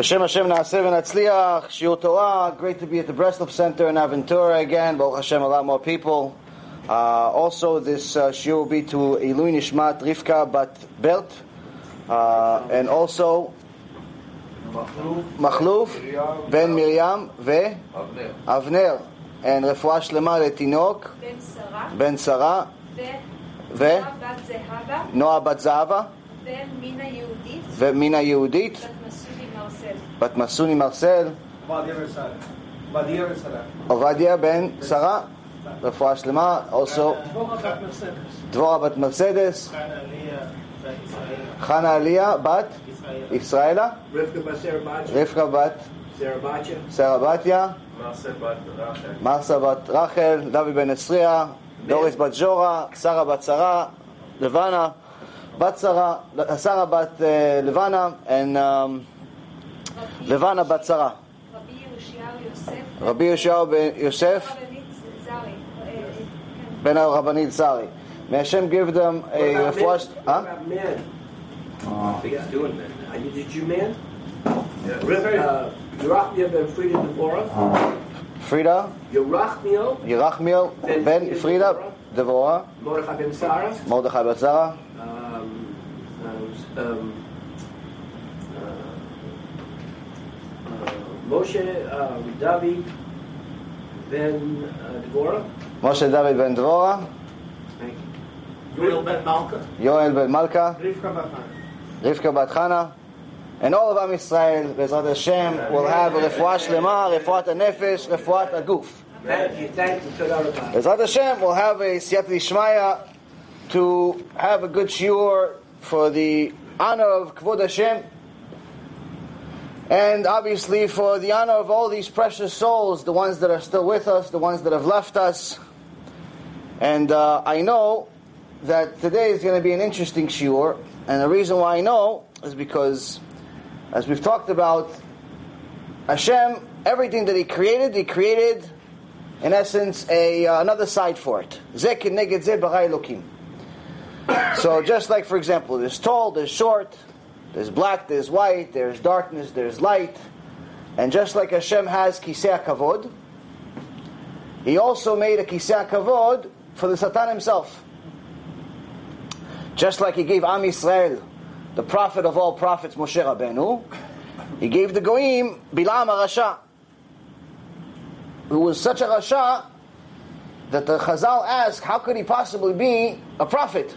B'Shem Hashem Naaseh v'Natzliach, Shiur Torah, great to be at the Breslov Center in Aventura again, Baruch Hashem, a lot more people. Uh, also, this uh, shiur will be to Ilui Nishmat Rivka Bat Bert, uh, and also Machluf Ben Miriam ve Avner, and Refuah Shlema Letinok בן שרה, Ben Sarah ונועה ve בת זהבה, Noah Bat Zava ומינה יהודית, ומina Yehudit, בת מסודי מרסל. Bat Masuni Marcel, Badia Versala. Badia Versala. Ovadia Ben Sarah, Refuah Shlema, also Dvorah Mercedes. Dvorah Bat Mercedes, Chana Leah, Israel. Chana Aliyah Bat Israel. Israela, Rivka Basarabacha, Rivka Bat Sarabacha, Sarabatia, Marcel Bat Rachel. Marsa Bat Rachel, David Ben Esria, Doris Bat Jora, Sarah Bat Sarah, Levana, Bat Sarah, Sarah Bat uh, Levana, and um, רבי- Levana Bat Sarah. רבי יהושיהו יוסף, Rabbi Yeshua Ben Yosef, רבנית זרי, אה, כן. Ben Rabbanit Zari. May Hashem give them What a about refuah. men? Huh? What about men? He's doing that. Uh, you- Did you men? Yeah. Uh, Yerachmiel ben Frida Devorah, Frida, Yerachmiel Yerachmiel, Ben Frida, Devorah, Mordechai ben Sarah, Mordechai Bat Sarah, Moshe uh, David ben uh, Devorah. Moshe David Ben Dvorah, Thank you. Yoel Ben Malka. Yoel Ben Malka, Rivka Batman. Rivka Bat Chana, and all of Am Yisrael, Bezrat Hashem, will have refuah shlema, refuat nefesh, refuat aguf. Thank you, thank you, Todah Bezrat Hashem will have a siyat lishmaya to have a good shiur for the honor of Kvod Hashem, and obviously for the honor of all these precious souls, the ones that are still with us, the ones that have left us. And uh, I know that today is going to be an interesting shiur, and the reason why I know is because, as we've talked about, Hashem, everything that He created, He created, in essence, a uh, another side for it. Zeh keneged zeh So, just like, for example, there's tall, there's short, there's black, there's white, there's darkness, there's light, and just like Hashem has kisei kavod, He also made a kisei kavod for the Satan himself. Just like He gave Am Yisrael, the prophet of all prophets, Moshe Rabbeinu, He gave the Goim Bilam Rasha, who was such a Rasha that the Chazal asked, how could he possibly be a prophet?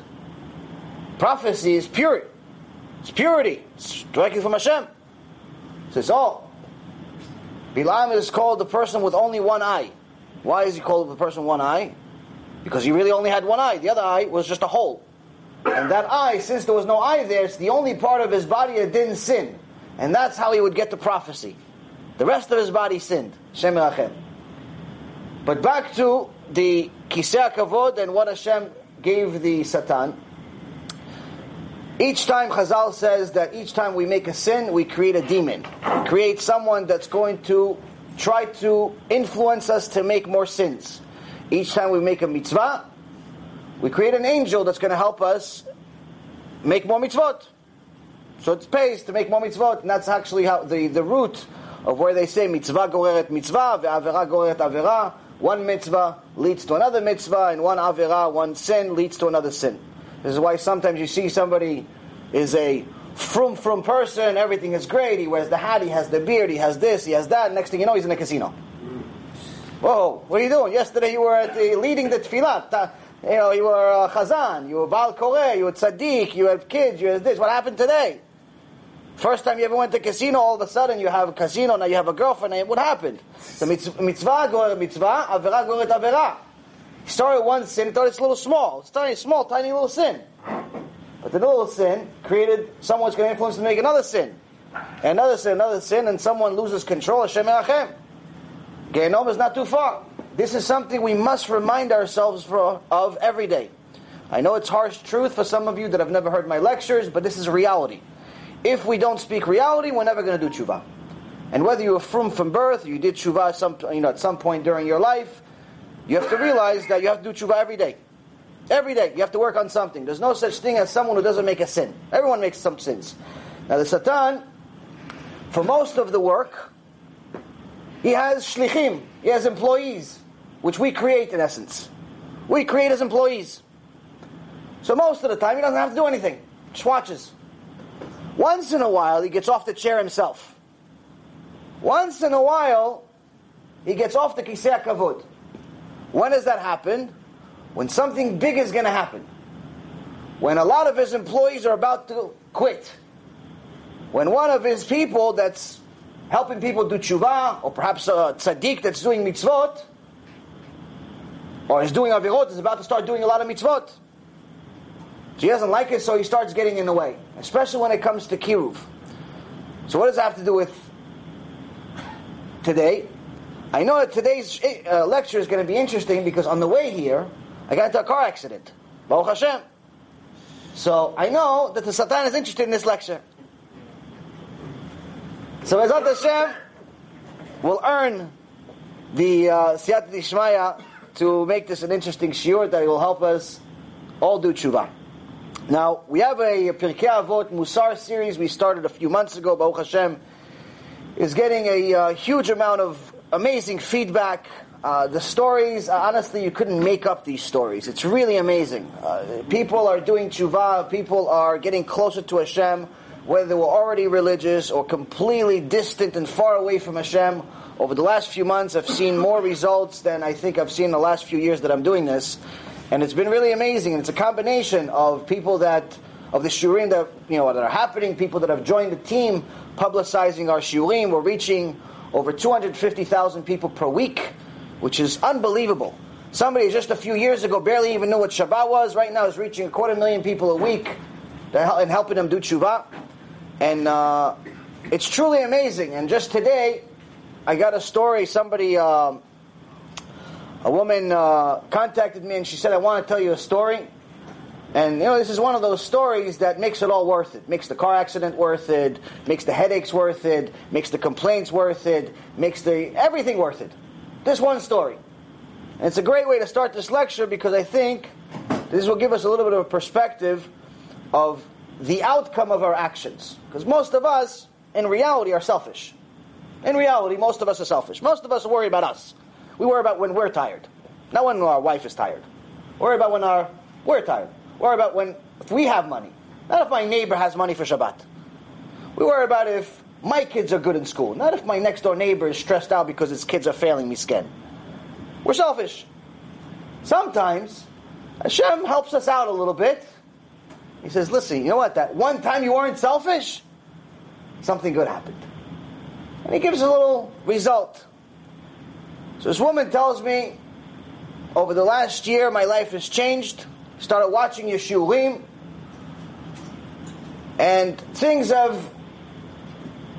Prophecy is pure. It's purity. It's directly from Hashem. Says, oh, Bilam is called the person with only one eye. Why is he called the person one eye? Because he really only had one eye. The other eye was just a hole. And that eye, since there was no eye there, it's the only part of his body that didn't sin. And that's how he would get the prophecy. The rest of his body sinned. Shem. But back to the Kisei Kavod and what Hashem gave the Satan. Each time Chazal says that each time we make a sin, we create a demon. Create someone that's going to try to influence us to make more sins. Each time we make a mitzvah, we create an angel that's going to help us make more mitzvot. So it pays to make more mitzvot, and that's actually how the, the root of where they say mitzvah goreret mitzvah, ve'avera goreret avera. One mitzvah leads to another mitzvah, and one avera, one sin leads to another sin. This is why sometimes you see somebody is a frum frum person, everything is great, he wears the hat, he has the beard, he has this, he has that, next thing you know, he's in a casino. Whoa, what are you doing? Yesterday you were at the, leading the tefillah. You know, you were uh, chazan, you were Baal Koreh, you were tzaddik, you had kids, you had this. What happened today? First time you ever went to casino, all of a sudden you have a casino, now you have a girlfriend, and what happened? So mitzvah goret mitzvah, avera goret avera. You started one sin, you thought it's a little small. It's tiny, small, tiny little sin. But the little sin created someone's going to influence to make another sin. Another sin, another sin, and someone loses control. Hashem Erachem. Gehenom is not too far. This is something we must remind ourselves for, of every day. I know it's harsh truth for some of you that have never heard my lectures, but this is reality. If we don't speak reality, we're never going to do tshuva. And whether you're frum from birth, or you did tshuva some, you know, at some point during your life, you have to realize that you have to do tshuva every day. Every day, you have to work on something. There's no such thing as someone who doesn't make a sin. Everyone makes some sins. Now, the Satan, for most of the work, he has shlichim, he has employees, which we create in essence. We create as employees. So most of the time, he doesn't have to do anything, just watches. Once in a while, he gets off the chair himself. Once in a while, he gets off the kisei kavod. When does that happen? When something big is going to happen. When a lot of his employees are about to quit. When one of his people that's helping people do tshuva, or perhaps a tzaddik that's doing mitzvot, or is doing avirot, is about to start doing a lot of mitzvot. So he doesn't like it, so he starts getting in the way, especially when it comes to kiruv. So what does that have to do with today? I know that today's uh, lecture is going to be interesting because on the way here, I got into a car accident. Baruch Hashem. So I know that the Satan is interested in this lecture. So Ezrat Hashem will earn the uh, Siyat Dishmaya to make this an interesting shiur that will help us all do tshuva. Now, we have a Pirkei Avot Musar series we started a few months ago. Baruch Hashem is getting a uh, huge amount of amazing feedback. Uh, the stories, uh, honestly, you couldn't make up these stories. It's really amazing. Uh, people are doing tshuva, people are getting closer to Hashem, whether they were already religious or completely distant and far away from Hashem. Over the last few months, I've seen more results than I think I've seen in the last few years that I'm doing this. And it's been really amazing. And it's a combination of people that, of the shurim that, you know, that are happening, people that have joined the team, publicizing our shurim. We're reaching over 250,000 people per week, which is unbelievable. Somebody just a few years ago barely even knew what Shabbat was. Right now is reaching a quarter million people a week and helping them do tshuva. And uh, it's truly amazing. And just today, I got a story. Somebody, uh, a woman uh, contacted me and she said, I want to tell you a story. And you know, this is one of those stories that makes it all worth it. Makes the car accident worth it, makes the headaches worth it, makes the complaints worth it, makes the everything worth it. This one story. And it's a great way to start this lecture because I think this will give us a little bit of a perspective of the outcome of our actions. Because most of us, in reality, are selfish. In reality, most of us are selfish. Most of us worry about us. We worry about when we're tired, not when our wife is tired. We Worry about when our we're tired. Worry about when if we have money, not if my neighbor has money for Shabbat. We worry about if my kids are good in school, not if my next door neighbor is stressed out because his kids are failing me skin. We're selfish. Sometimes Hashem helps us out a little bit. He says, listen, you know what? That one time you weren't selfish, something good happened. And he gives a little result. So this woman tells me, over the last year, my life has changed. Started watching Yeshurim, and things have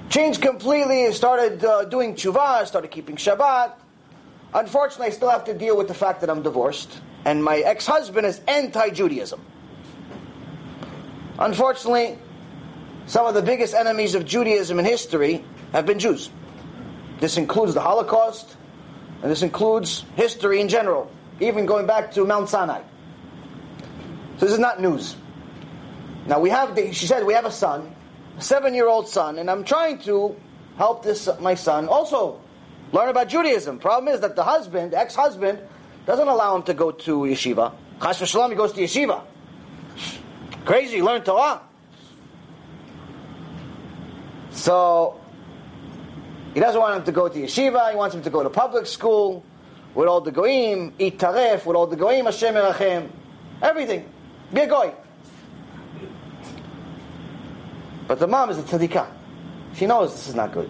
changed completely. I started uh, doing tshuva, I started keeping Shabbat. Unfortunately, I still have to deal with the fact that I'm divorced, and my ex-husband is anti-Judaism. Unfortunately, some of the biggest enemies of Judaism in history have been Jews. This includes the Holocaust, and this includes history in general, even going back to Mount Sinai. So this is not news. Now we have, the, she said, we have a son, a seven-year-old son, and I'm trying to help this my son also learn about Judaism. Problem is that the husband, ex-husband, doesn't allow him to go to yeshiva. Chas v'shalom, he goes to yeshiva. Crazy, learn Torah. So he doesn't want him to go to yeshiva. He wants him to go to public school with all the goyim, eat taref with all the goyim, Hashem erachem, everything. Be a goy. But the mom is a tzadikah. She knows this is not good.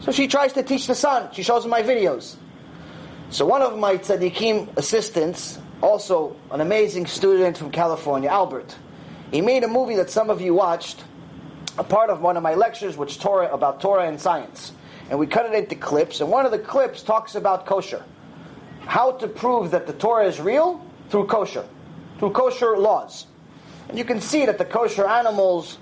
So she tries to teach the son. She shows him my videos. So one of my tzaddikim assistants, also an amazing student from California, Albert, he made a movie that some of you watched, a part of one of my lectures, which Torah about Torah and science. And we cut it into clips, and one of the clips talks about kosher. How to prove that the Torah is real? Through kosher. Through kosher laws. And you can see that the kosher animals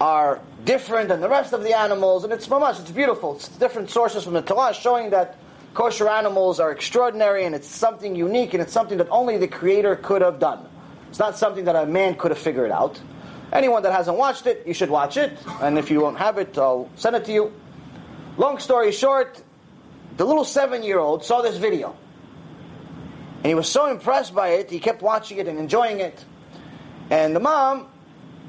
are different than the rest of the animals, and it's mamash, it's beautiful. It's different sources from the Torah showing that kosher animals are extraordinary and it's something unique and it's something that only the Creator could have done. It's not something that a man could have figured out. Anyone that hasn't watched it, you should watch it, and if you won't have it, I'll send it to you. Long story short, the little seven-year-old saw this video. And he was so impressed by it, he kept watching it and enjoying it. And the mom,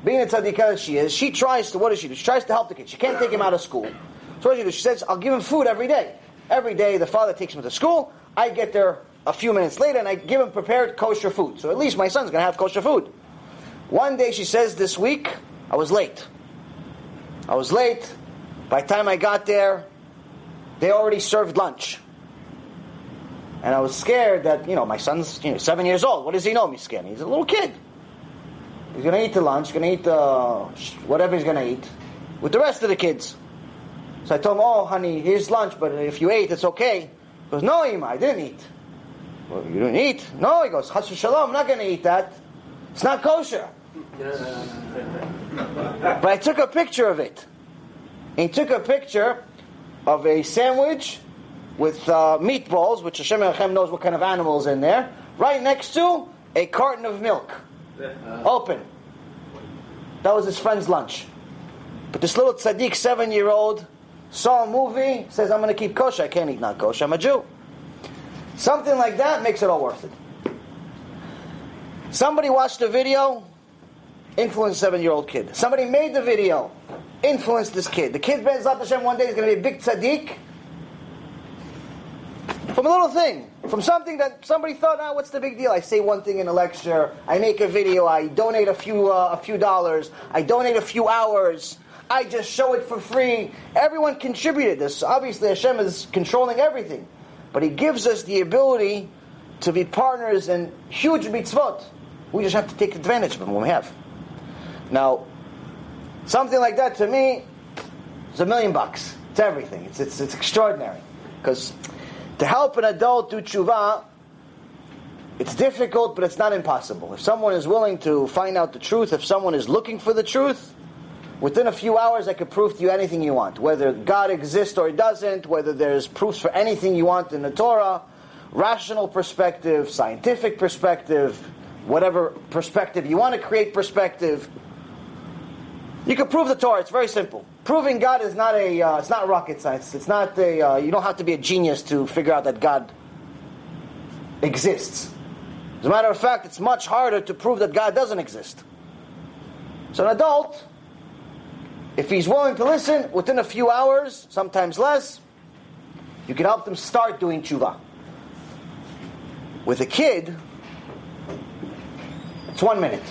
being a tzadikah that she is, she tries to, what does she do? She tries to help the kid. She can't take him out of school. So what she do? She says, I'll give him food every day. Every day the father takes him to school, I get there a few minutes later and I give him prepared kosher food. So at least my son's going to have kosher food. One day she says this week, I was late. I was late. By the time I got there, they already served lunch. And I was scared that, you know, my son's you know, seven years old. What does he know? Scared. He's a little kid. He's going to eat the lunch, going to eat the, whatever he's going to eat, with the rest of the kids. So I told him, oh, honey, here's lunch, but if you ate, it's okay. He goes, no, Ima, I didn't eat. Well, you didn't eat? No, he goes, Chas shalom, I'm not going to eat that. It's not kosher. But I took a picture of it. And he took a picture of a sandwich with uh, meatballs, which Hashem Hashem knows what kind of animals in there, right next to a carton of milk. Open. That was his friend's lunch. But this little tzaddik, seven year old, saw a movie, says, I'm going to keep kosher. I can't eat not kosher. I'm a Jew. Something like that makes it all worth it. Somebody watched a video, influenced seven year old kid. Somebody made the video, influenced this kid. The kid, Bezat Hashem, one day is going to be a big tzaddik. From a little thing, from something that somebody thought, ah, what's the big deal? I say one thing in a lecture, I make a video, I donate a few uh, a few dollars, I donate a few hours, I just show it for free. Everyone contributed this. Obviously, Hashem is controlling everything, but He gives us the ability to be partners in huge mitzvot. We just have to take advantage of them when we have. Now, something like that to me is a million bucks. It's everything. It's it's, it's extraordinary because to help an adult do tshuva, it's difficult, but it's not impossible. If someone is willing to find out the truth, if someone is looking for the truth, within a few hours I could prove to you anything you want. Whether God exists or He doesn't, whether there's proofs for anything you want in the Torah, rational perspective, scientific perspective, whatever perspective you want to create perspective. You can prove the Torah. It's very simple. Proving God is not a. Uh, it's not rocket science. It's not a. Uh, you don't have to be a genius to figure out that God exists. As a matter of fact, it's much harder to prove that God doesn't exist. So an adult, if he's willing to listen, within a few hours, sometimes less, you can help them start doing tshuva. With a kid, it's one minute.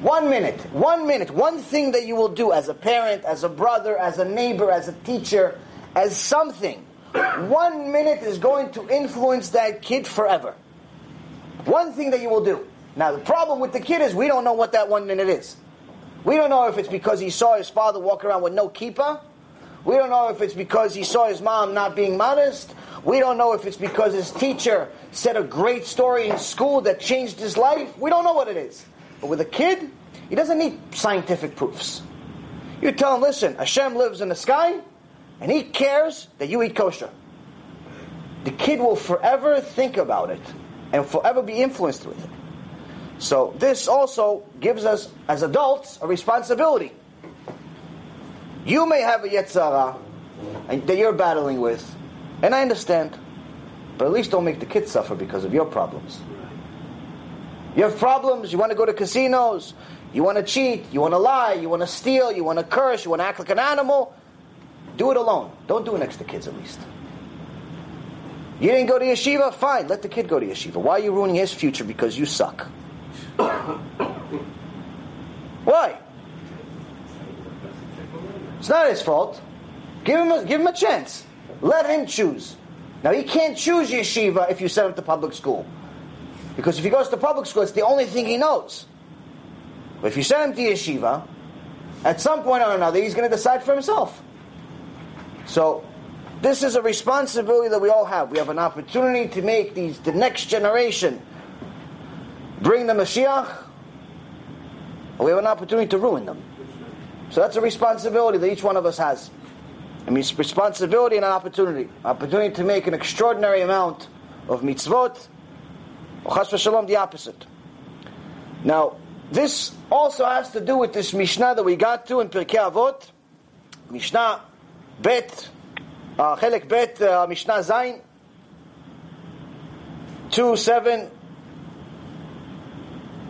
One minute, one minute, one thing that you will do as a parent, as a brother, as a neighbor, as a teacher, as something. One minute is going to influence that kid forever. One thing that you will do. Now, the problem with the kid is we don't know what that one minute is. We don't know if it's because he saw his father walk around with no kippah. We don't know if it's because he saw his mom not being modest. We don't know if it's because his teacher said a great story in school that changed his life. We don't know what it is. But with a kid, he doesn't need scientific proofs. You tell him, listen, Hashem lives in the sky, and he cares that you eat kosher. The kid will forever think about it and forever be influenced with it. So this also gives us, as adults, a responsibility. You may have a yetzara that you're battling with, and I understand, but at least don't make the kids suffer because of your problems. You have problems, you want to go to casinos, you want to cheat, you want to lie, you want to steal, you want to curse, you want to act like an animal. Do it alone. Don't do it next to kids at least. You didn't go to yeshiva? Fine, let the kid go to yeshiva. Why are you ruining his future because you suck? Why? It's not his fault. Give him a, give him a chance. Let him choose. Now he can't choose yeshiva if you send him to public school. Because if he goes to public school, it's the only thing he knows. But if you send him to yeshiva, at some point or another, he's going to decide for himself. So, this is a responsibility that we all have. We have an opportunity to make these the next generation bring the Mashiach, or we have an opportunity to ruin them. So that's a responsibility that each one of us has. I mean, responsibility and an opportunity. Opportunity to make an extraordinary amount of mitzvot, or chas v'shalom, the opposite. Now, this also has to do with this Mishnah that we got to in Pirkei Avot. Mishnah ב', uh, חלק ב', uh, משנה ז', 2-7,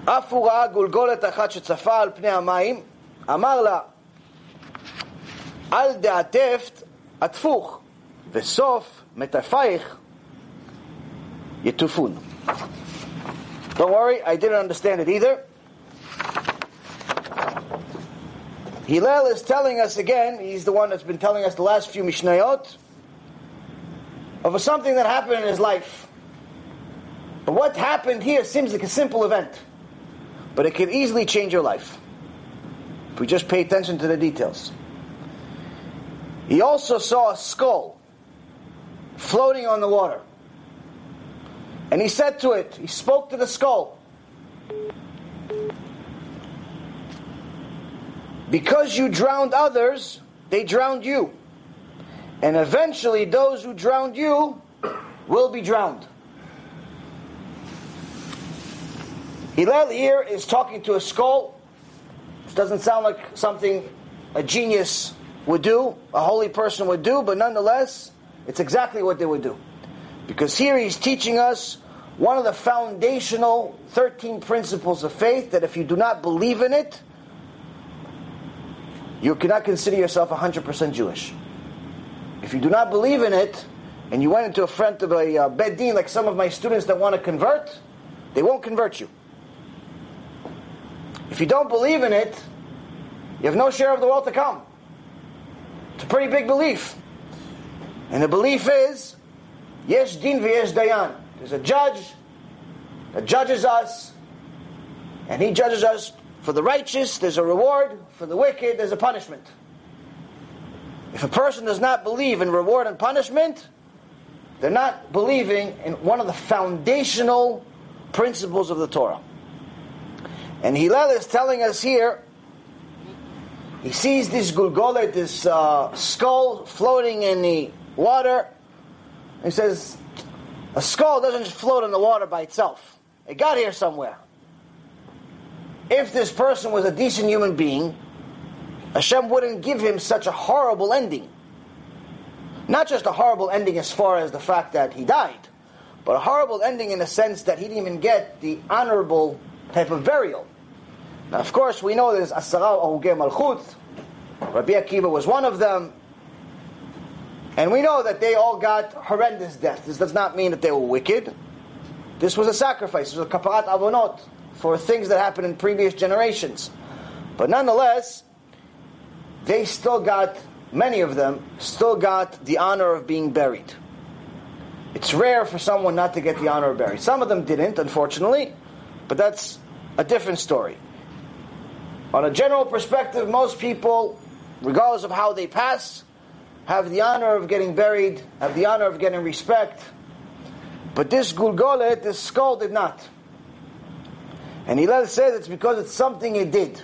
אף הוא ראה גולגולת אחת שצפה על פני המים, אמר לה, אל דעטפת עטפוך, וסוף מטפייך יטופון. Don't worry, I didn't understand it either. Hillel is telling us again, he's the one that's been telling us the last few Mishnayot, of something that happened in his life. But what happened here seems like a simple event, but it could easily change your life if we just pay attention to the details. He also saw a skull floating on the water. And he said to it, he spoke to the skull, Because you drowned others, they drowned you. And eventually, those who drowned you will be drowned. Hillel here is talking to a skull. This doesn't sound like something a genius would do, a holy person would do, but nonetheless, it's exactly what they would do. Because here he's teaching us one of the foundational 13 principles of faith that if you do not believe in it, you cannot consider yourself 100% Jewish. If you do not believe in it, and you went into a front of a uh, beit din like some of my students that want to convert, they won't convert you. If you don't believe in it, you have no share of the world to come. It's a pretty big belief. And the belief is, Yesh din v'yesh dayan. There's a judge that judges us, and he judges us for the righteous, there's a reward. For the wicked, there's a punishment. If a person does not believe in reward and punishment, they're not believing in one of the foundational principles of the Torah. And Hillel is telling us here, he sees this gulgolet, this uh, skull floating in the water. He says, a skull doesn't just float in the water by itself. It got here somewhere. If this person was a decent human being, Hashem wouldn't give him such a horrible ending. Not just a horrible ending as far as the fact that he died, but a horrible ending in the sense that he didn't even get the honorable type of burial. Now, of course, we know there's Asara Harugei Malchut. Rabbi Akiva was one of them. And we know that they all got horrendous deaths. This does not mean that they were wicked. This was a sacrifice. It was a kaparat avonot for things that happened in previous generations. But nonetheless, they still got, many of them, still got the honor of being buried. It's rare for someone not to get the honor of buried. Some of them didn't, unfortunately, but that's a different story. On a general perspective, most people, regardless of how they pass, have the honor of getting buried, have the honor of getting respect. But this Gulgolet, this skull, did not. And Hillel says it's because it's something he did.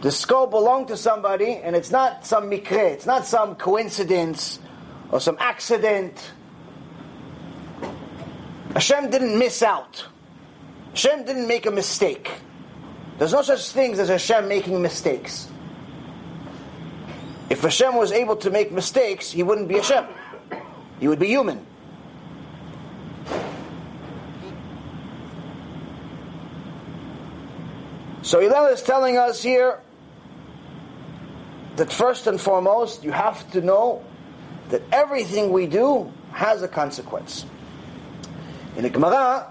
The skull belonged to somebody, and it's not some mikre, it's not some coincidence or some accident. Hashem didn't miss out. Hashem didn't make a mistake. There's no such things as Hashem making mistakes. If Hashem was able to make mistakes, he wouldn't be Hashem. He would be human. So Hillel is telling us here that first and foremost, you have to know that everything we do has a consequence. In the Gemara,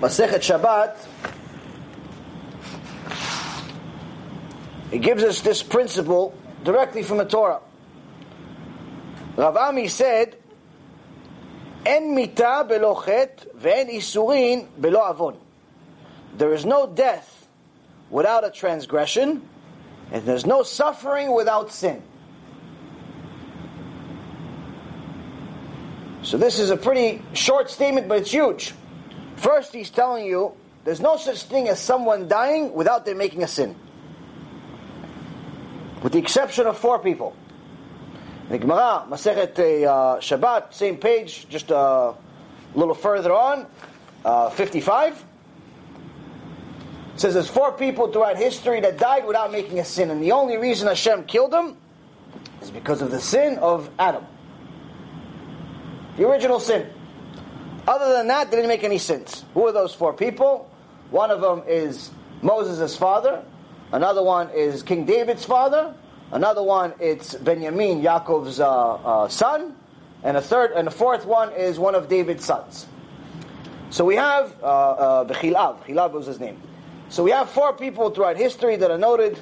Masechet Shabbat, it gives us this principle directly from the Torah. Rav Ami said, En mita belo chet ve'en isurin belo avon. There is no death without a transgression, and there's no suffering without sin. So this is a pretty short statement, but it's huge. First, he's telling you there's no such thing as someone dying without them making a sin. With the exception of four people. The Gemara, Masechet uh, Shabbat, same page, just a little further on, uh, 55. It says there's four people throughout history that died without making a sin, and the only reason Hashem killed them is because of the sin of Adam. The original sin. Other than that, they didn't make any sins. Who are those four people? One of them is Moses' father. Another one is King David's father. Another one, it's Benjamin, Yaakov's uh, uh, son. And a third, and the fourth one is one of David's sons. So we have uh, uh. Bechilav was his name. So we have four people throughout history that are noted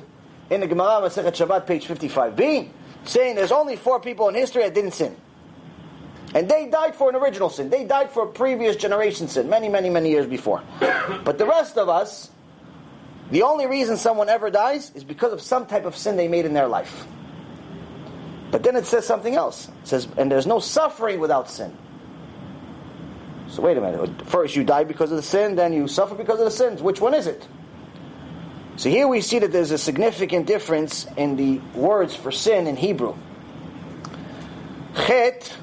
in the Gemara Masechet Shabbat, page 55b, saying there's only four people in history that didn't sin. And they died for an original sin. They died for a previous generation sin, many, many, many years before. But the rest of us, the only reason someone ever dies is because of some type of sin they made in their life. But then it says something else. It says, and there's no suffering without sin. So wait a minute. First you die because of the sin, then you suffer because of the sins. Which one is it? So here we see that there's a significant difference in the words for sin in Hebrew. Chet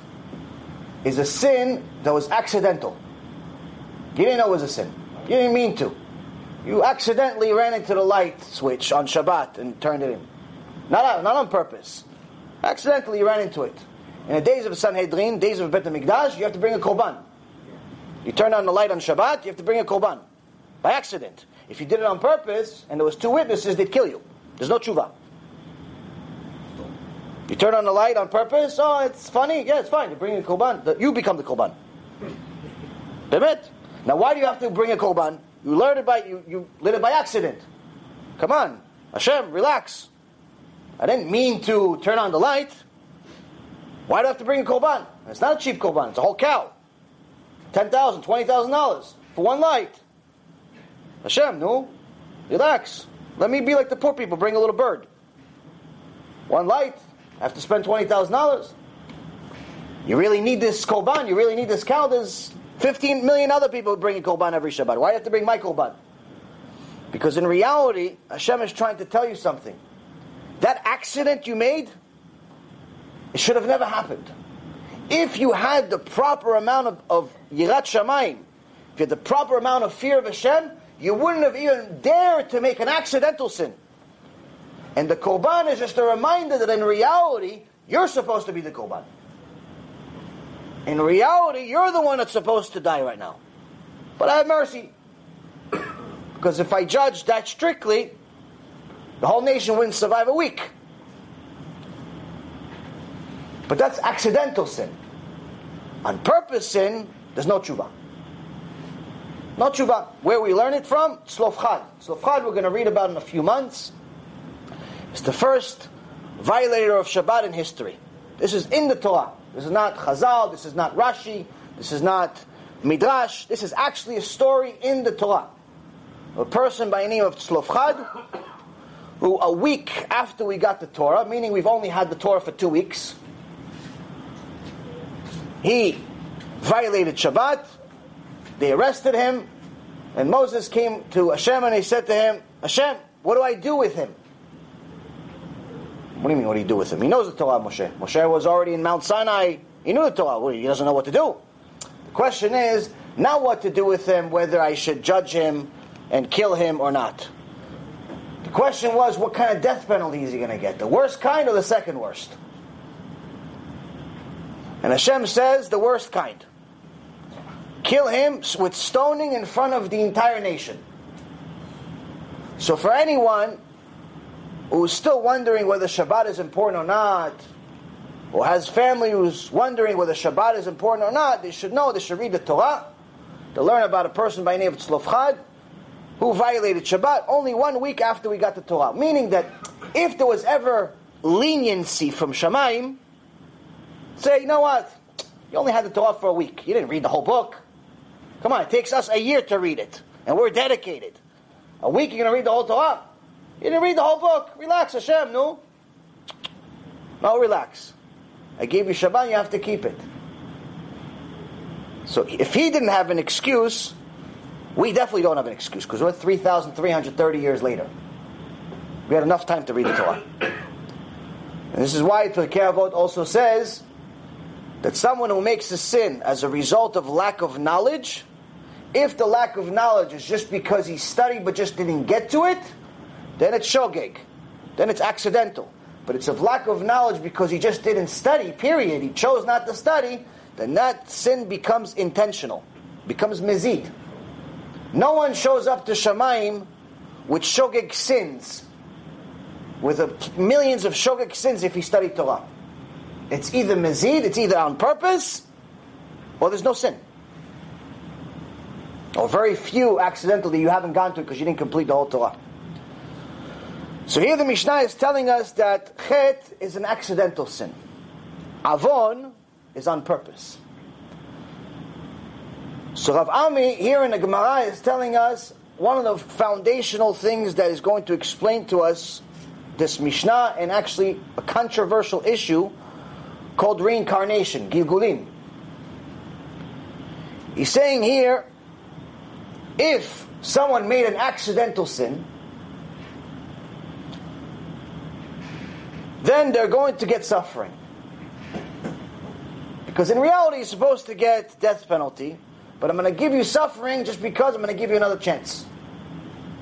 is a sin that was accidental. You didn't know it was a sin. You didn't mean to. You accidentally ran into the light switch on Shabbat and turned it in. Not, not on purpose. Accidentally you ran into it. In the days of Sanhedrin, days of Bet HaMikdash, you have to bring a korban. You turn on the light on Shabbat, you have to bring a korban. By accident. If you did it on purpose, and there was two witnesses, they'd kill you. There's no tshuva. You turn on the light on purpose, oh, it's funny, yeah, it's fine. You bring a korban, you become the korban. Now why do you have to bring a korban? You learned it by, you, you lit it by accident. Come on. Hashem, relax. I didn't mean to turn on the light. Why do I have to bring a korban? It's not a cheap korban, it's a whole cow. $10,000, $20,000 for one light. Hashem, no. Relax. Let me be like the poor people, bring a little bird. One light, I have to spend $20,000. You really need this korban, you really need this cow. There's 15 million other people bring a korban every Shabbat. Why do you have to bring my korban? Because in reality, Hashem is trying to tell you something. That accident you made, it should have never happened. If you had the proper amount of, of Yirat Shamayim, if you had the proper amount of fear of Hashem, you wouldn't have even dared to make an accidental sin. And the Korban is just a reminder that in reality, you're supposed to be the Korban. In reality, you're the one that's supposed to die right now. But I have mercy. Because if I judge that strictly, the whole nation wouldn't survive a week. But that's accidental sin. On purpose sin, there's no tshuva. No tshuva. Where we learn it from? Tzlofchad. Tzlofchad we're going to read about in a few months. It's the first violator of Shabbat in history. This is in the Torah. This is not Chazal, this is not Rashi, this is not Midrash. This is actually a story in the Torah. A person by the name of Tzlofchad, who a week after we got the Torah, meaning we've only had the Torah for two weeks, he violated Shabbat, they arrested him, and Moses came to Hashem and he said to him, Hashem, what do I do with him? What do you mean, what do you do with him? He knows the Torah, Moshe. Moshe was already in Mount Sinai. He knew the Torah. He doesn't know what to do. The question is, now what to do with him, whether I should judge him and kill him or not. The question was, what kind of death penalty is he going to get? The worst kind or the second worst? And Hashem says, the worst kind. Kill him with stoning in front of the entire nation. So for anyone who's still wondering whether Shabbat is important or not, or has family who's wondering whether Shabbat is important or not, they should know, they should read the Torah, to learn about a person by name of Tzlofchad, who violated Shabbat only one week after we got the Torah. Meaning that if there was ever leniency from Shemaim, say, you know what, you only had the Torah for a week, you didn't read the whole book. Come on, it takes us a year to read it, and we're dedicated. A week you're going to read the whole Torah? You didn't read the whole book. Relax, Hashem, no? No, relax. I gave you Shabbat, you have to keep it. So if he didn't have an excuse, we definitely don't have an excuse because we're 3,330 years later. We had enough time to read the Torah. And this is why Pirkei Avot also says that someone who makes a sin as a result of lack of knowledge If the lack of knowledge is just because he studied but just didn't get to it, then it's shogeg. Then it's accidental. But it's of lack of knowledge because he just didn't study, period. He chose not to study, then that sin becomes intentional, becomes mezid. No one shows up to Shemaim with shogeg sins, with a, millions of shogeg sins if he studied Torah. It's either mezid, it's either on purpose, or there's no sin. Or very few accidentally you haven't gone to because you didn't complete the whole Torah. So here the Mishnah is telling us that chet is an accidental sin. Avon is on purpose. So Rav Ami here in the Gemara is telling us one of the foundational things that is going to explain to us this Mishnah and actually a controversial issue called reincarnation, Gilgulim. He's saying here, if someone made an accidental sin, then they're going to get suffering. Because in reality, you're supposed to get death penalty, but I'm going to give you suffering just because I'm going to give you another chance.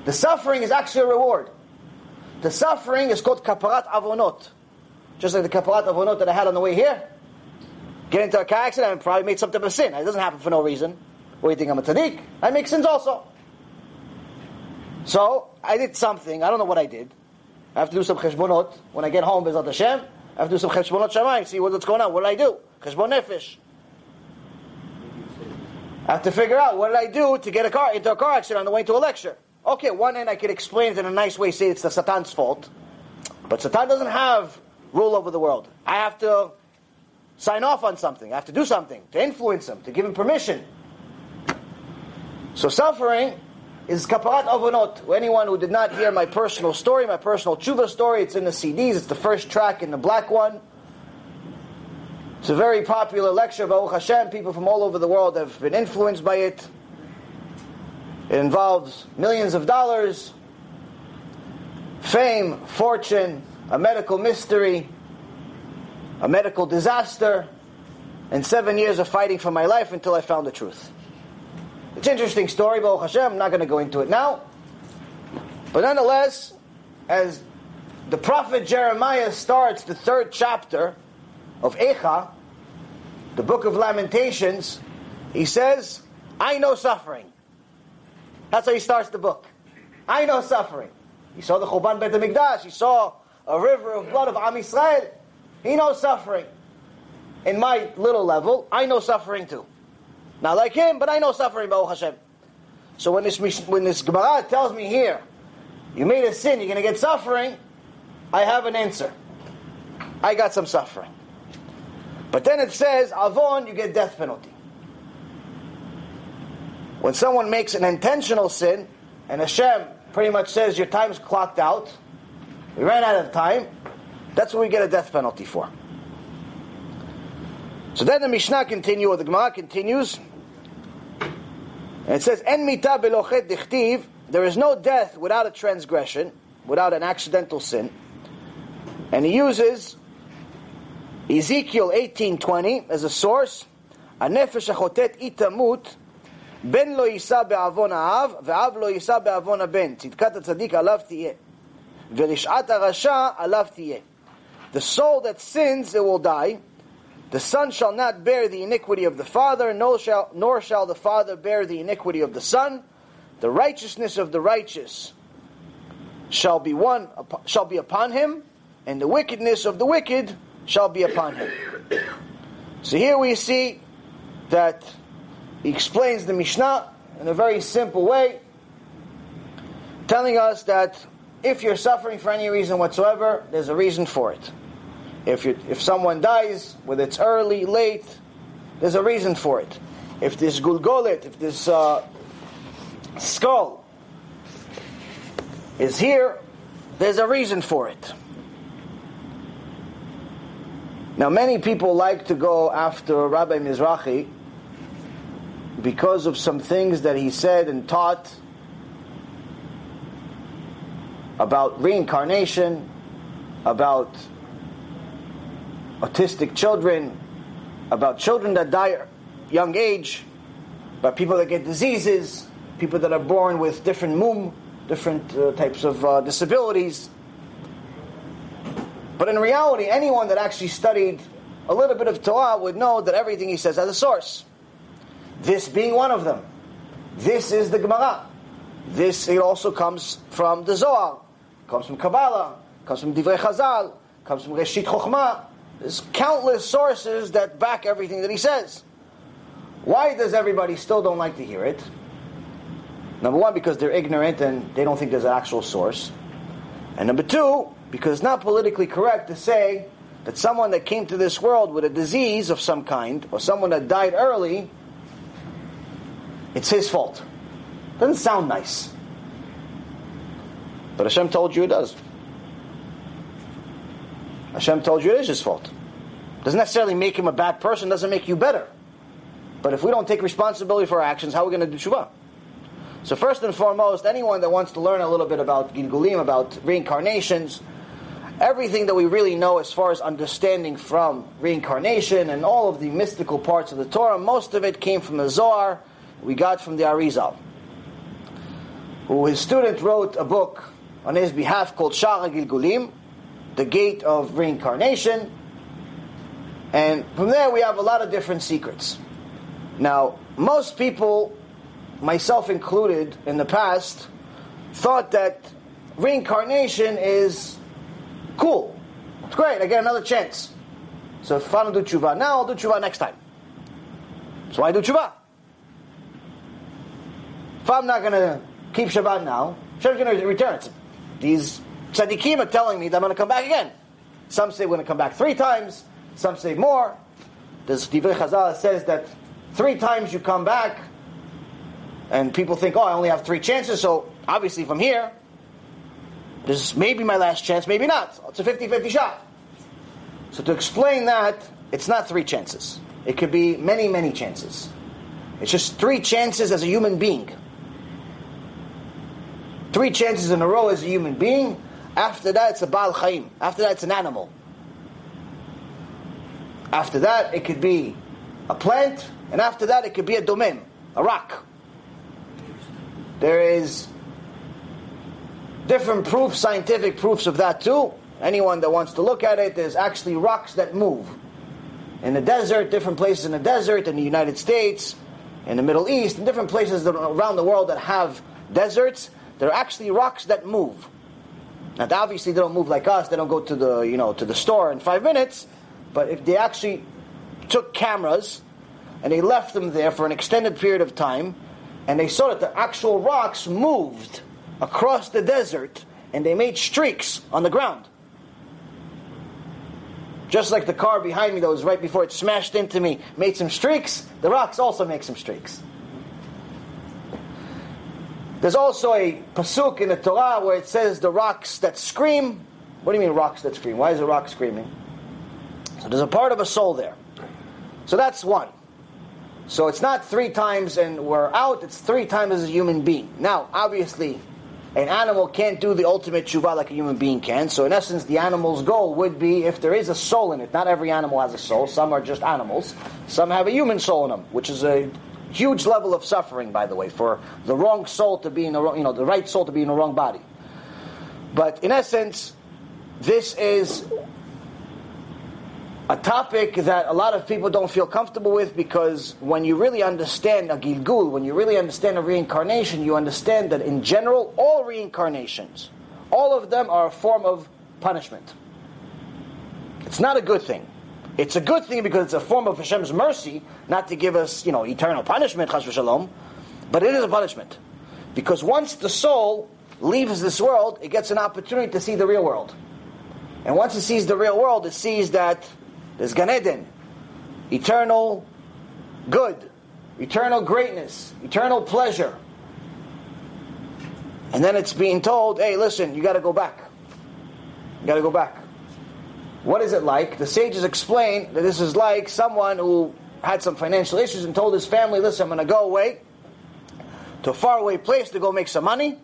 The suffering is actually a reward. The suffering is called kaparat avonot. Just like the kaparat avonot that I had on the way here. Get into a car accident and probably made some type of sin. It doesn't happen for no reason. What do you think, I'm a tzaddik? I make sins also. So, I did something. I don't know what I did. I have to do some cheshbonot. When I get home, Bezat Hashem, I have to do some cheshbonot shamayim, see what's going on. What did I do? Cheshbon nefesh. I have to figure out what did I do to get a car into a car accident on the way to a lecture. Okay, one end I could explain it in a nice way, say it's the Satan's fault. But Satan doesn't have rule over the world. I have to sign off on something. I have to do something to influence him, to give him permission. So suffering is kaparat avonot. Anyone who did not hear my personal story, my personal tshuva story, it's in the CDs. It's the first track in the black one. It's a very popular lecture, Baruch Hashem. People from all over the world have been influenced by it. It involves millions of dollars, fame, fortune, a medical mystery, a medical disaster, and seven years of fighting for my life until I found the truth. It's an interesting story, Baruch Hashem. I'm not going to go into it now. But nonetheless, as the prophet Jeremiah starts the third chapter of Echa, the book of Lamentations, he says, I know suffering. That's how he starts the book. I know suffering. He saw the Churban Beit HaMikdash. He saw a river of blood of Am Yisrael. He knows suffering. In my little level, I know suffering too. Not like him, but I know suffering, Baruch Hashem. So when this, when this Gemara tells me here, you made a sin, you're going to get suffering, I have an answer. I got some suffering. But then it says, Avon, you get death penalty. When someone makes an intentional sin, and Hashem pretty much says your time's clocked out, we ran out of time, that's what we get a death penalty for. So then the Mishnah continues, or the Gemara continues, and it says, En mita belochet dichtiv, there is no death without a transgression, without an accidental sin. And he uses Ezekiel 18.20 as a source, הנפש החוטאת היא תמות, בן לא יישא בעוון האב, ואב לא יישא בעוון הבן. צדקת הצדיק עליו תהיה. ורשעת הרשע עליו תהיה. The soul that sins, it will die. The son shall not bear the iniquity of the father, nor shall, nor shall the father bear the iniquity of the son. The righteousness of the righteous shall be one shall be upon him, and the wickedness of the wicked shall be upon him. So here we see that he explains the Mishnah in a very simple way, telling us that if you're suffering for any reason whatsoever, there's a reason for it. If you, if someone dies, whether it's early, late, there's a reason for it. If this gulgolet, if this uh, skull is here, there's a reason for it. Now, many people like to go after Rabbi Mizrahi because of some things that he said and taught about reincarnation, about autistic children, about children that die at young age. about people that get diseases, people that are born with different mum, different uh, types of uh, disabilities. But in reality, anyone that actually studied a little bit of Torah would know that everything he says has a source. This being one of them. This is the Gemara. This it also comes from the Zohar, comes from Kabbalah, comes from Divrei Chazal, comes from Reshit Chochmah. There's countless sources that back everything that he says. Why does everybody still don't like to hear it? Number one, because they're ignorant and they don't think there's an actual source. And number two, because it's not politically correct to say that someone that came to this world with a disease of some kind, or someone that died early, it's his fault. Doesn't sound nice. But Hashem told you it does. Hashem told you it is his fault. Doesn't necessarily make him a bad person, doesn't make you better. But if we don't take responsibility for our actions, how are we going to do tshuva? So first and foremost, anyone that wants to learn a little bit about Gilgulim, about reincarnations, everything that we really know as far as understanding from reincarnation and all of the mystical parts of the Torah, most of it came from the Zohar, we got from the Arizal, who his student wrote a book on his behalf called Sha'ar HaGilgulim, the gate of reincarnation, and from there we have a lot of different secrets. Now, most people, myself included in the past, thought that reincarnation is cool. It's great, I get another chance. So if I don't do tshuva now, I'll do tshuva next time. So I do tshuva. If I'm not going to keep Shabbat now, Hashem's going to return. These tzaddikim are telling me that I'm going to come back again. Some say we're going to come back three times. Some say more. There's Divrei Chazal says that three times you come back, and people think, oh, I only have three chances, so obviously from here, this may be my last chance, maybe not. It's a 50-50 shot. So to explain that, it's not three chances. It could be many, many chances. It's just three chances as a human being. Three chances in a row as a human being. After that, it's a Baal Chaim. After that, it's an animal. After that, it could be a plant, and after that, it could be a domem, a rock. There is different proofs, scientific proofs of that too. Anyone that wants to look at it, there's actually rocks that move. In the desert, different places in the desert, in the United States, in the Middle East, in different places around the world that have deserts, there are actually rocks that move. Now, obviously, they don't move like us. They don't go to the you know to the store in five minutes. But if they actually took cameras and they left them there for an extended period of time, and they saw that the actual rocks moved across the desert, and they made streaks on the ground. Just like the car behind me that was right before it smashed into me made some streaks, the rocks also make some streaks. There's also a pasuk in the Torah where it says the rocks that scream. What do you mean rocks that scream? Why is a rock screaming? So there's a part of a soul there. So that's one. So it's not three times and we're out, it's three times as a human being. Now, obviously, an animal can't do the ultimate tshuva like a human being can. So in essence, the animal's goal would be if there is a soul in it. Not every animal has a soul. Some are just animals. Some have a human soul in them, which is a huge level of suffering, by the way, for the wrong soul to be in the wrong, you know, the right soul to be in the wrong body. But in essence, this is a topic that a lot of people don't feel comfortable with because when you really understand a Gilgul, when you really understand a reincarnation, you understand that in general, all reincarnations, all of them are a form of punishment. It's not a good thing. It's a good thing because it's a form of Hashem's mercy, not to give us, you know, eternal punishment, chas v'shalom, but it is a punishment. Because once the soul leaves this world, it gets an opportunity to see the real world. And once it sees the real world, it sees that there's Gan Eden, eternal good, eternal greatness, eternal pleasure. And then it's being told, hey, listen, you got to go back. You got to go back. What is it like? The sages explain that this is like someone who had some financial issues and told his family, listen, I'm going to go away to a faraway place to go make some money,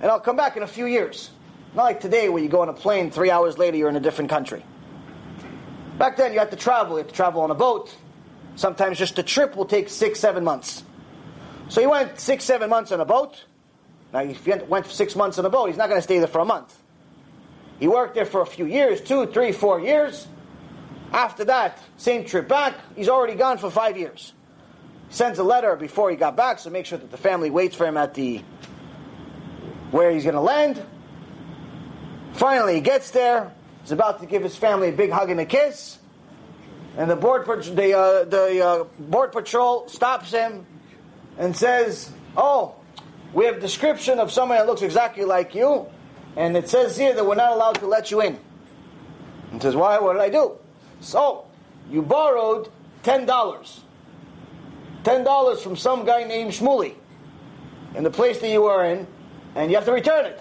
and I'll come back in a few years. Not like today where you go on a plane, three hours later you're in a different country. Back then, you had to travel. You had to travel on a boat. Sometimes just a trip will take six, seven months. So he went six, seven months on a boat. Now, if he went six months on a boat, he's not going to stay there for a month. He worked there for a few years, two, three, four years. After that, same trip back, he's already gone for five years. He sends a letter before he got back, so make sure that the family waits for him at the where he's going to land. Finally, he gets there. He's about to give his family a big hug and a kiss, and the board the uh, the uh, board patrol stops him and says, "Oh, we have description of someone that looks exactly like you, and it says here that we're not allowed to let you in." And says, "Why? What did I do?" So, you borrowed ten dollars. Ten dollars from some guy named Shmuley in the place that you were in, and you have to return it.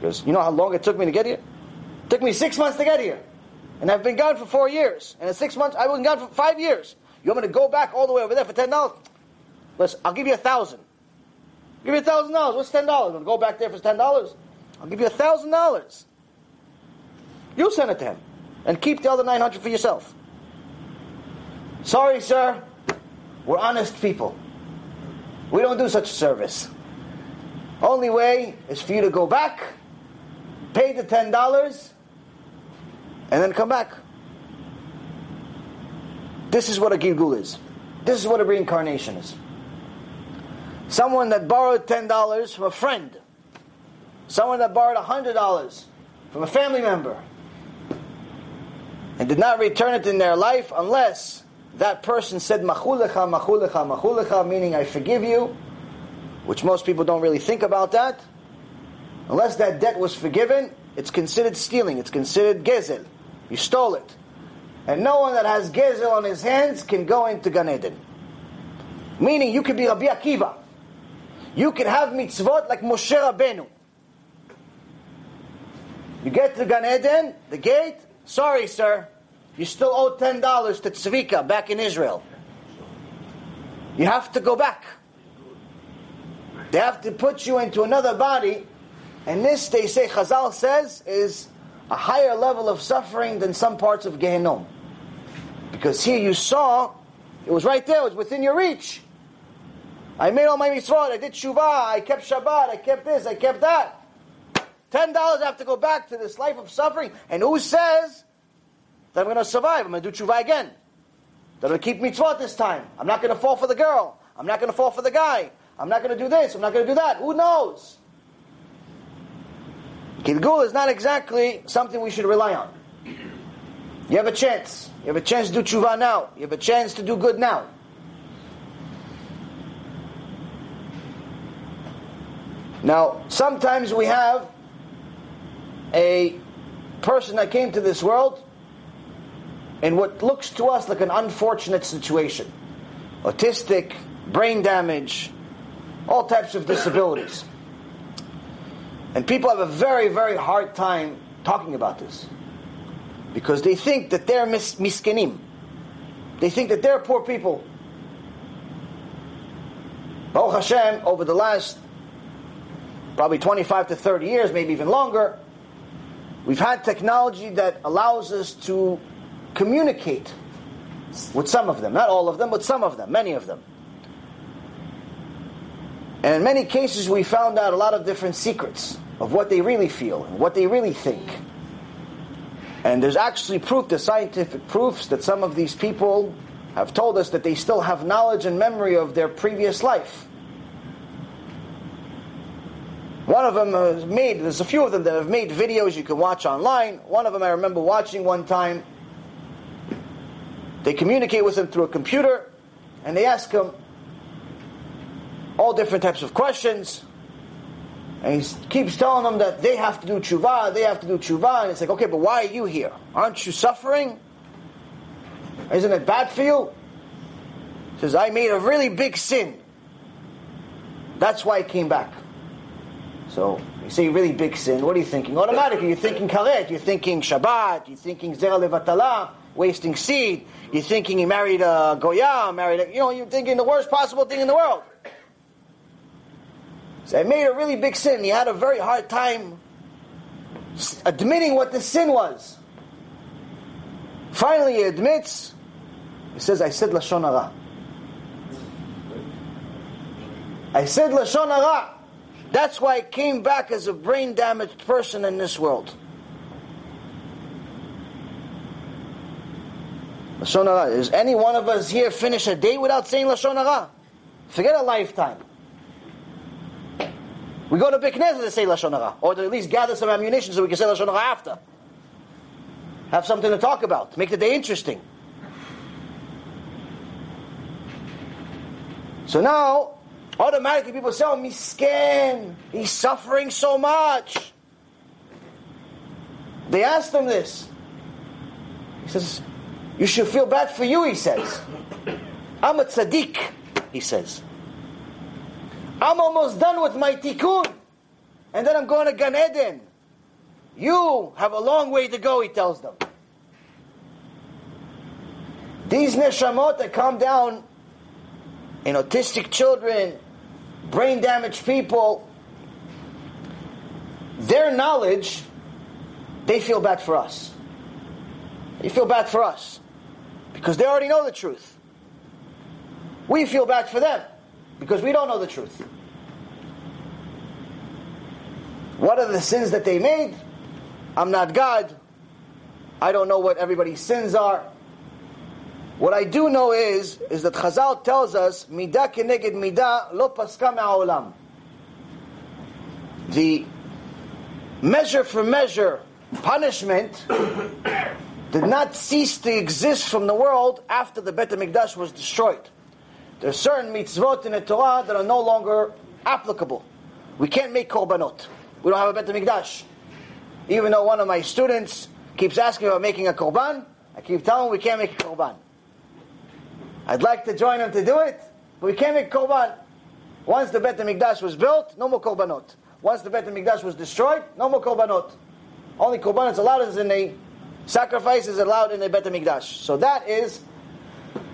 Because you know how long it took me to get here? It took me six months to get here. And I've been gone for four years. And in six months, I've been gone for five years. You want me to go back all the way over there for ten dollars? Listen, I'll give you a thousand. Give you a thousand dollars. What's ten dollars? Go back there for ten dollars? I'll give you a thousand dollars. You send it to him. And keep the other nine hundred for yourself. Sorry, sir. We're honest people. We don't do such a service. Only way is for you to go back, pay the ten dollars, and then come back. This is what a gilgul is. This is what a reincarnation is. Someone that borrowed ten dollars from a friend. Someone that borrowed hundred dollars from a family member. And did not return it in their life unless that person said machulecha, machulecha, machulecha, meaning I forgive you, which most people don't really think about that. Unless that debt was forgiven, it's considered stealing. It's considered gezel. You stole it. And no one that has gezel on his hands can go into Gan Eden. Meaning you could be Rabbi Akiva. You can have mitzvot like Moshe Rabbeinu. You get to Gan Eden, the gate, sorry sir, you still owe $10 to Tzvika back in Israel. You have to go back. They have to put you into another body, and this, they say, Chazal says, is a higher level of suffering than some parts of Gehenom. Because here you saw, it was right there, it was within your reach. I made all my mitzvot, I did tshuva, I kept Shabbat, I kept this, I kept that. Ten dollars I have to go back to this life of suffering, and who says that I'm going to survive? I'm going to do tshuva again. That I'm going to keep mitzvot this time. I'm not going to fall for the girl. I'm not going to fall for the guy. I'm not going to do this. I'm not going to do that. Who knows? Gilgul is not exactly something we should rely on. You have a chance. You have a chance to do tshuva now. You have a chance to do good now. Now, sometimes we have a person that came to this world in what looks to us like an unfortunate situation autistic, brain damage, all types of disabilities. And people have a very, very hard time talking about this because they think that they're mis- miskenim. They think that they're poor people. Baruch Hashem, over the last probably 25 to 30 years, maybe even longer, we've had technology that allows us to communicate with some of them. Not all of them, but some of them, many of them. And in many cases, we found out a lot of different secrets of what they really feel and what they really think. And there's actually proof, the scientific proofs, that some of these people have told us that they still have knowledge and memory of their previous life. One of them has made, there's a few of them that have made videos you can watch online. One of them I remember watching one time. They communicate with him through a computer and they ask him all different types of questions. And he keeps telling them that they have to do tshuva, they have to do tshuva. And it's like, okay, but why are you here? Aren't you suffering? Isn't it bad for you? He says, I made a really big sin. That's why I came back. So, you say really big sin, what are you thinking? Automatically, you're thinking karet, you're thinking Shabbat, you're thinking zera levatala, wasting seed, you're thinking he married a goya, married a, you know, you're thinking the worst possible thing in the world. So I made a really big sin. He had a very hard time admitting what the sin was. Finally, he admits. He says, "I said lashon hara." I said Lashon Hara. That's why I came back as a brain damaged person in this world. Lashon Hara. Is any one of us here finish a day without saying Lashon Hara? Forget a lifetime. We go to Beit to say Lashon Hara, or to at least gather some ammunition so we can say Lashon Hara after. Have something to talk about. Make the day interesting. So now, automatically people say, oh, miskin, he's suffering so much. They asked him this. He says, you should feel bad for you, he says. I'm a tzaddik, he says. I'm almost done with my tikkun. And then I'm going to Gan Eden. You have a long way to go, he tells them. These neshamot that come down in autistic children, brain damaged people, their knowledge, they feel bad for us. They feel bad for us because they already know the truth. We feel bad for them because we don't know the truth. What are the sins that they made? I'm not God. I don't know what everybody's sins are. What I do know is, is that Chazal tells us, Midah keneged midah lo paska me'olam. The measure for measure punishment did not cease to exist from the world after the Bet HaMikdash was destroyed. There are certain mitzvot in the Torah that are no longer applicable. We can't make korbanot. We don't have a Bet HaMikdash. Even though one of my students keeps asking about making a korban, I keep telling him we can't make a korban. I'd like to join him to do it, but we can't make korban. Once the Bet HaMikdash was built, no more korbanot. Once the Bet HaMikdash was destroyed, no more korbanot. Only korban is allowed in the sacrifice is allowed in the Bet HaMikdash. So that is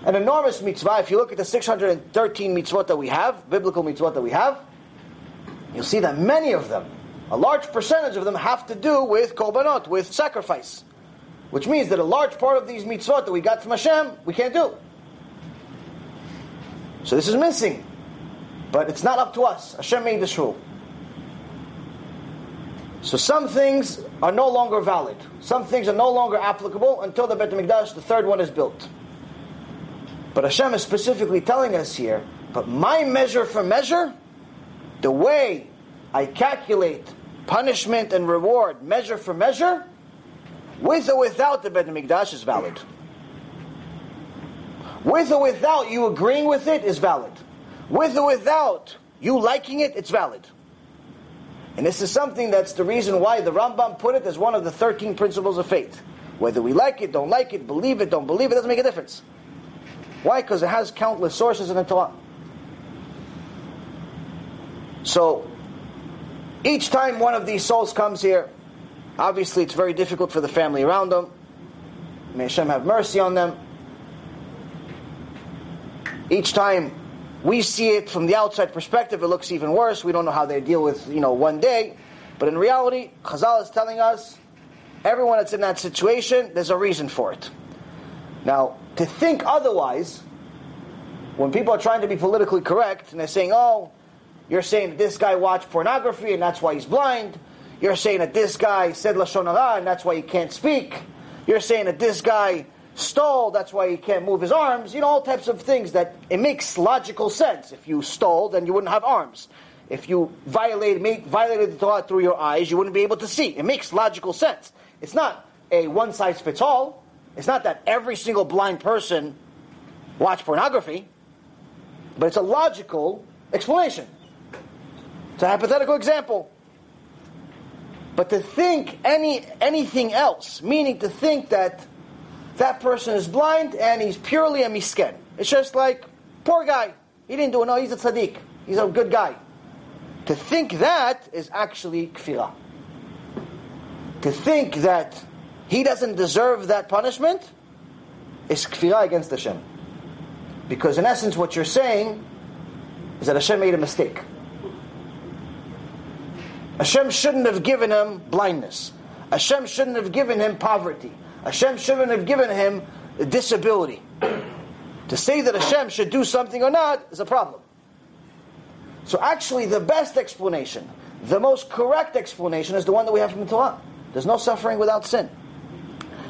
an enormous mitzvah. If you look at the 613 mitzvot that we have, biblical mitzvot that we have, you'll see that many of them, a large percentage of them have to do with korbanot, with sacrifice. Which means that a large part of these mitzvot that we got from Hashem, we can't do. So this is missing. But it's not up to us. Hashem made this rule. So some things are no longer valid. Some things are no longer applicable until the Bet HaMikdash, the third one, is built. But Hashem is specifically telling us here, but my measure for measure, the way I calculate punishment and reward, measure for measure, with or without the Bet HaMikdash is valid. With or without you agreeing with it is valid. With or without you liking it, it's valid. And this is something that's the reason why the Rambam put it as one of the 13 principles of faith. Whether we like it, don't like it, believe it, don't believe it, doesn't make a difference. Why? Because it has countless sources in the Torah. So, each time one of these souls comes here, obviously it's very difficult for the family around them. May Hashem have mercy on them. Each time we see it from the outside perspective, it looks even worse. We don't know how they deal with, you know, one day. But in reality, Chazal is telling us everyone that's in that situation, there's a reason for it. Now, to think otherwise, when people are trying to be politically correct and they're saying, oh, you're saying that this guy watched pornography and that's why he's blind. You're saying that this guy said Lashon Hara and that's why he can't speak. You're saying that this guy stole, that's why he can't move his arms. You know, all types of things that it makes logical sense. If you stole, then you wouldn't have arms. If you violated, made, violated the Torah through your eyes, you wouldn't be able to see. It makes logical sense. It's not a one size fits all. It's not that every single blind person watch pornography, but it's a logical explanation. It's a hypothetical example. But to think any anything else, meaning to think that that person is blind and he's purely a misken. It's just like, poor guy. He didn't do it. No, he's a tzaddik. He's a good guy. To think that is actually kfirah. To think that he doesn't deserve that punishment is kfirah against Hashem. Because in essence, what you're saying is that Hashem made a mistake. Hashem shouldn't have given him blindness. Hashem shouldn't have given him poverty. Hashem shouldn't have given him a disability. To say that Hashem should do something or not is a problem. So actually, the best explanation, the most correct explanation, is the one that we have from the Torah. There's no suffering without sin.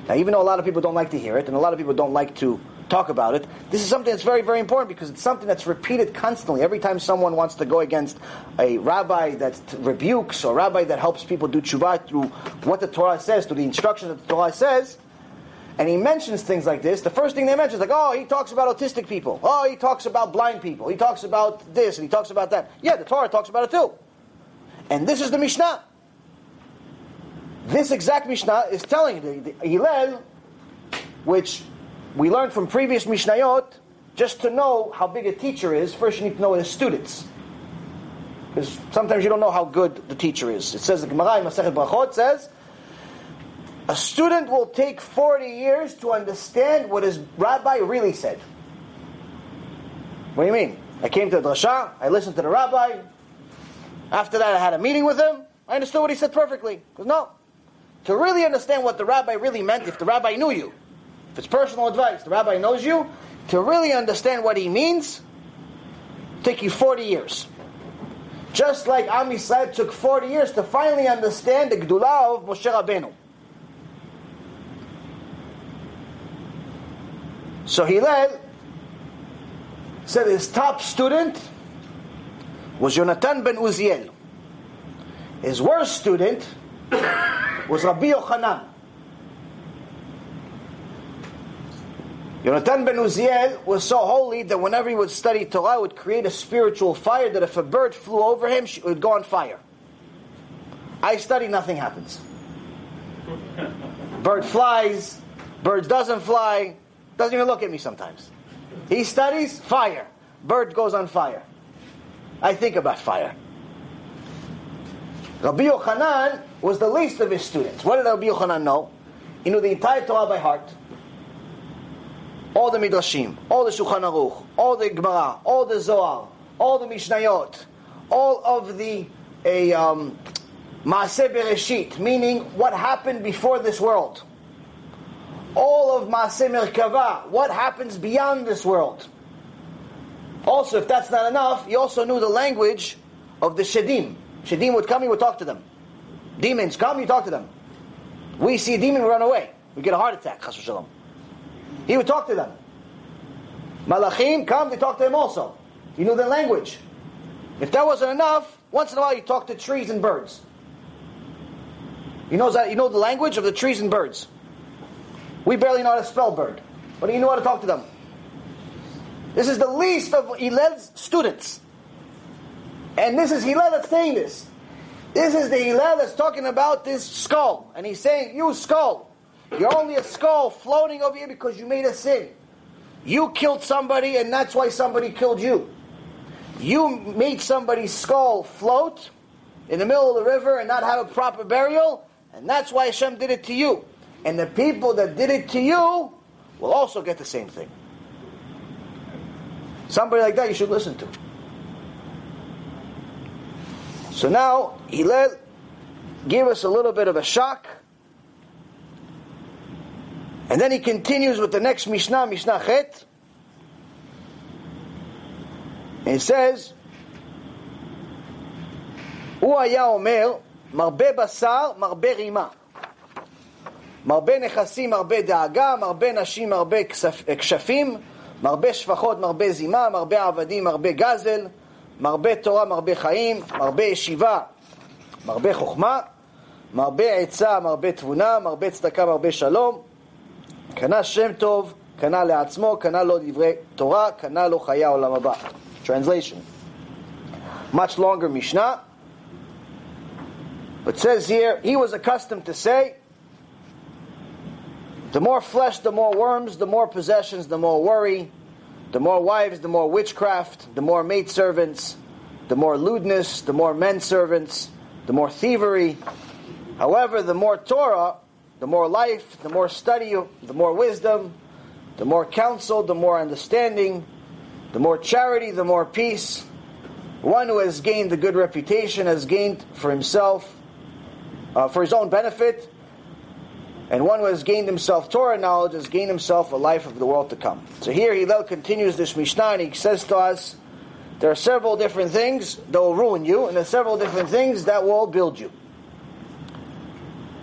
Now, even though a lot of people don't like to hear it, and a lot of people don't like to talk about it, this is something that's very, very important because it's something that's repeated constantly. Every time someone wants to go against a rabbi that rebukes or rabbi that helps people do tshuva through what the Torah says, through the instruction that the Torah says, and he mentions things like this, the first thing they mention is like, oh, he talks about autistic people. Oh, he talks about blind people. He talks about this and he talks about that. Yeah, the Torah talks about it too. And this is the Mishnah. This exact Mishnah is telling the, the Hillel, which we learned from previous Mishnayot, just to know how big a teacher is, first you need to know his students. Because sometimes you don't know how good the teacher is. It says the Gemara in Masechet Brachot says, a student will take 40 years to understand what his rabbi really said. What do you mean? I came to the drasha, I listened to the rabbi. After that, I had a meeting with him. I understood what he said perfectly. Because no, to really understand what the rabbi really meant, if the rabbi knew you, if it's personal advice, the rabbi knows you, to really understand what he means, take you 40 years. Just like Am Yisrael took 40 years to finally understand the Gdullah of Moshe Rabbeinu. So Hillel said his top student was Jonathan ben Uziel. His worst student was Rabbi Yochanan. Jonathan ben Uziel was so holy that whenever he would study Torah, it would create a spiritual fire that if a bird flew over him, it would go on fire. I study, nothing happens. Bird flies, bird doesn't fly, doesn't even look at me sometimes. He studies, fire. Bird goes on fire. I think about fire. Rabbi Yochanan was the least of his students. What did Rabbi Yochanan know? He knew the entire Torah by heart. All the Midrashim, all the Shulchan Aruch, all the Gemara, all the Zohar, all the Mishnayot, all of the a, um, Maaseh meaning what happened before this world. All of Maaseh Merkava, what happens beyond this world. Also, if that's not enough, he also knew the language of the Shedim. Shedim would come, he would talk to them. Demons come, you talk to them. We see a demon, we run away. We get a heart attack, chas v'shalom. He would talk to them. Malachim come, they talk to him also. He knew their language. If that wasn't enough, once in a while he talked to trees and birds. He knows that. You know the language of the trees and birds. We barely know how to spell bird, but he knew how to talk to them. This is the least of Hillel's students, and this is Hillel that's saying this. This is the Hillel that's talking about this skull, and he's saying, "You skull, you're only a skull floating over here because you made a sin. You killed somebody, and that's why somebody killed you. You made somebody's skull float in the middle of the river and not have a proper burial, and that's why Hashem did it to you. And the people that did it to you will also get the same thing. Somebody like that you should listen to. So now, Hillel gave us a little bit of a shock. And then he continues with the next Mishnah, Mishnah Chet. And he says, הוא היה אומר, מרבה בשר, מרבה רימה. מרבה נכסים, מרבה דאגה, מרבה נשים, מרבה כספ, כשפים, מרבה שפחות, מרבה זימה, מרבה עבדים, מרבה גזל, מרבה תורה, מרבה חיים, מרבה ישיבה, מרבה חוכמה, מרבה עצה, מרבה תבונה, מרבה צדקה, מרבה שלום, קנה שם טוב, קנה לעצמו, קנה לו דברי תורה, קנה לו חיי העולם הבא. Translation. Much longer Mishnah. But says here, he was accustomed to say, the more flesh, the more worms, the more possessions, the more worry, the more wives, the more witchcraft, the more maidservants, the more lewdness, the more men servants, the more thievery. However, the more Torah, the more life, the more study, the more wisdom, the more counsel, the more understanding, the more charity, the more peace. One who has gained a good reputation has gained for himself, uh, for his own benefit, and one who has gained himself Torah knowledge has gained himself a life of the world to come. So here Hillel continues this Mishnah and he says to us There are several different things that will ruin you, and there are several different things that will build you.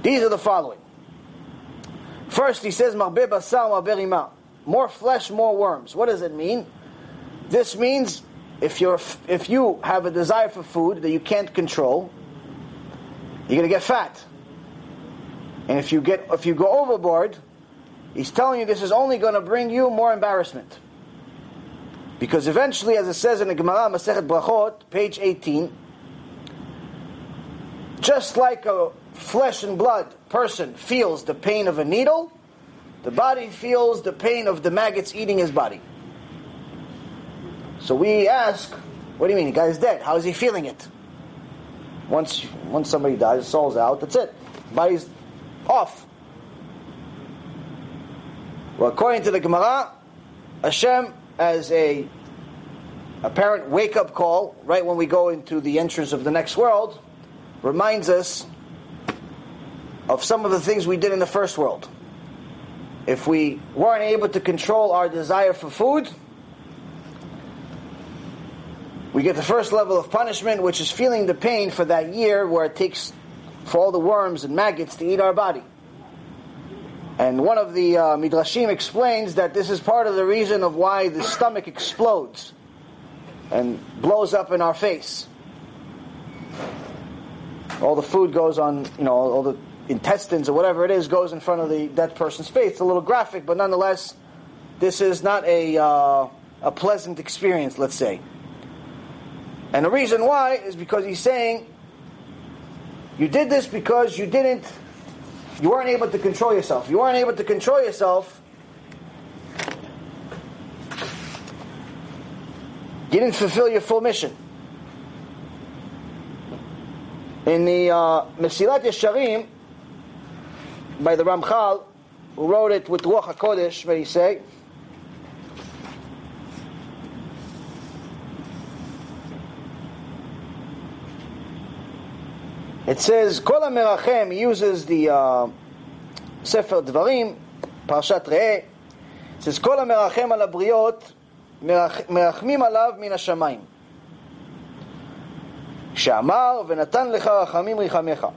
These are the following. First, he says. More flesh, more worms. What does it mean? This means if you're if you have a desire for food that you can't control, you're going to get fat. And if you get if you go overboard, he's telling you this is only going to bring you more embarrassment. Because eventually, as it says in the Gemara Masechet Brachot, page 18, just like a flesh and blood person feels the pain of a needle, the body feels the pain of the maggots eating his body. So we ask, what do you mean? The guy's dead. How is he feeling it? Once, once somebody dies, soul's out, that's it. Body's off. Well, according to the Gemara, Hashem, as a apparent wake up call, right when we go into the entrance of the next world, reminds us of some of the things we did in the first world. If we weren't able to control our desire for food, we get the first level of punishment, which is feeling the pain for that year where it takes for all the worms and maggots to eat our body. And one of the uh, Midrashim explains that this is part of the reason of why the stomach explodes and blows up in our face. All the food goes on, you know, all the intestines or whatever it is goes in front of the dead person's face. It's a little graphic, but nonetheless, this is not a, uh, a pleasant experience, let's say. And the reason why is because he's saying, you did this because you didn't, you weren't able to control yourself. You weren't able to control yourself. You didn't fulfill your full mission. In the uh, Mesilat Yesharim, by the Ramchal, who wrote it with Ruach HaKodesh, may he say, It says, Kol HaMerachem, he uses the uh, Sefer Dvarim, Parashat Re'eh, it says, Kol HaMerachem al הבריות, מרחמים עליו מן השמיים. שאמר, ונתן לך רחמים רחמך.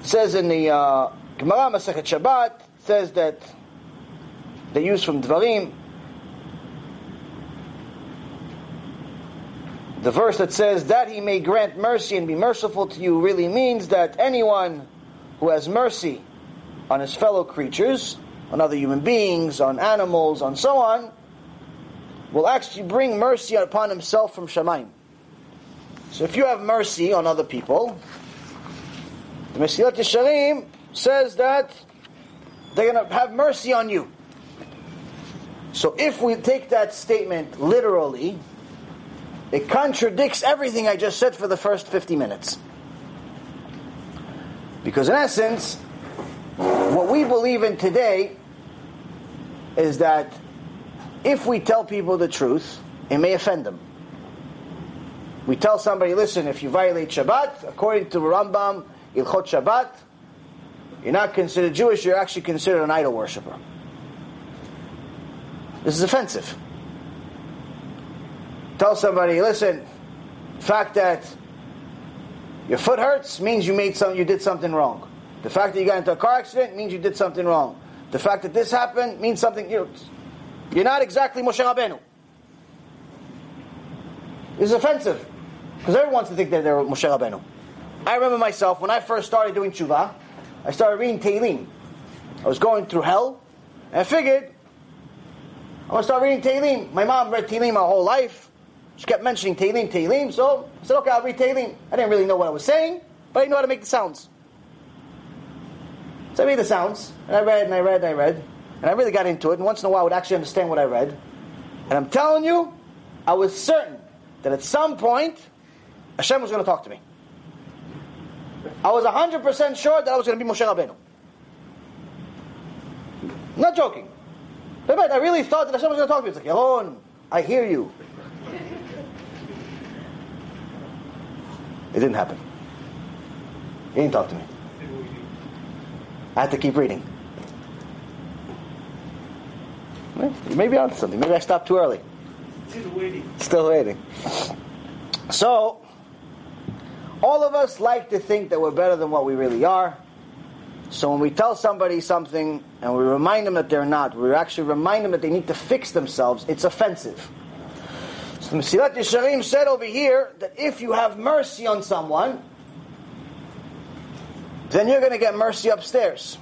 It says in the uh, Gemara Masechet Shabbat, says that they use from Dvarim, the verse that says that he may grant mercy and be merciful to you really means that anyone who has mercy on his fellow creatures, on other human beings, on animals, on so on, will actually bring mercy upon himself from Shemaim. So if you have mercy on other people, the Mesilat Yesharim says that they're going to have mercy on you. So if we take that statement literally, it contradicts everything I just said for the first 50 minutes. Because in essence, what we believe in today is that if we tell people the truth, it may offend them. We tell somebody, listen, if you violate Shabbat, according to Rambam, Hilchot Shabbat, you're not considered Jewish, you're actually considered an idol worshiper. This is offensive. Tell somebody, listen, the fact that your foot hurts means you made some, you did something wrong. The fact that you got into a car accident means you did something wrong. The fact that this happened means something. You're, you're not exactly Moshe Rabbeinu. This is offensive because everyone wants to think that they're Moshe Rabbeinu. I remember myself when I first started doing tshuva, I started reading Tehillim. I was going through hell, and I figured I'm to start reading Tehillim. My mom read Tehillim my whole life. She kept mentioning Tehillim, Tehillim, so I said, okay, I'll read Tehillim. I didn't really know what I was saying, but I knew how to make the sounds. So I made the sounds, and I read, and I read, and I read, and I really got into it, and once in a while I would actually understand what I read. And I'm telling you, I was certain that at some point, Hashem was going to talk to me. I was 100% sure that I was going to be Moshe Rabbeinu. Not joking. But I really thought that Hashem was going to talk to me. It's like, Yaron, I hear you. It didn't happen. He didn't talk to me. I had to keep reading. Maybe onto something. Maybe I stopped too early. Still waiting. Still waiting. So, all of us like to think that we're better than what we really are. So when we tell somebody something and we remind them that they're not, we actually remind them that they need to fix themselves, it's offensive. So Mesilat Yesharim said over here that if you have mercy on someone, then you're going to get mercy upstairs.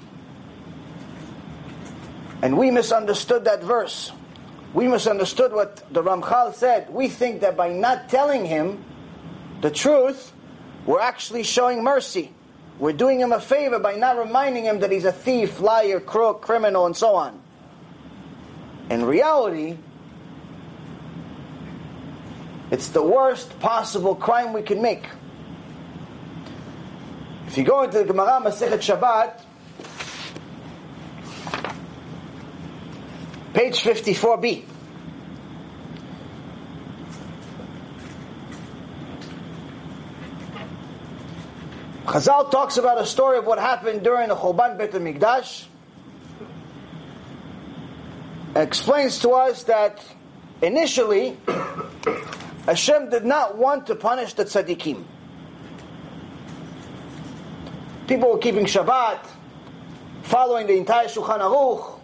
And we misunderstood that verse. We misunderstood what the Ramchal said. We think that by not telling him the truth, we're actually showing mercy. We're doing him a favor by not reminding him that he's a thief, liar, crook, criminal, and so on. In reality, it's the worst possible crime we can make. If you go into the Gemara Masechet Shabbat, page 54b. Chazal talks about a story of what happened during the Churban Beit HaMikdash. Explains to us that initially Hashem did not want to punish the tzaddikim. People were keeping Shabbat, following the entire Shulchan Aruch,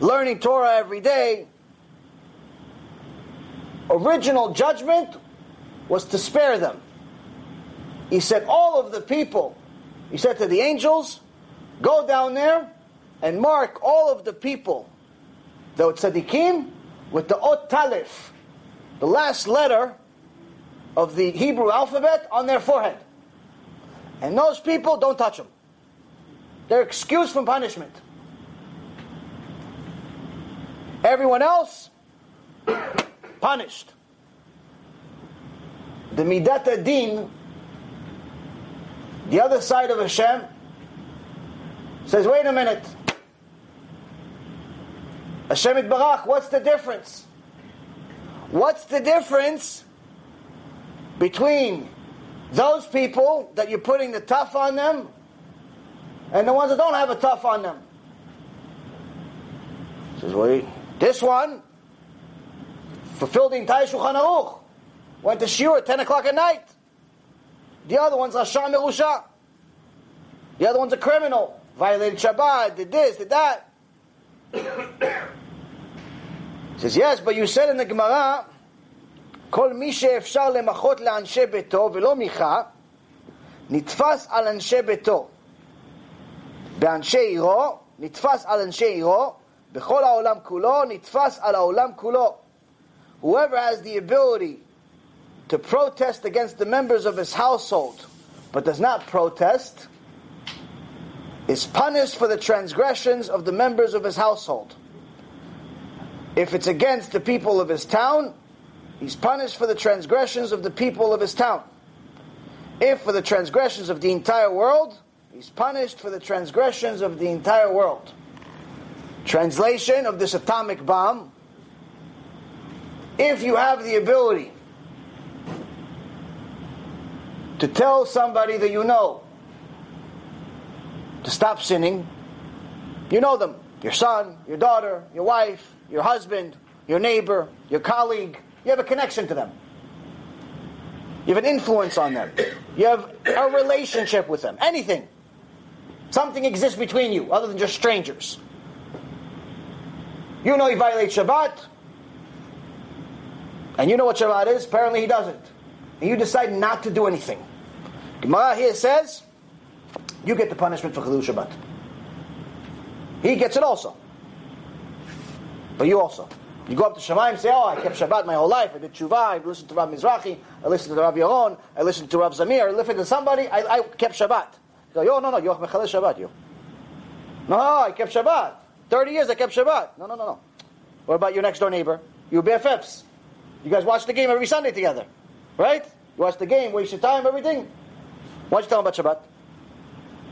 learning Torah every day. Original judgment was to spare them. He said, all of the people, he said to the angels, go down there and mark all of the people, the tzaddikim, with the ot talif, the last letter of the Hebrew alphabet on their forehead. And those people, don't touch them. They're excused from punishment. Everyone else, punished. The Midat HaDin, the other side of Hashem, says, wait a minute. Hashem Barach, what's the difference? What's the difference between those people that you're putting the tav on them and the ones that don't have a tav on them? Says, wait, this one fulfilled the entire Shulchan Aruch, went to Shiur at 10 o'clock at night. The other one's Rasha Merusha. The other one's a criminal, violated Shabbat, did this, did that says, yes, but you said in the Gemara, כל מי שאפשר למחות לאנשי ביתו ולא מיכה, נתפס על אנשי ביתו. באנשי עירו, נתפס על אנשי עירו, בכל העולם כולו, נתפס על העולם כולו. Whoever has the ability to protest against the members of his household, but does not protest, is punished for the transgressions of the members of his household. If it's against the people of his town, he's punished for the transgressions of the people of his town. If for the transgressions of the entire world, he's punished for the transgressions of the entire world. Translation of this atomic bomb if you have the ability to tell somebody that you know to stop sinning, you know them your son, your daughter, your wife, your husband, your neighbor, your colleague. You have a connection to them. You have an influence on them. You have a relationship with them. Anything. Something exists between you other than just strangers. You know he violates Shabbat, and you know what Shabbat is. Apparently he doesn't. And you decide not to do anything. Gemara here says, you get the punishment for Chilul Shabbat. He gets it also. But you also. You go up to Shamayim and say, oh, I kept Shabbat my whole life. I did Tshuva, I listened to Rav Mizrahi, I listened to Rav Yaron, I listened to Rav Zamir, I listened to somebody, I, I kept Shabbat. You go, yo, no, no, you're Mechalel Shabbat, you. No, I kept Shabbat. 30 years I kept Shabbat. No, no, no, no. What about your next door neighbor? You BFFs. You guys watch the game every Sunday together. Right? You watch the game, waste your time, everything. Why'd you tell him about Shabbat?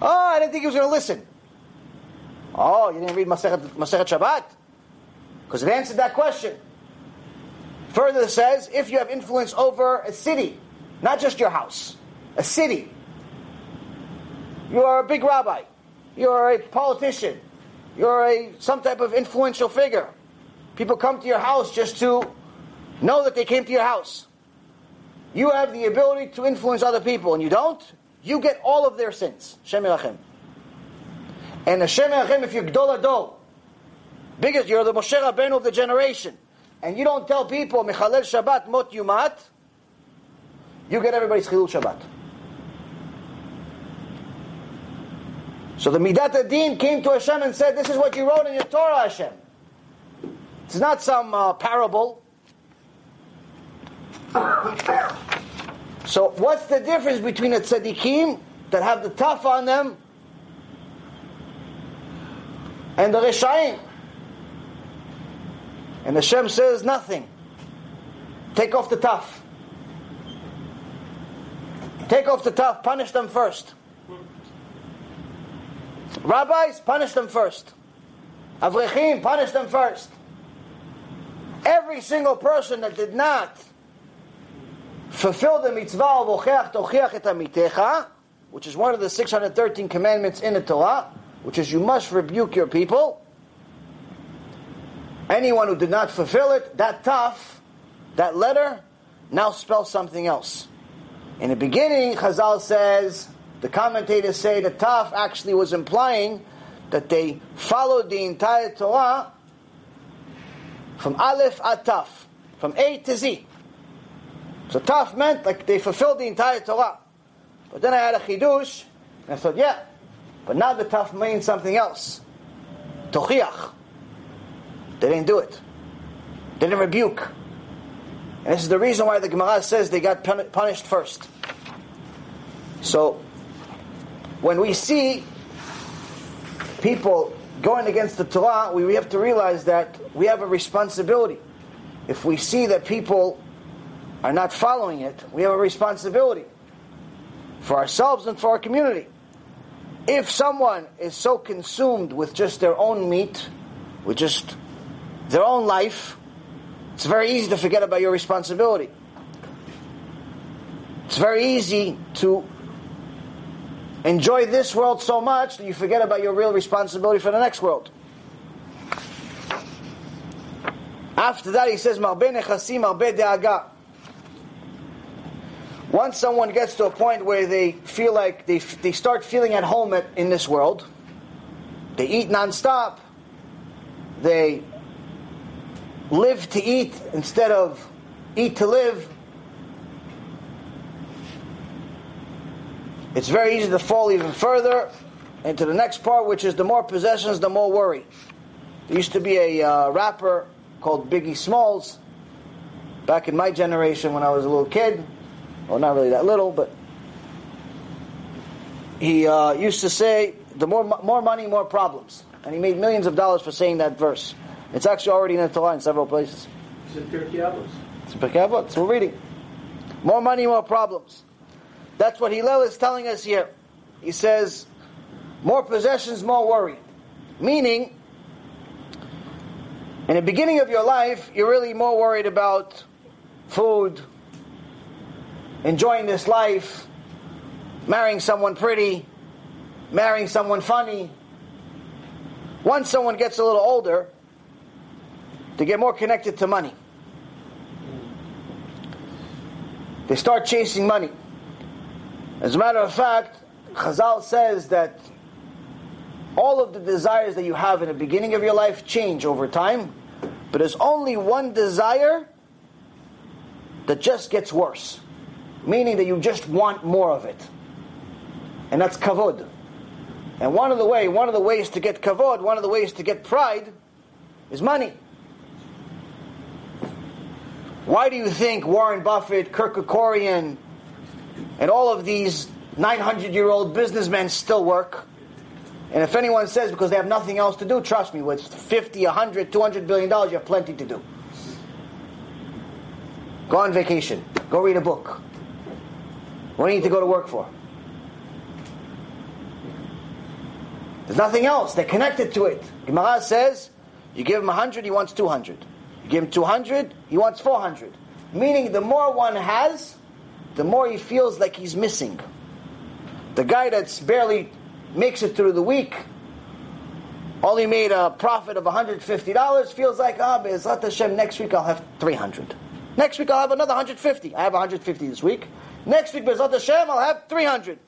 Oh, I didn't think he was going to listen. Oh, you didn't read Masechet, Masechet Shabbat? Because it answered that question. Further it says, if you have influence over a city, not just your house, a city, you are a big rabbi, you're a politician, you're a some type of influential figure. People come to your house just to know that they came to your house. You have the ability to influence other people, and you don't, you get all of their sins. Shem Yerachem. And Hashem Yerachem, if you're Gdol Adol, biggest, you're the Moshe Rabbeinu of the generation, and you don't tell people, Mechalel Shabbat, Mot Yumat, you get everybody's Chilul Shabbat. So the Midat HaDin came to Hashem and said, This is what you wrote in your Torah, Hashem. It's not some uh, parable. So what's the difference between the tzaddikim that have the Taf on them and the reshaim? And Hashem says nothing. Take off the Taf. Take off the Taf. Punish them first. Rabbis, punish them first. Avrechim, punish them first. Every single person that did not fulfill the mitzvah of ocheach tochiach et amitecha, which is one of the 613 commandments in the Torah, which is you must rebuke your people. Anyone who did not fulfill it, that Taf, that letter, now spells something else. In the beginning, Chazal says, the commentators say the Taf actually was implying that they followed the entire Torah from Aleph ad Taf, from A to Z. So Taf meant like they fulfilled the entire Torah. But then I had a Chidush, and I thought, yeah, but now the Taf means something else. Tochiach. They didn't do it. They didn't rebuke. And this is the reason why the Gemara says they got punished first. So, when we see people going against the Torah, we have to realize that we have a responsibility. If we see that people are not following it, we have a responsibility for ourselves and for our community. If someone is so consumed with just their own meat, with just their own life, it's very easy to forget about your responsibility. It's very easy to enjoy this world so much that you forget about your real responsibility for the next world. After that, he says. Once someone gets to a point where they feel like they, they start feeling at home at, in this world, they eat nonstop, they live to eat instead of eat to live. It's very easy to fall even further into the next part, which is the more possessions, the more worry. There used to be a uh, rapper called Biggie Smalls back in my generation when I was a little kid. Well, not really that little, but he uh, used to say, "The more more money, more problems," and he made millions of dollars for saying that verse. It's actually already in the Torah in several places. It's in Pirkei Avos. It's in Pirkei. We're reading. More money, more problems. That's what Hillel is telling us here. He says, more possessions, more worry. Meaning, in the beginning of your life, you're really more worried about food, enjoying this life, marrying someone pretty, marrying someone funny. Once someone gets a little older, they get more connected to money. They start chasing money. As a matter of fact, Chazal says that all of the desires that you have in the beginning of your life change over time, but there's only one desire that just gets worse, meaning that you just want more of it, and that's kavod. And one of the way, one of the ways to get kavod, one of the ways to get pride, is money. Why do you think Warren Buffett, Kirk Kerkorian, and all of these 900 year old businessmen still work? And if anyone says because they have nothing else to do, trust me, with 50, 100, 200 billion dollars, you have plenty to do. Go on vacation. Go read a book. What do you need to go to work for? There's nothing else. They're connected to it. Gemara says, you give him 100, he wants 200. You give him 200, he wants 400. Meaning, the more one has, the more he feels like he's missing. The guy that's barely makes it through the week, only made a profit of $150, feels like, ah, oh, Be'ezrat Hashem, next week I'll have 300. Next week I'll have another 150. I have 150 this week. Next week, Be'ezrat Hashem, I'll have 300.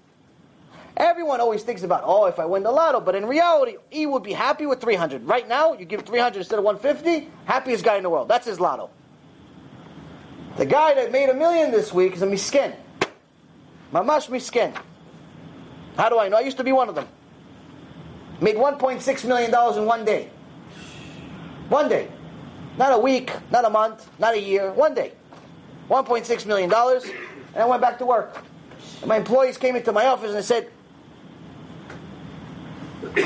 Everyone always thinks about, oh, if I win the lotto, but in reality, he would be happy with 300. Right now, you give 300 instead of 150, happiest guy in the world. That's his lotto. The guy that made a million this week is a miskin. Mamash miskin. How do I know? I used to be one of them. Made 1.6 million dollars in one day. One day. Not a week, not a month, not a year, one day. 1.6 million dollars, and I went back to work. And my employees came into my office and said,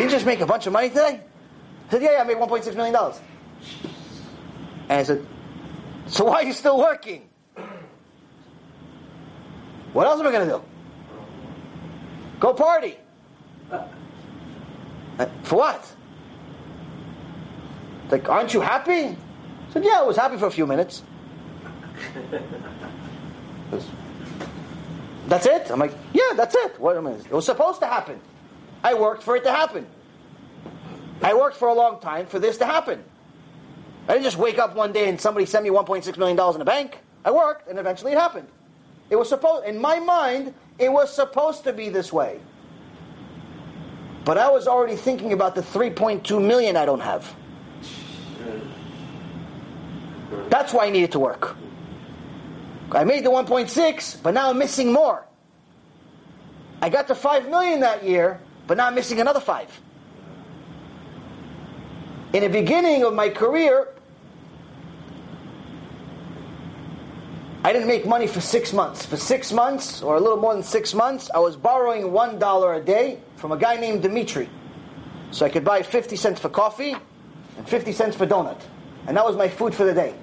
You just make a bunch of money today? I said, Yeah, yeah, I made 1.6 million dollars. And I said, So why are you still working? What else am I going to do? Go party. Uh, For what? Like, aren't you happy? I said, yeah, I was happy for a few minutes. That's it? I'm like, yeah, that's it. What am I? It was supposed to happen. I worked for it to happen. I worked for a long time for this to happen. I didn't just wake up one day and somebody sent me 1.6 million dollars in the bank. I worked, and eventually it happened. It was supposed, in my mind, it was supposed to be this way. But I was already thinking about the 3.2 million I don't have. That's why I needed to work. I made the 1.6, but now I'm missing more. I got to 5 million that year, but now I'm missing another 5. In the beginning of my career, I didn't make money for six months. For six months, or a little more than six months, I was borrowing one dollar a day from a guy named Dimitri. So I could buy 50 cents for coffee and 50 cents for donut. And that was my food for the day.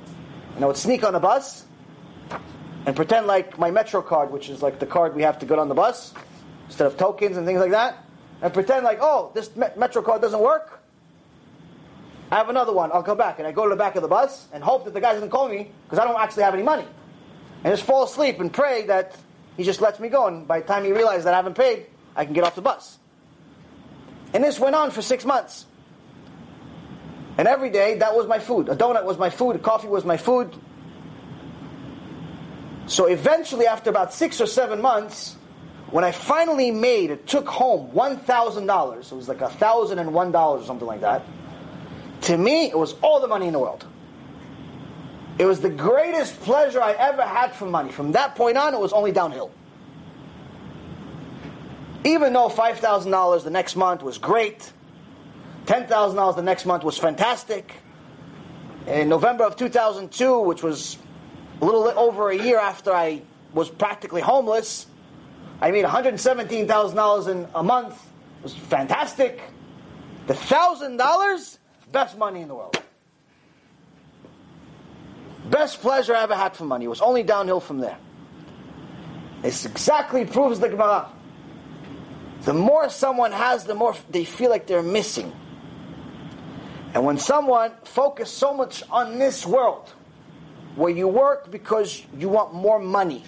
And I would sneak on a bus and pretend like my Metro card, which is like the card we have to get on the bus, instead of tokens and things like that, and pretend like, oh, this me- Metro card doesn't work. I have another one. I'll come back. And I go to the back of the bus and hope that the guy doesn't call me because I don't actually have any money. And just fall asleep and pray that he just lets me go. And by the time he realizes that I haven't paid, I can get off the bus. And this went on for six months. And every day, that was my food. A donut was my food. A coffee was my food. So eventually, after about six or seven months, when I finally made it, took home $1,000. It was like $1,001 or something like that. To me, it was all the money in the world. It was the greatest pleasure I ever had from money. From that point on, it was only downhill. Even though $5,000 the next month was great, $10,000 the next month was fantastic. In November of 2002, which was a little over a year after I was practically homeless, I made $117,000 in a month. It was fantastic. The $1,000, best money in the world. Best pleasure I ever had for money. It was only downhill from there. This exactly proves the Gemara. The more someone has, the more they feel like they're missing. And when someone focuses so much on this world, where you work because you want more money,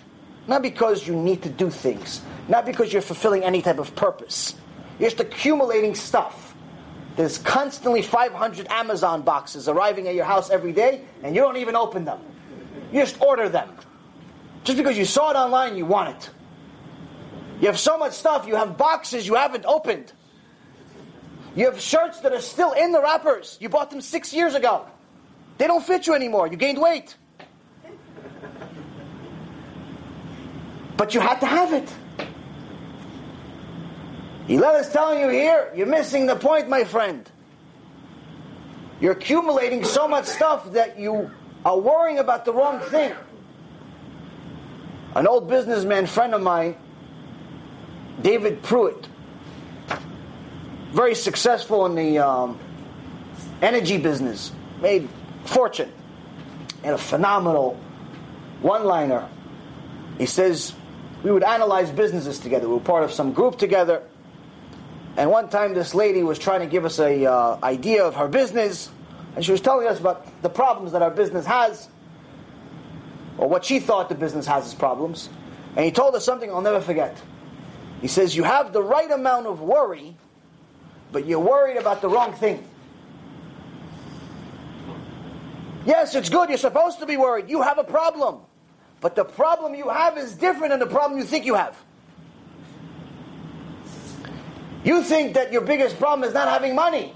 not because you need to do things, not because you're fulfilling any type of purpose, you're just accumulating stuff. There's constantly 500 Amazon boxes arriving at your house every day, and you don't even open them. You just order them. Just because you saw it online, you want it. You have so much stuff, you have boxes you haven't opened. You have shirts that are still in the wrappers. You bought them six years ago. They don't fit you anymore. You gained weight. But you had to have it. Hillel is telling you here, you're missing the point, my friend. You're accumulating so much stuff that you are worrying about the wrong thing. An old businessman friend of mine, David Pruitt, very successful in the um, energy business, made fortune, and a phenomenal one-liner. He says we would analyze businesses together. We were part of some group together, and one time this lady was trying to give us a uh, idea of her business, and she was telling us about the problems that our business has, or what she thought the business has as problems. And he told us something I'll never forget. He says, You have the right amount of worry, but you're worried about the wrong thing. Yes, it's good. You're supposed to be worried. You have a problem. But the problem you have is different than the problem you think you have. You think that your biggest problem is not having money.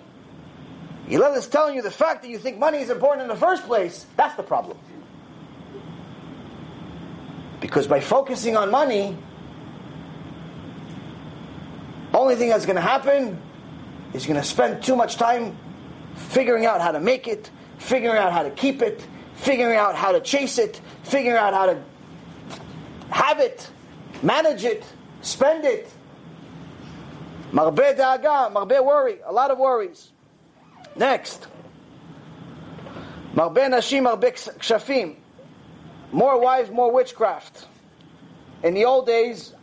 Hillel is telling you the fact that you think money is important in the first place, that's the problem. Because by focusing on money, only thing that's going to happen is you're going to spend too much time figuring out how to make it, figuring out how to keep it, figuring out how to chase it, figuring out how to have it, manage it, spend it. Marbe daga, marbe worry, a lot of worries. Next. Marbe nashim, marbe kshafim. More wives, more witchcraft. In the old days,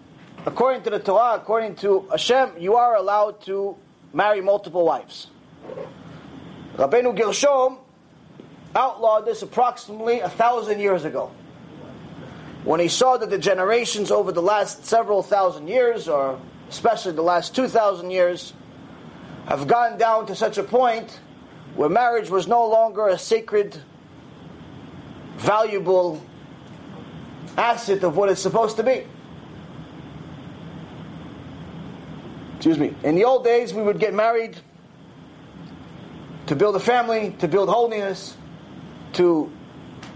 according to the Torah, according to Hashem, you are allowed to marry multiple wives. Rabbeinu Gershom outlawed this approximately a thousand years ago. When he saw that the generations over the last several thousand years, or especially the last two thousand years, have gone down to such a point where marriage was no longer a sacred, valuable asset of what it's supposed to be. Excuse me. In the old days, we would get married to build a family, to build holiness, to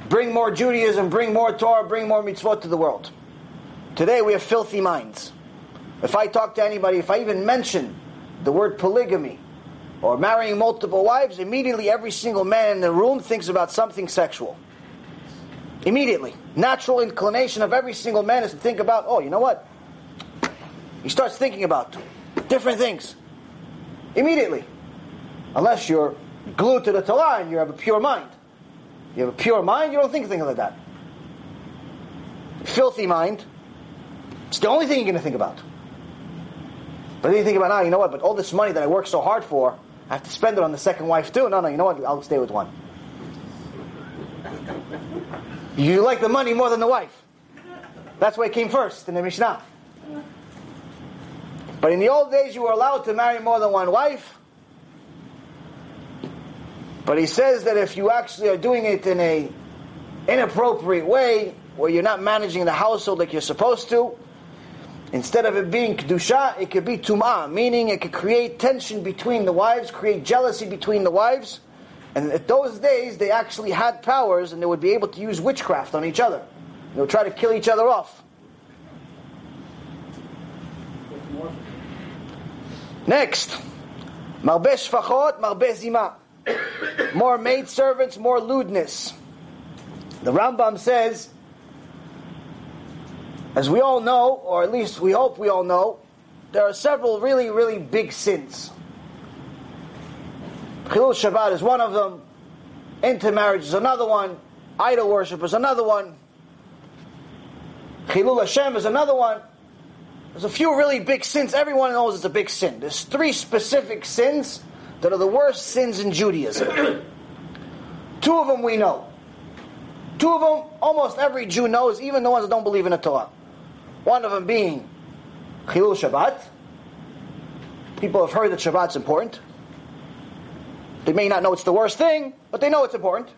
bring more Judaism, bring more Torah, bring more mitzvot to the world. Today we have filthy minds. If I talk to anybody, if I even mention the word polygamy or marrying multiple wives, immediately every single man in the room thinks about something sexual. Immediately. Natural inclination of every single man is to think about, oh, you know what? He starts thinking about different things. Immediately. Unless you're glued to the Torah and you have a pure mind. You have a pure mind, you don't think things like that. Filthy mind, it's the only thing you're going to think about. But then you think about, ah, you know what, but all this money that I work so hard for, I have to spend it on the second wife too. No, no, you know what, I'll stay with one. You like the money more than the wife. That's why it came first in the Mishnah. But in the old days, you were allowed to marry more than one wife. But he says that if you actually are doing it in a inappropriate way, where you're not managing the household like you're supposed to, instead of it being kedusha, it could be tumah, meaning it could create tension between the wives, create jealousy between the wives. And at those days, they actually had powers, and they would be able to use witchcraft on each other. They would try to kill each other off. Next, marbe shfachot, marbe zima. More maid servants, more lewdness. The Rambam says, as we all know, or at least we hope we all know, there are several really, really big sins. Chilul Shabbat is one of them. Intermarriage is another one. Idol worship is another one. Chilul Hashem is another one. There's a few really big sins. Everyone knows it's a big sin. There's three specific sins that are the worst sins in Judaism. Two of them we know. Two of them almost every Jew knows, even the ones that don't believe in the Torah. One of them being Chilul Shabbat. People have heard that Shabbat's important. They may not know it's the worst thing, but they know it's important.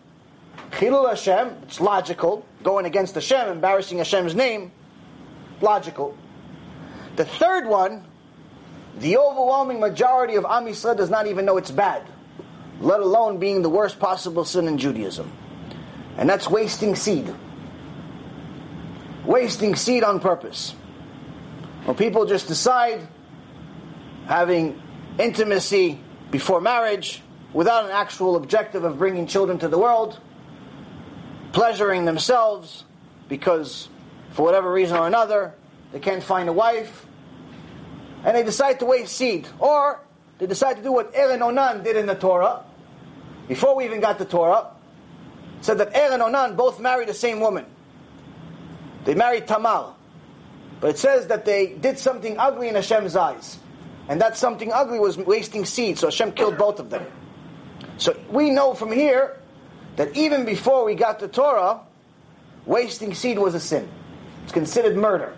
Chilul Hashem, it's logical. Going against Hashem, embarrassing Hashem's name, logical. The third one, the overwhelming majority of Am Yisrael does not even know it's bad, let alone being the worst possible sin in Judaism. And that's wasting seed. Wasting seed on purpose. When people just decide having intimacy before marriage without an actual objective of bringing children to the world, pleasuring themselves because for whatever reason or another they can't find a wife, and they decide to waste seed. Or they decide to do what and Onan did in the Torah. Before we even got the Torah, said that Er and Onan both married the same woman. They married Tamar. But it says that they did something ugly in Hashem's eyes. And that something ugly was wasting seed, so Hashem killed both of them. So we know from here that even before we got the Torah, wasting seed was a sin. It's considered murder.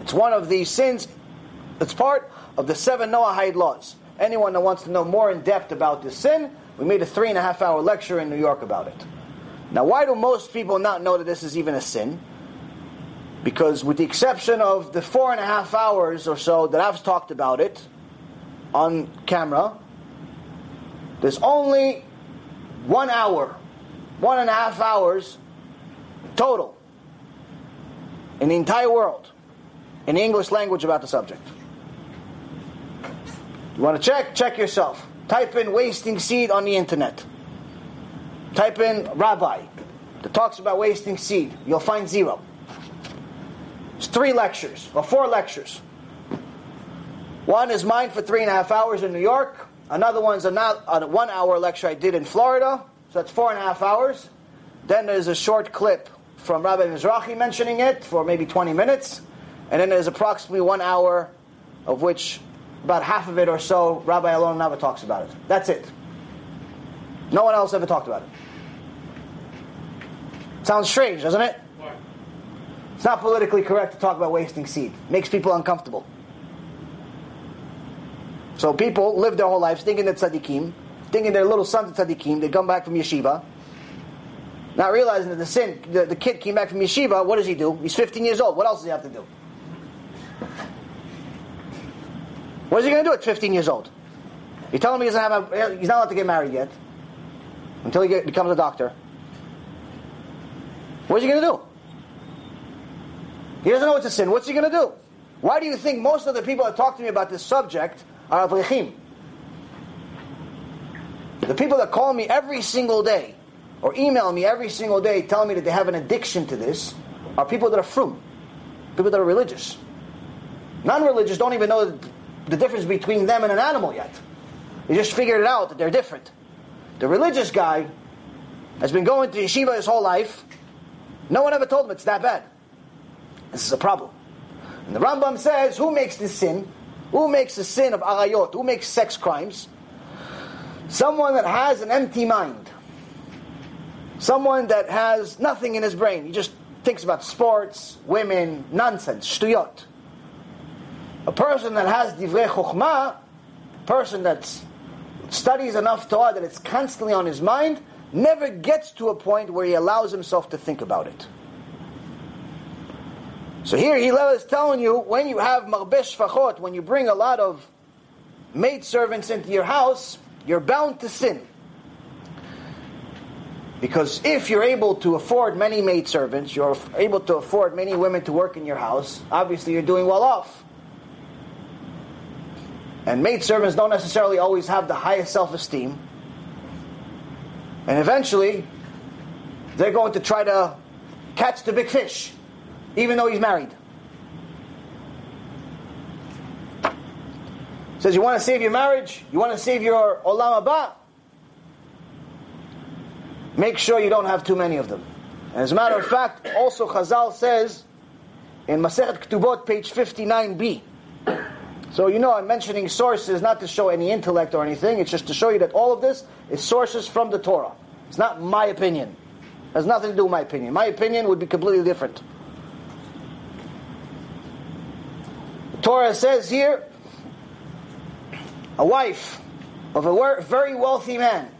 It's one of the sins, it's part of the seven Noahide laws. Anyone that wants to know more in depth about this sin, we made a three and a half hour lecture in New York about it. Now, why do most people not know that this is even a sin? Because, with the exception of the four and a half hours or so that I've talked about it on camera, there's only one hour, one and a half hours total in the entire world in the English language about the subject. You want to check? Check yourself. Type in wasting seed on the internet. Type in rabbi that talks about wasting seed. You'll find zero. It's three lectures, or four lectures. One is mine for three and a half hours in New York. Another one's a, one hour lecture I did in Florida. So that's four and a half hours. Then there's a short clip from Rabbi Mizrahi mentioning it for maybe 20 minutes. And then there's approximately one hour of which about half of it or so, Rabbi Alon never talks about it. That's it. No one else ever talked about it. Sounds strange, doesn't it? It's not politically correct to talk about wasting seed. Makes people uncomfortable. So people live their whole lives thinking that tzaddikim, thinking their little sons are tzaddikim, they come back from yeshiva, not realizing that the sin, the, the kid came back from yeshiva, what does he do? He's 15 years old. What else does he have to do? What is he going to do at 15 years old? You tell him he doesn't have a, he's not allowed to get married yet until he get, becomes a doctor. What is he going to do? He doesn't know it's a sin. What's he going to do? Why do you think most of the people that talk to me about this subject are avrechim? The people that call me every single day or email me every single day telling me that they have an addiction to this are people that are frum, people that are religious. Non-religious don't even know the difference between them and an animal yet. They just figured it out that they're different. The religious guy has been going to yeshiva his whole life. No one ever told him it's that bad. This is a problem. And the Rambam says, who makes this sin? Who makes the sin of arayot? Who makes sex crimes? Someone that has an empty mind. Someone that has nothing in his brain. He just thinks about sports, women, nonsense, shtuyot. A person that has divrei chokhmah, a person that studies enough Torah that it's constantly on his mind, never gets to a point where he allows himself to think about it. So here Hillel is telling you, when you have marbe shfachot, when you bring a lot of maid servants into your house, you're bound to sin. Because if you're able to afford many maid servants, you're able to afford many women to work in your house, obviously you're doing well off. And maid servants don't necessarily always have the highest self esteem. And eventually, they're going to try to catch the big fish, even though he's married. Says, you want to save your marriage? You want to save your olam haba? Make sure you don't have too many of them. And as a matter of fact, also Chazal says in Masechet Ketubot, page 59b. So you know I'm mentioning sources not to show any intellect or anything, it's just to show you that all of this is sources from the Torah. It's not my opinion. It has nothing to do with my opinion. My opinion would be completely different. The Torah says here, a wife of a very wealthy man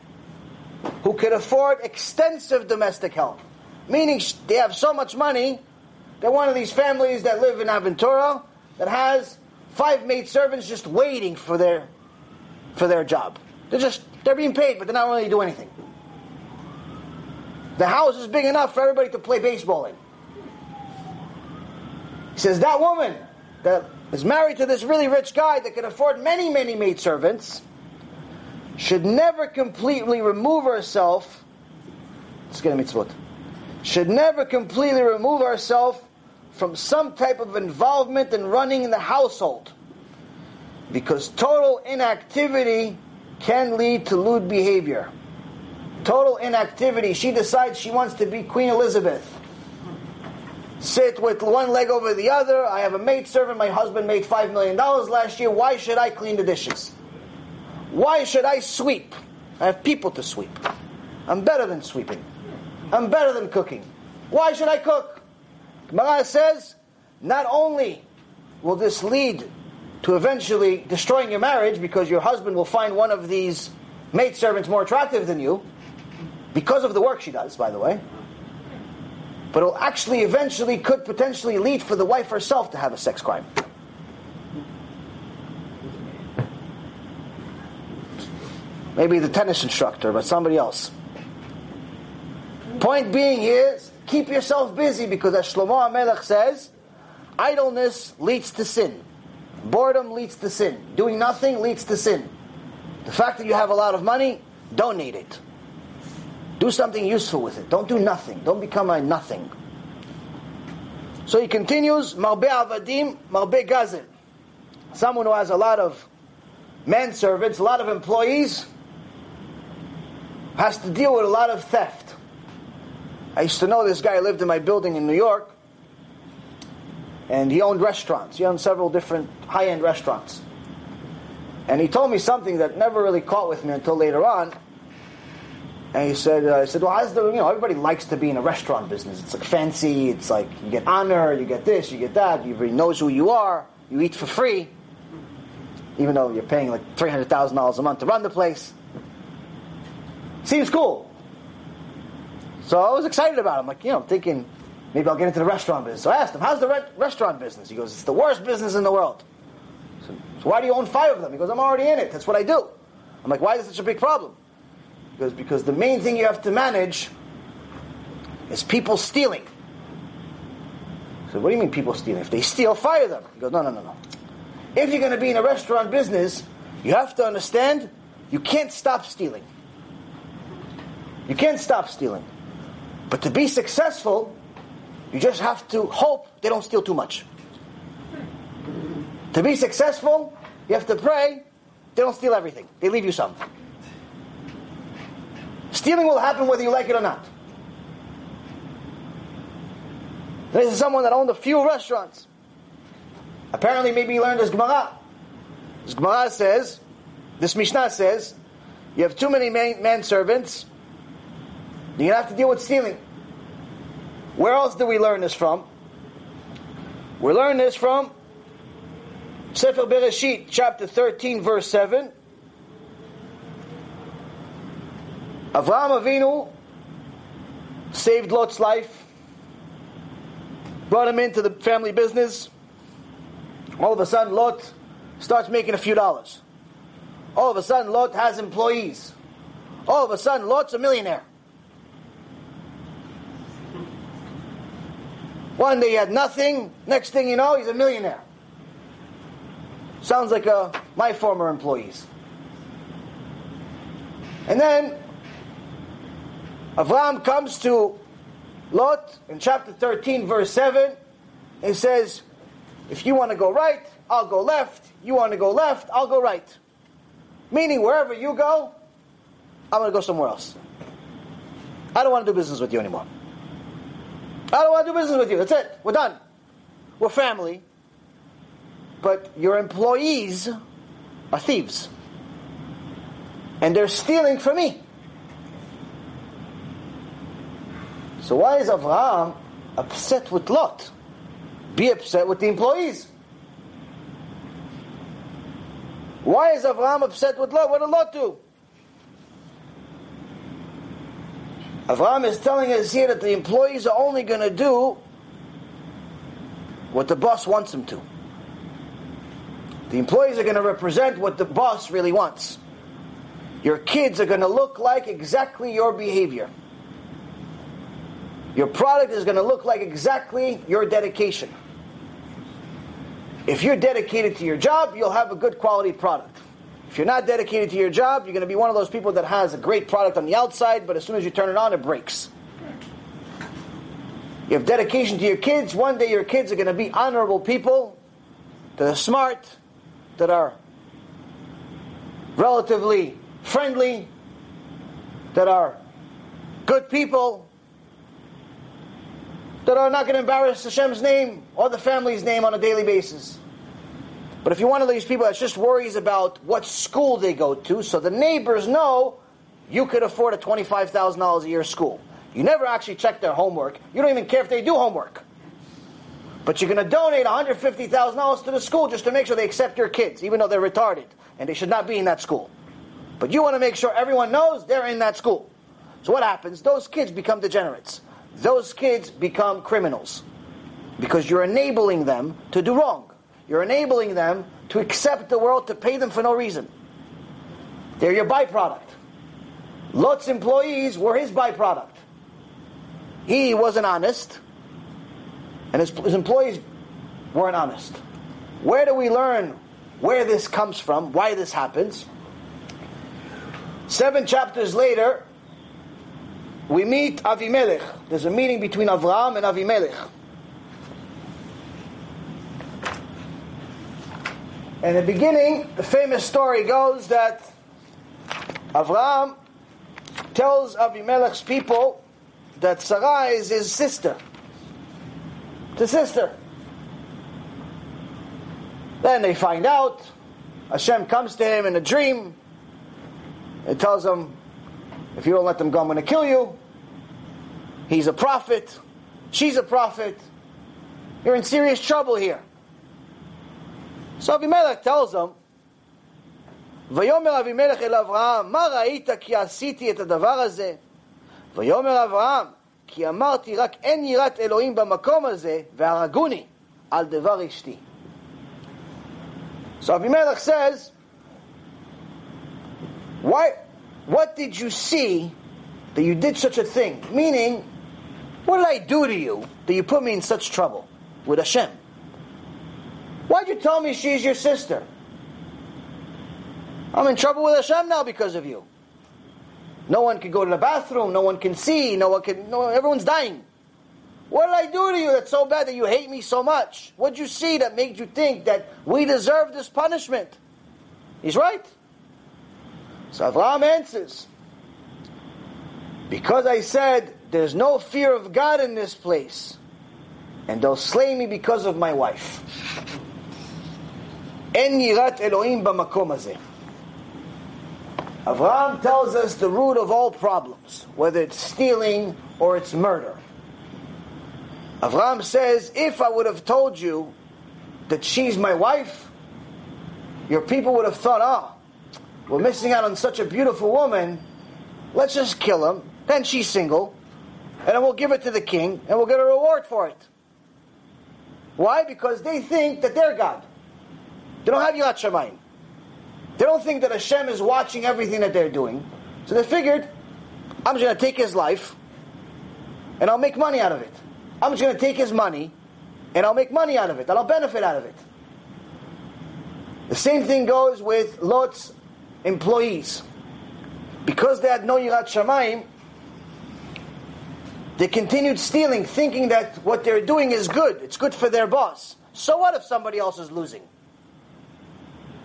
who could afford extensive domestic help. Meaning they have so much money, they're one of these families that live in Aventura that has five maid servants just waiting for their for their job. They're just they're being paid, but they're not really doing anything. The house is big enough for everybody to play baseball in. He says that woman that is married to this really rich guy that can afford many, many maid servants should never completely remove herself. Let's get a mitzvot. Should never completely remove herself from some type of involvement in running the household. Because total inactivity can lead to lewd behavior. Total inactivity. She decides she wants to be Queen Elizabeth. Sit with one leg over the other. I have a maid servant. My husband made $5 million last year. Why should I clean the dishes? Why should I sweep? I have people to sweep. I'm better than sweeping. I'm better than cooking. Why should I cook? Gemara says, not only will this lead to eventually destroying your marriage because your husband will find one of these maidservants more attractive than you because of the work she does, by the way. But it'll actually eventually could potentially lead for the wife herself to have a sex crime. Maybe the tennis instructor, but somebody else. Point being is, keep yourself busy because as Shlomo HaMelech says, idleness leads to sin. Boredom leads to sin. Doing nothing leads to sin. The fact that you have a lot of money, donate it. Do something useful with it. Don't do nothing. Don't become a nothing. So he continues, Marbe Avadim, Marbe Gazim. Someone who has a lot of manservants, a lot of employees, has to deal with a lot of theft. I used to know this guy lived in my building in New York, and he owned restaurants. He owned several different high-end restaurants. And he told me something that never really caught with me until later on. And he said, uh, "I said, well, how's the you know everybody likes to be in a restaurant business. It's like fancy. It's like you get honor, you get this, you get that. Everybody knows who you are. You eat for free, even though you're paying like three hundred thousand dollars a month to run the place. Seems cool. So I was excited about it. I'm like, you know, I'm thinking maybe I'll get into the restaurant business. So I asked him, how's the re- restaurant business? He goes, it's the worst business in the world. So, so why do you own five of them? He goes, I'm already in it. That's what I do. I'm like, why is it such a big problem? He goes, because the main thing you have to manage is people stealing. So what do you mean people stealing? If they steal, fire them. He goes, no, no, no, no. If you're going to be in a restaurant business, you have to understand you can't stop stealing. You can't stop stealing. But to be successful, you just have to hope they don't steal too much. To be successful, you have to pray they don't steal everything. They leave you some. Stealing will happen whether you like it or not. This is someone that owned a few restaurants. Apparently, maybe he learned his Gemara. His Gemara says, this Mishnah says, you have too many man, manservants, you're to have to deal with stealing. Where else do we learn this from? We learn this from Sefer Bereshit, chapter 13, verse 7. Avraham Avinu saved Lot's life, brought him into the family business. All of a sudden, Lot starts making a few dollars. All of a sudden, Lot has employees. All of a sudden, Lot's a millionaire. One day he had nothing. Next thing you know, he's a millionaire. Sounds like uh, my former employees. And then Avram comes to Lot in chapter 13, verse 7, and says, If you want to go right, I'll go left. You want to go left, I'll go right. Meaning, wherever you go, I'm going to go somewhere else. I don't want to do business with you anymore. I don't want to do business with you. That's it. We're done. We're family. But your employees are thieves. And they're stealing from me. So why is Avraham upset with Lot? Be upset with the employees. Why is Avraham upset with Lot? What did Lot do? Avraham is telling us here that the employees are only going to do what the boss wants them to. The employees are going to represent what the boss really wants. Your kids are going to look like exactly your behavior. Your product is going to look like exactly your dedication. If you're dedicated to your job, you'll have a good quality product. If you're not dedicated to your job, you're going to be one of those people that has a great product on the outside, but as soon as you turn it on, it breaks. You have dedication to your kids. One day your kids are going to be honorable people that are smart, that are relatively friendly, that are good people, that are not going to embarrass Hashem's name or the family's name on a daily basis. But if you're one of these people that just worries about what school they go to, so the neighbors know you could afford a $25,000 a year school. You never actually check their homework. You don't even care if they do homework. But you're going to donate $150,000 to the school just to make sure they accept your kids, even though they're retarded and they should not be in that school. But you want to make sure everyone knows they're in that school. So what happens? Those kids become degenerates. Those kids become criminals. Because you're enabling them to do wrong. You're enabling them to accept the world to pay them for no reason. They're your byproduct. Lot's employees were his byproduct. He wasn't honest, and his, his employees weren't honest. Where do we learn where this comes from, why this happens? Seven chapters later, we meet Avimelech. There's a meeting between Avraham and Avimelech. In the beginning, the famous story goes that Avram tells Avimelech's people that Sarai is his sister. The sister. Then they find out. Hashem comes to him in a dream and tells him, if you don't let them go, I'm going to kill you. He's a prophet. She's a prophet. You're in serious trouble here. So Avimelech tells him, ויאמר אבימלך אל אברהם, מה ראית כי עשיתי את הדבר הזה? ויאמר אברהם, כי אמרתי רק אין יראת אלוהים במקום הזה, והרגוני על דבר אשתי. So Avimelech says, why, what did you see that you did such a thing? Meaning, what did I do to you that you put me in such trouble with Hashem? Why'd you tell me she's your sister? I'm in trouble with Hashem now because of you. No one can go to the bathroom. No one can see. No one can. No, everyone's dying. What did I do to you that's so bad that you hate me so much? What did you see that made you think that we deserve this punishment? He's right. So Avraham answers, because I said there's no fear of God in this place, and they'll slay me because of my wife. En yirat Elohim b'makom hazeh. Avraham tells us the root of all problems, whether it's stealing or it's murder. Avraham says, if I would have told you that she's my wife, your people would have thought, oh, we're missing out on such a beautiful woman, let's just kill him, then she's single, and then we'll give it to the king, and we'll get a reward for it. Why? Because they think that they're God. They don't have Yirat Shamayim. They don't think that Hashem is watching everything that they're doing. So they figured, I'm just going to take his life and I'll make money out of it. I'm just going to take his money and I'll make money out of it and I'll benefit out of it. The same thing goes with Lot's employees. Because they had no Yirat Shamayim, they continued stealing, thinking that what they're doing is good. It's good for their boss. So what if somebody else is losing?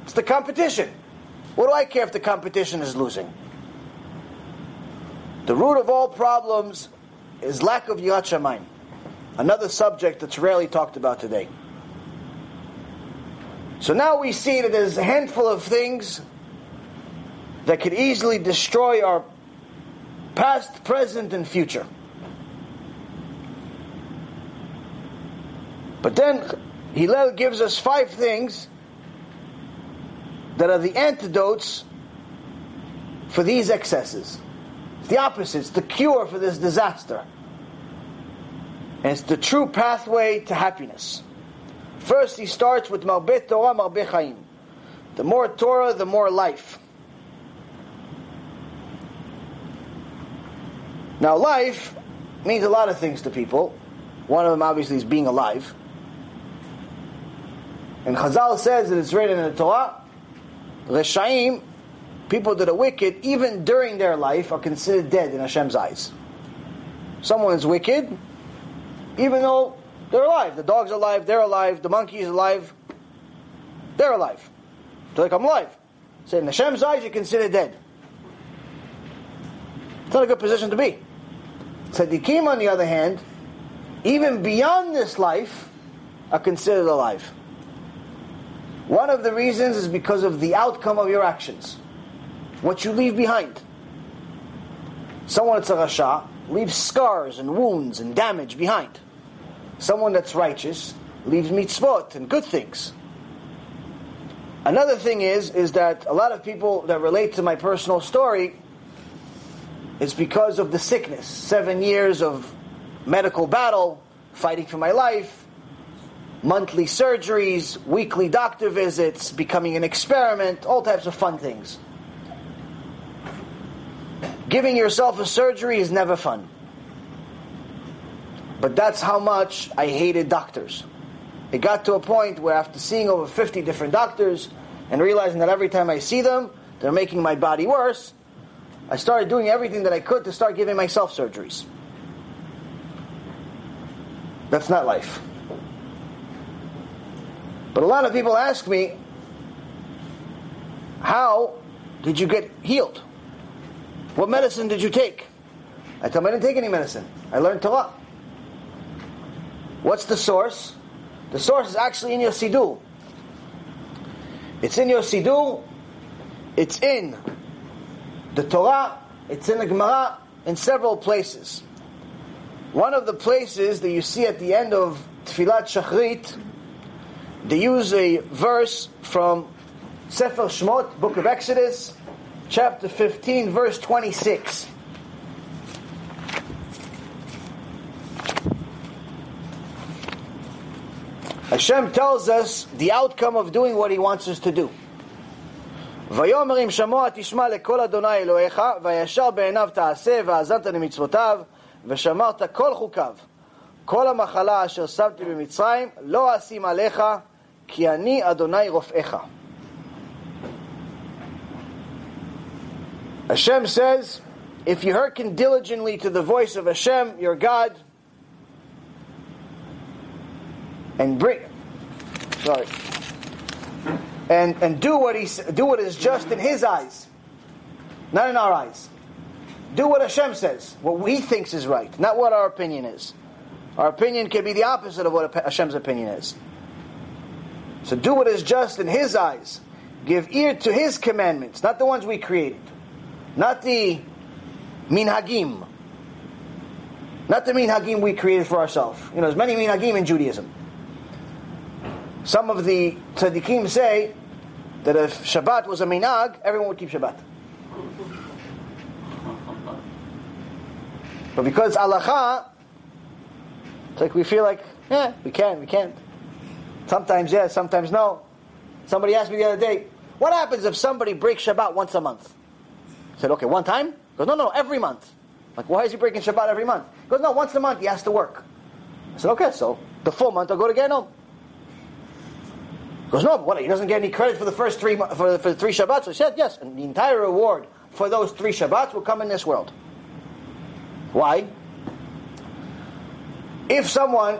It's the competition. What do I care if the competition is losing? The root of all problems is lack of Yirat Shamayim. Another subject that's rarely talked about today. So now we see that there's a handful of things that could easily destroy our past, present, and future. But then Hillel gives us five things that are the antidotes for these excesses. It's the opposite, it's the cure for this disaster. And it's the true pathway to happiness. First, he starts with Marbet Torah, Marbet Chaim. The more Torah, the more life. Now, life means a lot of things to people. One of them, obviously, is being alive. And Chazal says that it's written in the Torah Reshaim, people that are wicked, even during their life, are considered dead in Hashem's eyes. Someone is wicked, even though they're alive. The dog's alive, they're alive, the monkey's alive, they're alive. They're like, I'm alive. So in Hashem's eyes, you're considered dead. It's not a good position to be. Tzaddikim, on the other hand, even beyond this life, are considered alive. One of the reasons is because of the outcome of your actions. What you leave behind. Someone that's a rasha leaves scars and wounds and damage behind. Someone that's righteous leaves mitzvot and good things. Another thing is, is that a lot of people that relate to my personal story is because of the sickness. Seven years of medical battle, fighting for my life, monthly surgeries, weekly doctor visits, becoming an experiment, all types of fun things. Giving yourself a surgery is never fun. But that's how much I hated doctors. It got to a point where after seeing over 50 different doctors and realizing that every time I see them, they're making my body worse, I started doing everything that I could to start giving myself surgeries. That's not life. But a lot of people ask me, how did you get healed? What medicine did you take? I tell them I didn't take any medicine. I learned Torah. What's the source? The source is actually in your Siddur. It's in your Siddur. It's in the Torah. It's in the Gemara in several places. One of the places that you see at the end of Tfilat Shacharit, they use a verse from Sefer Shmot, Book of Exodus, chapter 15, verse 26. Hashem tells us the outcome of doing what He wants us to do. ויאמר אם שמוע תשמע לקול אדוני אלוהיך, וישר בעיניו תעשה, והאזנת למצוותיו, ושמרת כל חוקיו. כל המחלה אשר שמתי במצרים, לא אשים עליך, כי אני אדוני רופאיך. Hashem says, if you hearken diligently to the voice of Hashem, your God, and bring, sorry, and and do what he s- do what is just in His eyes, not in our eyes. Do what Hashem says, what He thinks is right, not what our opinion is. Our opinion can be the opposite of what Hashem's opinion is. So do what is just in His eyes. Give ear to His commandments, not the ones we created, not the minhagim, not the minhagim we created for ourselves. You know, there's many minhagim in Judaism. Some of the tzaddikim say that if Shabbat was a minhag, everyone would keep Shabbat. But because halacha, it's like we feel like, yeah, we can, we can't. Sometimes yes, sometimes no. Somebody asked me the other day, what happens if somebody breaks Shabbat once a month? I said, okay, one time? He goes, no, no, every month. Like, why is he breaking Shabbat every month? He goes, no, once a month he has to work. I said, okay, so the full month I'll go to Genom. He goes, no, what? He doesn't get any credit for the first three for for the three Shabbats. I said, yes, and the entire reward for those three Shabbats will come in this world. Why? If someone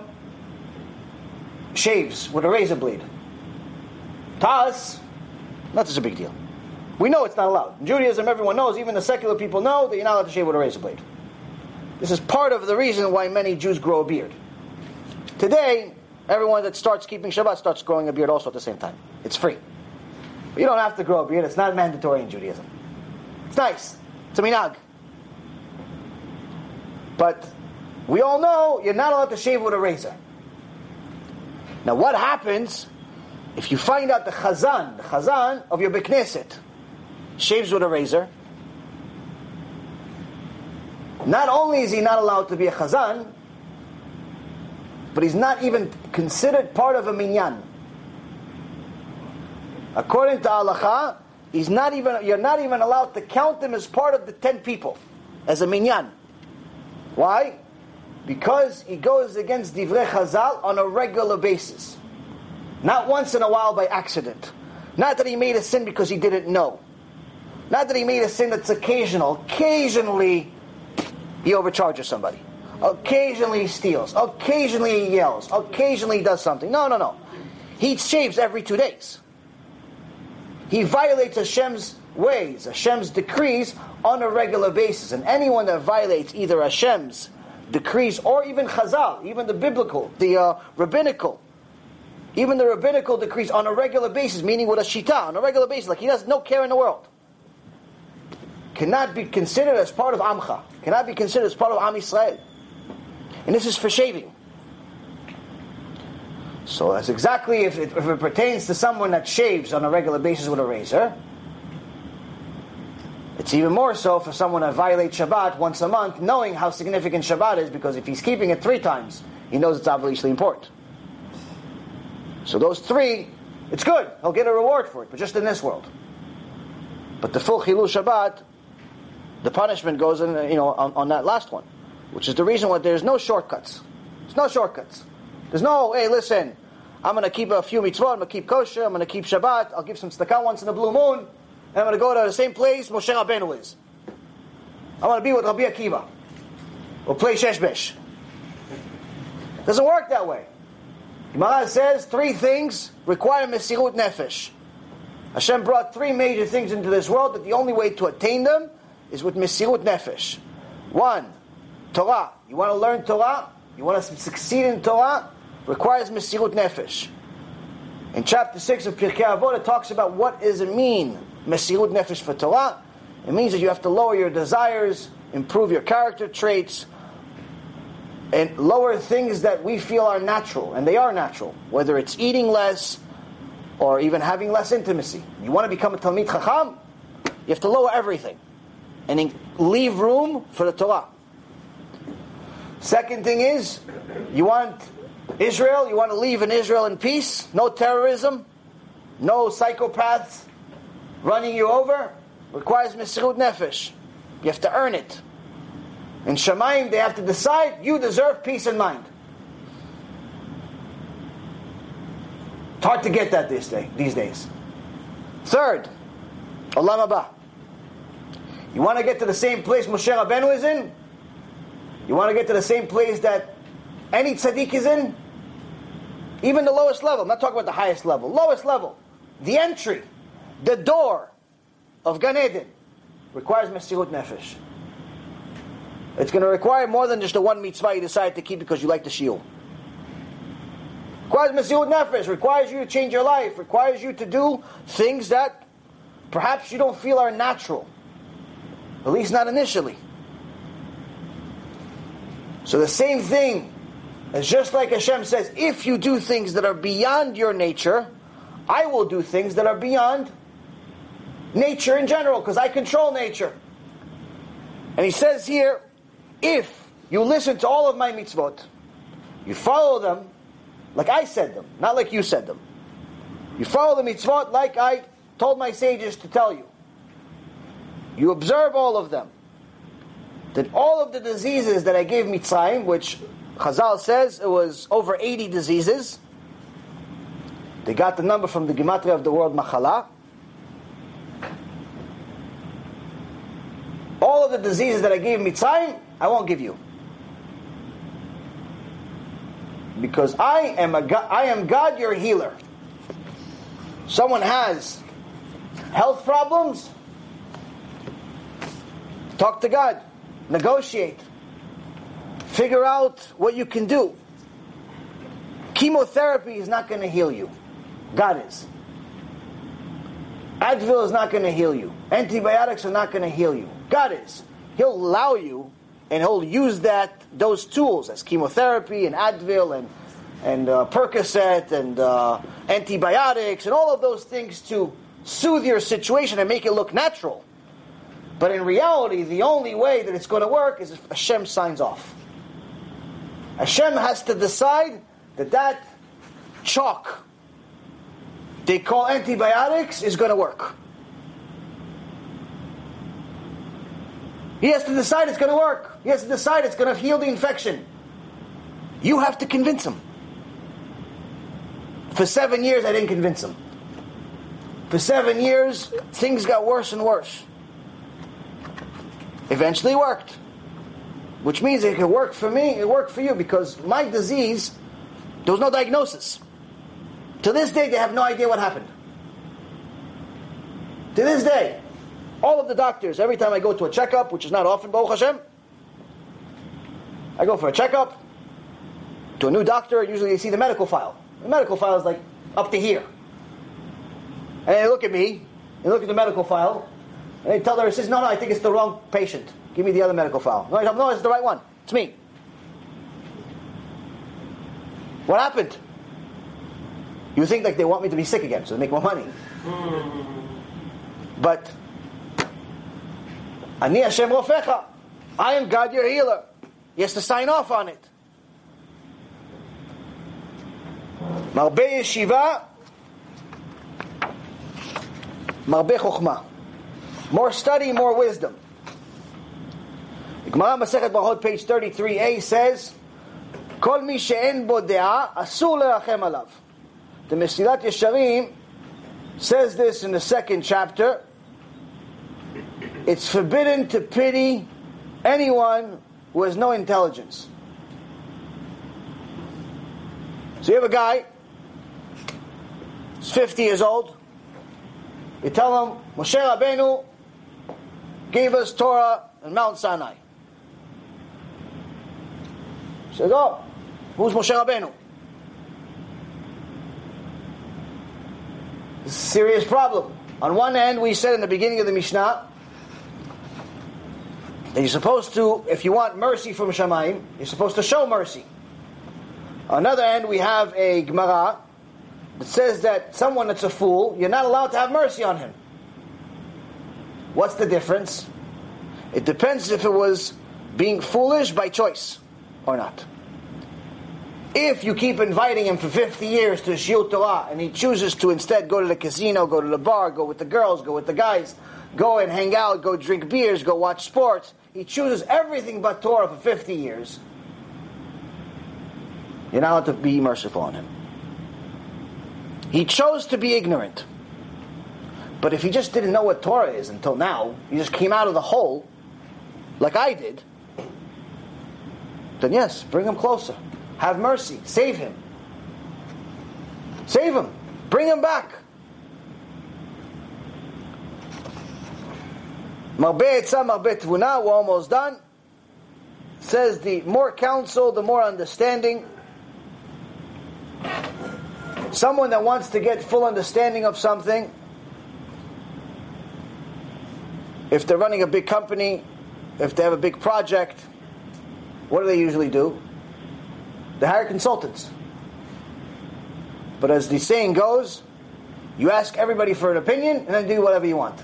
shaves with a razor blade, to us, not such a big deal. We know it's not allowed. In Judaism, everyone knows, even the secular people know that you're not allowed to shave with a razor blade. This is part of the reason why many Jews grow a beard. Today, everyone that starts keeping Shabbat starts growing a beard also at the same time. It's free. But you don't have to grow a beard, it's not mandatory in Judaism. It's nice. It's a minag. But we all know you're not allowed to shave with a razor. Now, what happens if you find out the chazan, the chazan of your bekneset, shaves with a razor? Not only is he not allowed to be a chazan, but he's not even considered part of a minyan. According to halacha, he's not even. You're not even allowed to count him as part of the ten people, as a minyan. Why? Because he goes against divrei Chazal on a regular basis, not once in a while by accident. Not that he made a sin because he didn't know. Not that he made a sin that's occasional. Occasionally, he overcharges somebody. Occasionally he steals. Occasionally he yells. Occasionally he does something. No, no, no. He shaves every two days. He violates Hashem's ways, Hashem's decrees on a regular basis. And anyone that violates either Hashem's decrees or even Chazal, even the biblical, the uh, rabbinical, even the rabbinical decrees on a regular basis, meaning with a shita, on a regular basis, like he has no care in the world, cannot be considered as part of Amcha, cannot be considered as part of Am Yisrael. And this is for shaving. So that's exactly if it, if it pertains to someone that shaves on a regular basis with a razor. It's even more so for someone that violates Shabbat once a month, knowing how significant Shabbat is, because if he's keeping it three times, he knows it's obviously important. So those three, it's good. He'll get a reward for it, but just in this world. But the full Chilul Shabbat, the punishment goes in, you know, on, on that last one, which is the reason why there's no shortcuts. There's no shortcuts. There's no, hey, listen, I'm going to keep a few mitzvot, I'm going to keep kosher, I'm going to keep Shabbat, I'll give some tzedakah once in a blue moon, and I'm going to go to the same place Moshe Rabbeinu is. I want to be with Rabbi Akiva. Or play Sheshbesh. Doesn't work that way. Gemara says three things require Mesirut Nefesh. Hashem brought three major things into this world that the only way to attain them is with Mesirut Nefesh. One, Torah. You want to learn Torah? You want to succeed in Torah? Requires Mesirut Nefesh. In chapter 6 of Pirkei Avot, it talks about what does it mean, Mesirut Nefesh for Torah. It means that you have to lower your desires, improve your character traits, and lower things that we feel are natural, and they are natural, whether it's eating less or even having less intimacy. You want to become a Talmid Chacham? You have to lower everything and leave room for the Torah. Second thing is, you want Israel, you want to leave in Israel in peace, no terrorism, no psychopaths running you over, requires Mesirut Nefesh. You have to earn it. In Shamayim, they have to decide you deserve peace and mind. It's hard to get that this day, these days. Third, Olam Haba. You want to get to the same place Moshe Rabbeinu is in? You want to get to the same place that any tzaddik is in? Even the lowest level. I'm not talking about the highest level. Lowest level. The entry, the door of Gan Eden requires Mesirut Nefesh. It's going to require more than just the one mitzvah you decide to keep because you like the shiur. Requires Mesirut Nefesh, requires you to change your life, requires you to do things that perhaps you don't feel are natural. At least not initially. So the same thing, as just like Hashem says, if you do things that are beyond your nature, I will do things that are beyond nature in general, because I control nature. And he says here, if you listen to all of my mitzvot, you follow them like I said them, not like you said them. You follow the mitzvot like I told my sages to tell you. You observe all of them. Then all of the diseases that I gave Mitzrayim, which Chazal says it was over 80 diseases, they got the number from the Gematria of the word Machala. All of the diseases that I gave Mitzrayim, I won't give you. Because I am a God, I am God, your healer. Someone has health problems, talk to God, negotiate, figure out what you can do. Chemotherapy is not going to heal you. God is. Advil is not going to heal you. Antibiotics are not going to heal you. God is. He'll allow you, and He'll use that those tools as chemotherapy and Advil and and uh, Percocet and uh, antibiotics and all of those things to soothe your situation and make it look natural. But in reality, the only way that it's going to work is if Hashem signs off. Hashem has to decide that that chalk they call antibiotics is going to work. He has to decide it's going to work. He has to decide it's going to heal the infection. You have to convince him. For seven years, I didn't convince him. For seven years, things got worse and worse. Eventually worked. Which means it could work for me, it worked for you, because my disease, there was no diagnosis. To this day, they have no idea what happened. To this day, all of the doctors, every time I go to a checkup, which is not often, Baruch Hashem, I go for a checkup to a new doctor, usually they see the medical file. The medical file is like up to here. And they look at me, they look at the medical file, and they tell their assistant, no, no, I think it's the wrong patient. Give me the other medical file. No, I tell them, no, it's the right one. It's me. What happened? You think like they want me to be sick again, so they make more money. Hmm. But Ani Hashem Rofecha. I am God your healer. He has to sign off on it. Marbe Yeshiva, Marbe Chokhmah. More study, more wisdom. The Gemara Masechet Brachot, page 33a says, כל מי שאין בו דעה, אסור לרחם עליו. The Mesilat Yesharim says this in the second chapter. it's forbidden to pity anyone who has no intelligence. So you have a guy, he's 50 years old. You tell him, Moshe Rabbeinu gave us Torah and Mount Sinai. He says, oh, who's Moshe Rabbeinu? A serious problem. On one end, we said in the beginning of the Mishnah that you're supposed to, if you want mercy from Shamayim, you're supposed to show mercy. On the other end, we have a Gemara that says that someone that's a fool, you're not allowed to have mercy on him. What's the difference? It depends if it was being foolish by choice or not. If you keep inviting him for 50 years to Shiur Torah and he chooses to instead go to the casino, go to the bar, go with the girls, go with the guys, go and hang out, go drink beers, go watch sports, he chooses everything but Torah for 50 years, you're not allowed to be merciful on him. He chose to be ignorant. But if he just didn't know what Torah is until now, he just came out of the hole, like I did, then yes, bring him closer. Have mercy. Save him. Save him. Bring him back. Marbe tvuna, we're almost done. Says the more counsel, the more understanding. Someone that wants to get full understanding of something, if they're running a big company, if they have a big project, what do they usually do? They hire consultants. But as the saying goes, you ask everybody for an opinion and then do whatever you want.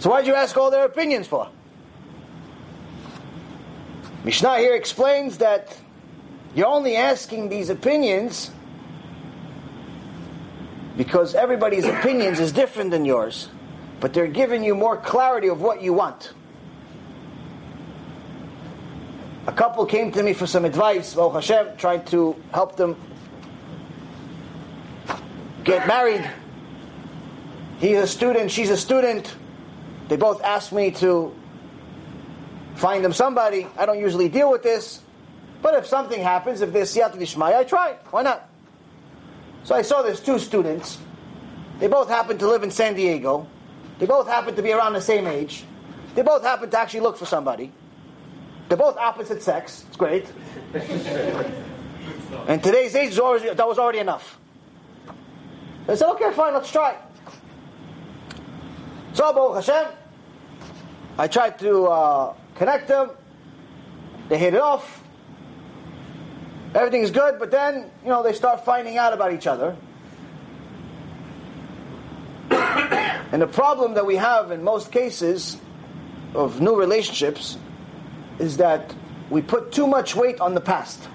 So why'd you ask all their opinions for? Mishnah here explains that you're only asking these opinions because everybody's opinions is different than yours, but they're giving you more clarity of what you want. A couple came to me for some advice, Baruch Hashem, trying to help them get married. He's a student, she's a student. They both asked me to find them somebody. I don't usually deal with this, but if something happens, if there's siyata d'shmaya, I try. Why not? So I saw there's two students. They both happen to live in San Diego. They both happen to be around the same age. They both happen to actually look for somebody. They're both opposite sex. It's great. and today's age, already, that was already enough. I said, okay, fine, let's try. So, Baruch Hashem, I tried to uh, connect them. They hit it off. Everything's good, but then, you know, they start finding out about each other. and the problem that we have in most cases of new relationships is that we put too much weight on the past.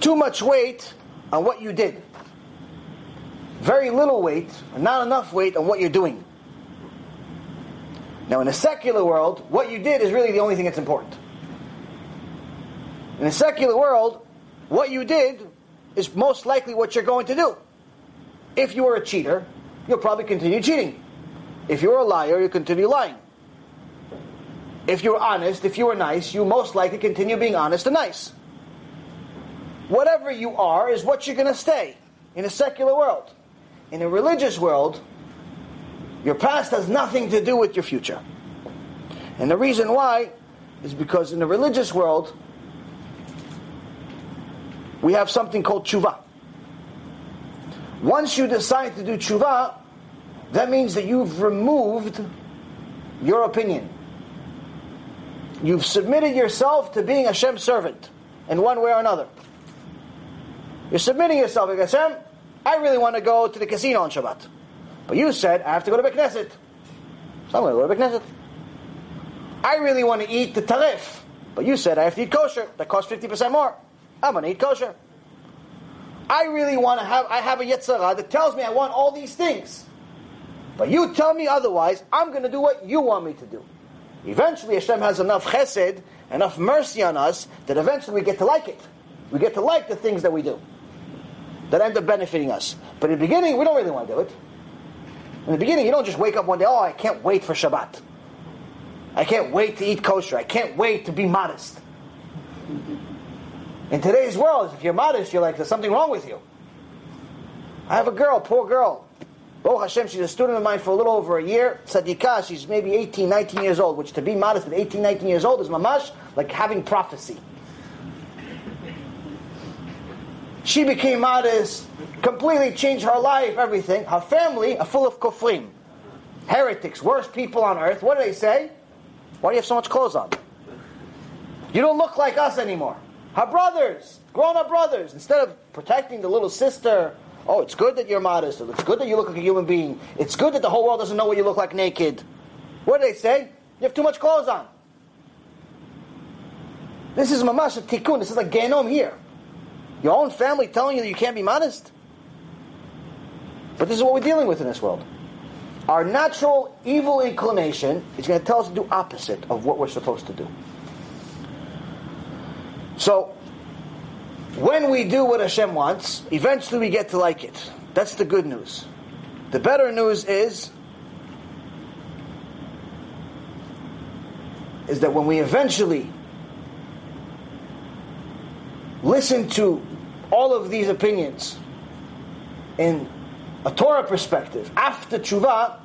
Too much weight on what you did. Very little weight, not enough weight on what you're doing. Now, in a secular world, what you did is really the only thing that's important. In a secular world, what you did is most likely what you're going to do. If you were a cheater, you'll probably continue cheating. If you were a liar, you'll continue lying. If you were honest, if you were nice, you most likely continue being honest and nice. Whatever you are is what you're going to stay in a secular world. In a religious world, your past has nothing to do with your future. And the reason why is because in the religious world, we have something called tshuva. Once you decide to do tshuva, that means that you've removed your opinion. You've submitted yourself to being Hashem's servant. in one way or another. You're submitting yourself, like Hashem, I really want to go to the casino on Shabbat. But you said, I have to go to Bekneset. So I'm going to go to Bekneset. I really want to eat the tarif. But you said, I have to eat kosher. That costs 50% more. I'm going to eat kosher. I really want to have, I have a Yetzer Hara that tells me I want all these things. But you tell me otherwise, I'm going to do what you want me to do. Eventually, Hashem has enough chesed, enough mercy on us, that eventually we get to like it. We get to like the things that we do. That end up benefiting us. But in the beginning, we don't really want to do it. In the beginning, you don't just wake up one day, oh, I can't wait for Shabbat. I can't wait to eat kosher. I can't wait to be modest. In today's world, if you're modest, you're like, there's something wrong with you. I have a girl, poor girl. Baruch Hashem, she's a student of mine for a little over a year. Tzadikah, she's maybe 18, 19 years old, which to be modest at 18, 19 years old is mamash like having prophecy. She became modest, completely changed her life, everything. Her family are full of kofrim, heretics, worst people on earth. What do they say? Why do you have so much clothes on? You don't look like us anymore. Her brothers, grown up brothers, instead of protecting the little sister, oh, it's good that you're modest. It's good that you look like a human being. It's good that the whole world doesn't know what you look like naked. What do they say? You have too much clothes on. This is mamash tikkun. This is like genom here. Your own family telling you that you can't be modest. But this is what we're dealing with in this world. Our natural evil inclination is going to tell us to do opposite of what we're supposed to do. So, when we do what Hashem wants, eventually we get to like it. That's the good news. The better news is is that when we eventually listen to all of these opinions in a Torah perspective, after tshuva,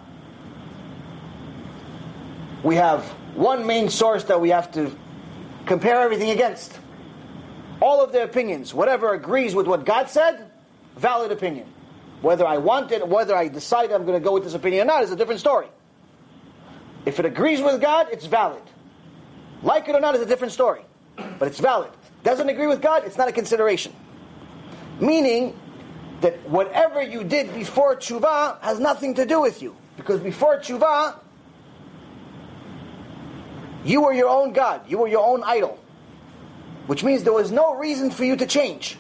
we have one main source that we have to compare everything against. All of their opinions, whatever agrees with what God said, valid opinion. Whether I want it, whether I decide I'm going to go with this opinion or not, is a different story. If it agrees with God, it's valid. Like it or not is a different story, but it's valid. Doesn't agree with God, it's not a consideration. Meaning that whatever you did before tshuva has nothing to do with you. Because before tshuva, you were your own God, you were your own idol. Which means there was no reason for you to change.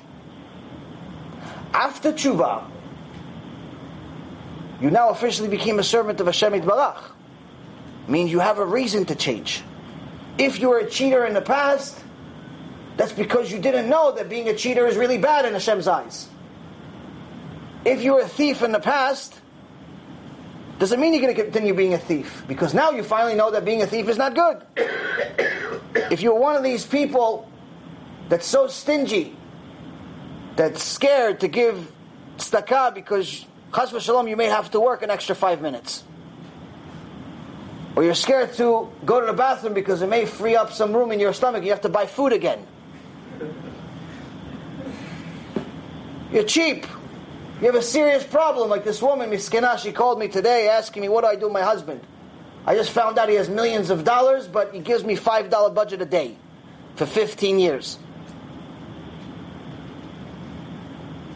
After tshuva, you now officially became a servant of Hashem Barach. Means you have a reason to change. If you were a cheater in the past, that's because you didn't know that being a cheater is really bad in Hashem's eyes. If you were a thief in the past, doesn't mean you're going to continue being a thief because now you finally know that being a thief is not good. if you're one of these people that's so stingy, that's scared to give tzedakah because chas v'shalom you may have to work an extra five minutes, or you're scared to go to the bathroom because it may free up some room in your stomach. You have to buy food again. You're cheap. You have a serious problem, like this woman, Miskina, she called me today asking me, what do I do with my husband? I just found out he has millions of dollars, but he gives me $5 budget a day for 15 years.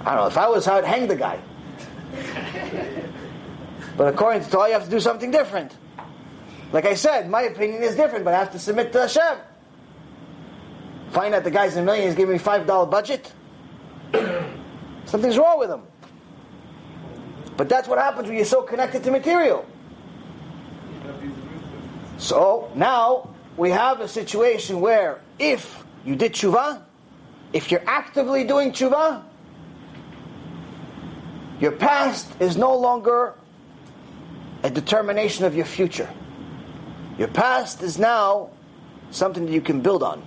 I don't know, if I was, I'd hang the guy. but according to Torah, you have to do something different. Like I said, my opinion is different, but I have to submit to Hashem. Find out the guy's a million, he's giving me $5 budget. Something's wrong with him. But that's what happens when you're so connected to material. So now we have a situation where if you did tshuva, if you're actively doing tshuva, your past is no longer a determination of your future. Your past is now something that you can build on.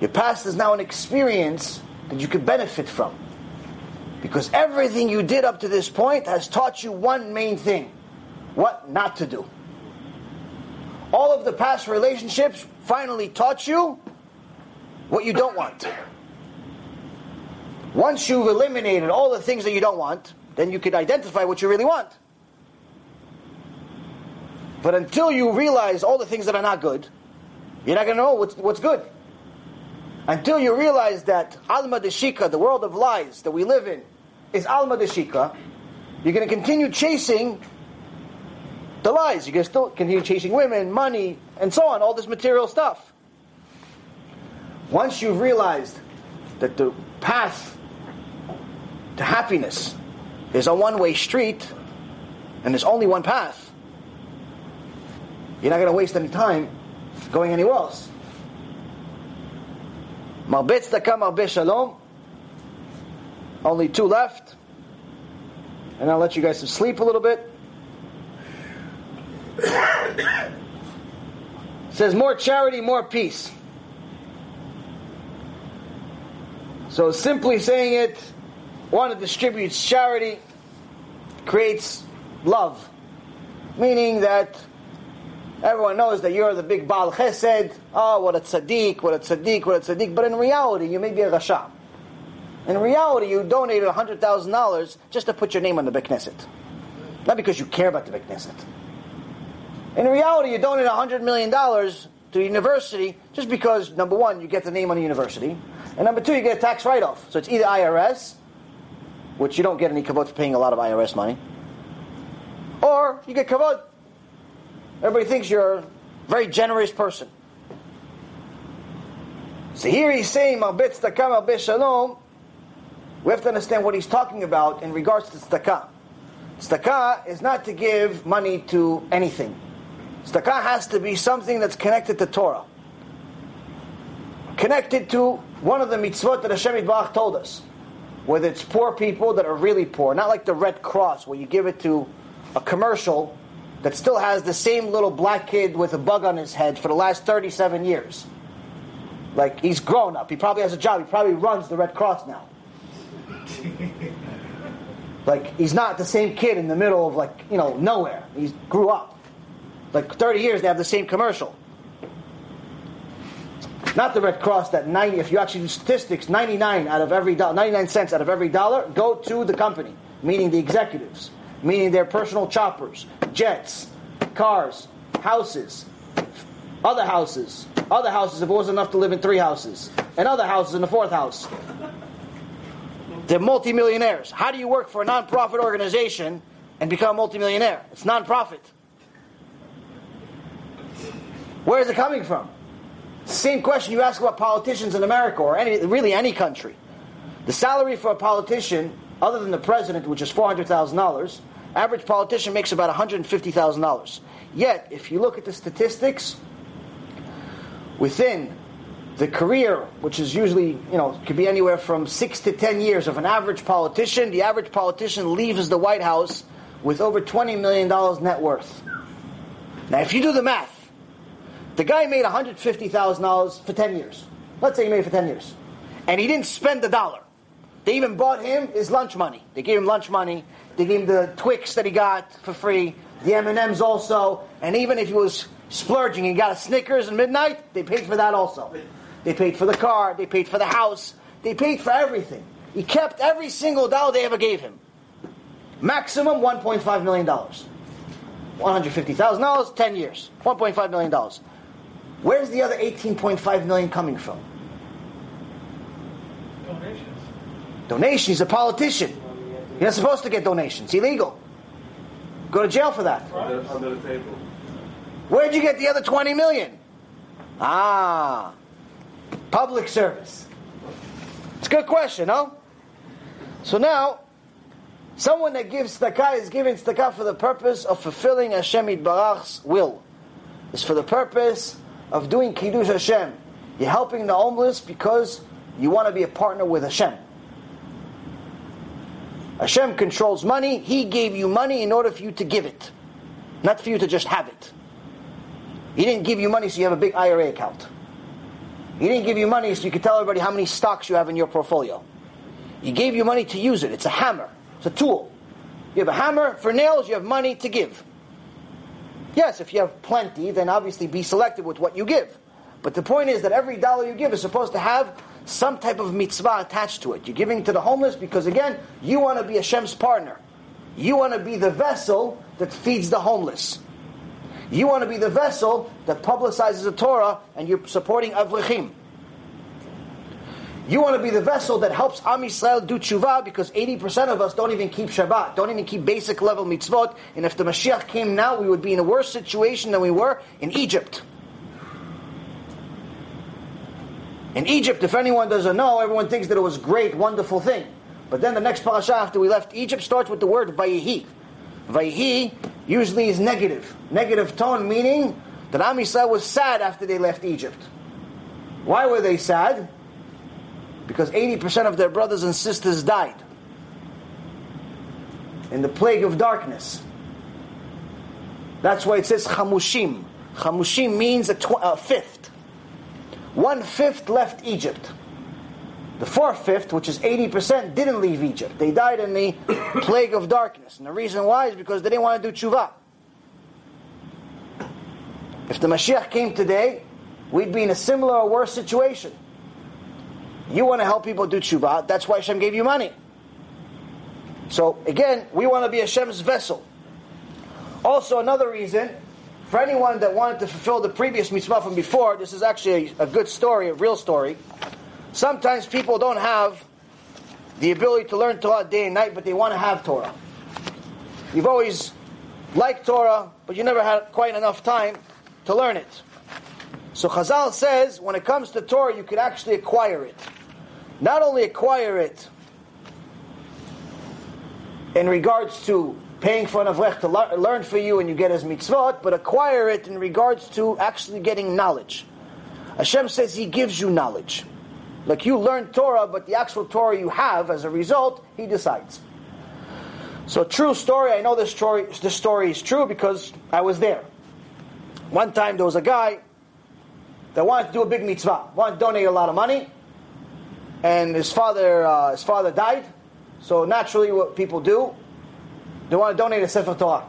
Your past is now an experience that you can benefit from. Because everything you did up to this point has taught you one main thing what not to do. All of the past relationships finally taught you what you don't want. Once you've eliminated all the things that you don't want, then you can identify what you really want. But until you realize all the things that are not good, you're not going to know what's, what's good. until you realize that Alma D'Shikra, the world of lies that we live in, is Alma de D'Shikra, you're going to continue chasing the lies. You're going to still continue chasing women, money, and so on, all this material stuff. Once you've realized that the path to happiness is a one way street and there's only one path, you're not going to waste any time going anywhere else. Tzedakah, marbet shalom. Only two left. And I'll let you guys sleep a little bit. It says more charity, more peace. So simply saying it, one that distributes charity creates love. Meaning that everyone knows that you're the big Baal Chesed. Oh, what a tzaddik, what a tzaddik, what a tzaddik. But in reality, you may be a Rasha. In reality, you donated $100,000 just to put your name on the Bekneset. Not because you care about the Bekneset. In reality, you donate $100 million to the university just because, number one, you get the name on the university, and number two, you get a tax write off. So it's either IRS, which you don't get any kavod for paying a lot of IRS money, or you get kavod. Everybody thinks you're a very generous person. So here he's saying, Marbet tzedakah, marbet shalom. We have to understand what he's talking about in regards to tzedakah. Tzedakah is not to give money to anything. Tzedakah has to be something that's connected to Torah. Connected to one of the mitzvot that Hashem Yitbarach told us. Whether it's poor people that are really poor, not like the Red Cross where you give it to a commercial that still has the same little black kid with a bug on his head for the last 37 years. Like, he's grown up. He probably has a job. He probably runs the Red Cross now. like, he's not the same kid in the middle of, like, you know, nowhere. He grew up. Like, 30 years, they have the same commercial. Not the Red Cross that 90, if you actually do statistics, 99 out of every dollar, 99 cents out of every dollar go to the company, meaning the executives, meaning their personal choppers, jets, cars, houses, other houses, other houses if it wasn't enough to live in three houses, and other houses in the fourth house. They're multimillionaires. How do you work for a non-profit organization and become a multimillionaire? It's non-profit. Where is it coming from? Same question you ask about politicians in America or any, really any country. The salary for a politician, other than the president, which is $400,000, average politician makes about $150,000. Yet, if you look at the statistics, within the career, which is usually, you know, could be anywhere from six to ten years of an average politician, the average politician leaves the White House with over $20 million net worth. Now, if you do the math, the guy made $150,000 for 10 years. Let's say he made for 10 years. And he didn't spend a dollar. They even bought him his lunch money. They gave him lunch money. They gave him the Twix that he got for free, the M&Ms also. And even if he was splurging and got a Snickers at midnight, they paid for that also. They paid for the car. They paid for the house. They paid for everything. He kept every single dollar they ever gave him. Maximum $1.5 million. $150,000, 10 years. $1.5 million. Where's the other 18.5 million coming from? Donations. Donations. He's a politician. You're not supposed to get donations. Illegal. Go to jail for that. Under, under the table. Where'd you get the other 20 million? Ah, public service. It's a good question, no? So now, someone that gives tzedakah is giving tzedakah for the purpose of fulfilling Hashem Yitbarach's will. It's for the purpose of doing Kiddush Hashem. You're helping the homeless because you want to be a partner with Hashem. Hashem controls money. He gave you money in order for you to give it, not for you to just have it. He didn't give you money so you have a big IRA account. He didn't give you money so you can tell everybody how many stocks you have in your portfolio. He gave you money to use it. It's a hammer. It's a tool. You have a hammer for nails, you have money to give. Yes, if you have plenty, then obviously be selective with what you give. But the point is that every dollar you give is supposed to have some type of mitzvah attached to it. You're giving to the homeless because, again, you want to be Hashem's partner. You want to be the vessel that feeds the homeless. You want to be the vessel that publicizes the Torah and you're supporting Avrechim. You want to be the vessel that helps Am Yisrael do tshuva because 80% of us don't even keep Shabbat, don't even keep basic level mitzvot. And if the Mashiach came now, we would be in a worse situation than we were in Egypt. In Egypt, if anyone doesn't know, everyone thinks that it was great, wonderful thing. But then the next parasha after we left Egypt starts with the word Vayihi. Vayihi usually is negative. Negative tone meaning that Am Yisrael was sad after they left Egypt. Why were they sad? Because 80% of their brothers and sisters died in the plague of darkness. That's why it says chamushim. Chamushim means a, tw- a fifth. One fifth left Egypt. The four fifth, which is 80%, didn't leave Egypt. They died in the plague of darkness. And the reason why is because they didn't want to do tshuva. If the Mashiach came today, we'd be in a similar or worse situation. You want to help people do tshuva, that's why Hashem gave you money. So again, we want to be Hashem's vessel. Also, another reason, for anyone that wanted to fulfill the previous mitzvah from before, this is actually a, a good story, a real story. Sometimes people don't have the ability to learn Torah day and night, but they want to have Torah. You've always liked Torah, but you never had quite enough time to learn it. So Chazal says, when it comes to Torah, you can actually acquire it. Not only acquire it in regards to paying for an avrech to learn for you and you get his mitzvot, but acquire it in regards to actually getting knowledge. Hashem says He gives you knowledge. Like you learn Torah, but the actual Torah you have, as a result, He decides. So, true story. I know this story. This story is true because I was there. One time there was a guy that wanted to do a big mitzvah, wanted to donate a lot of money, and his father, uh, his father died. So naturally, what people do, they want to donate a sefer Torah.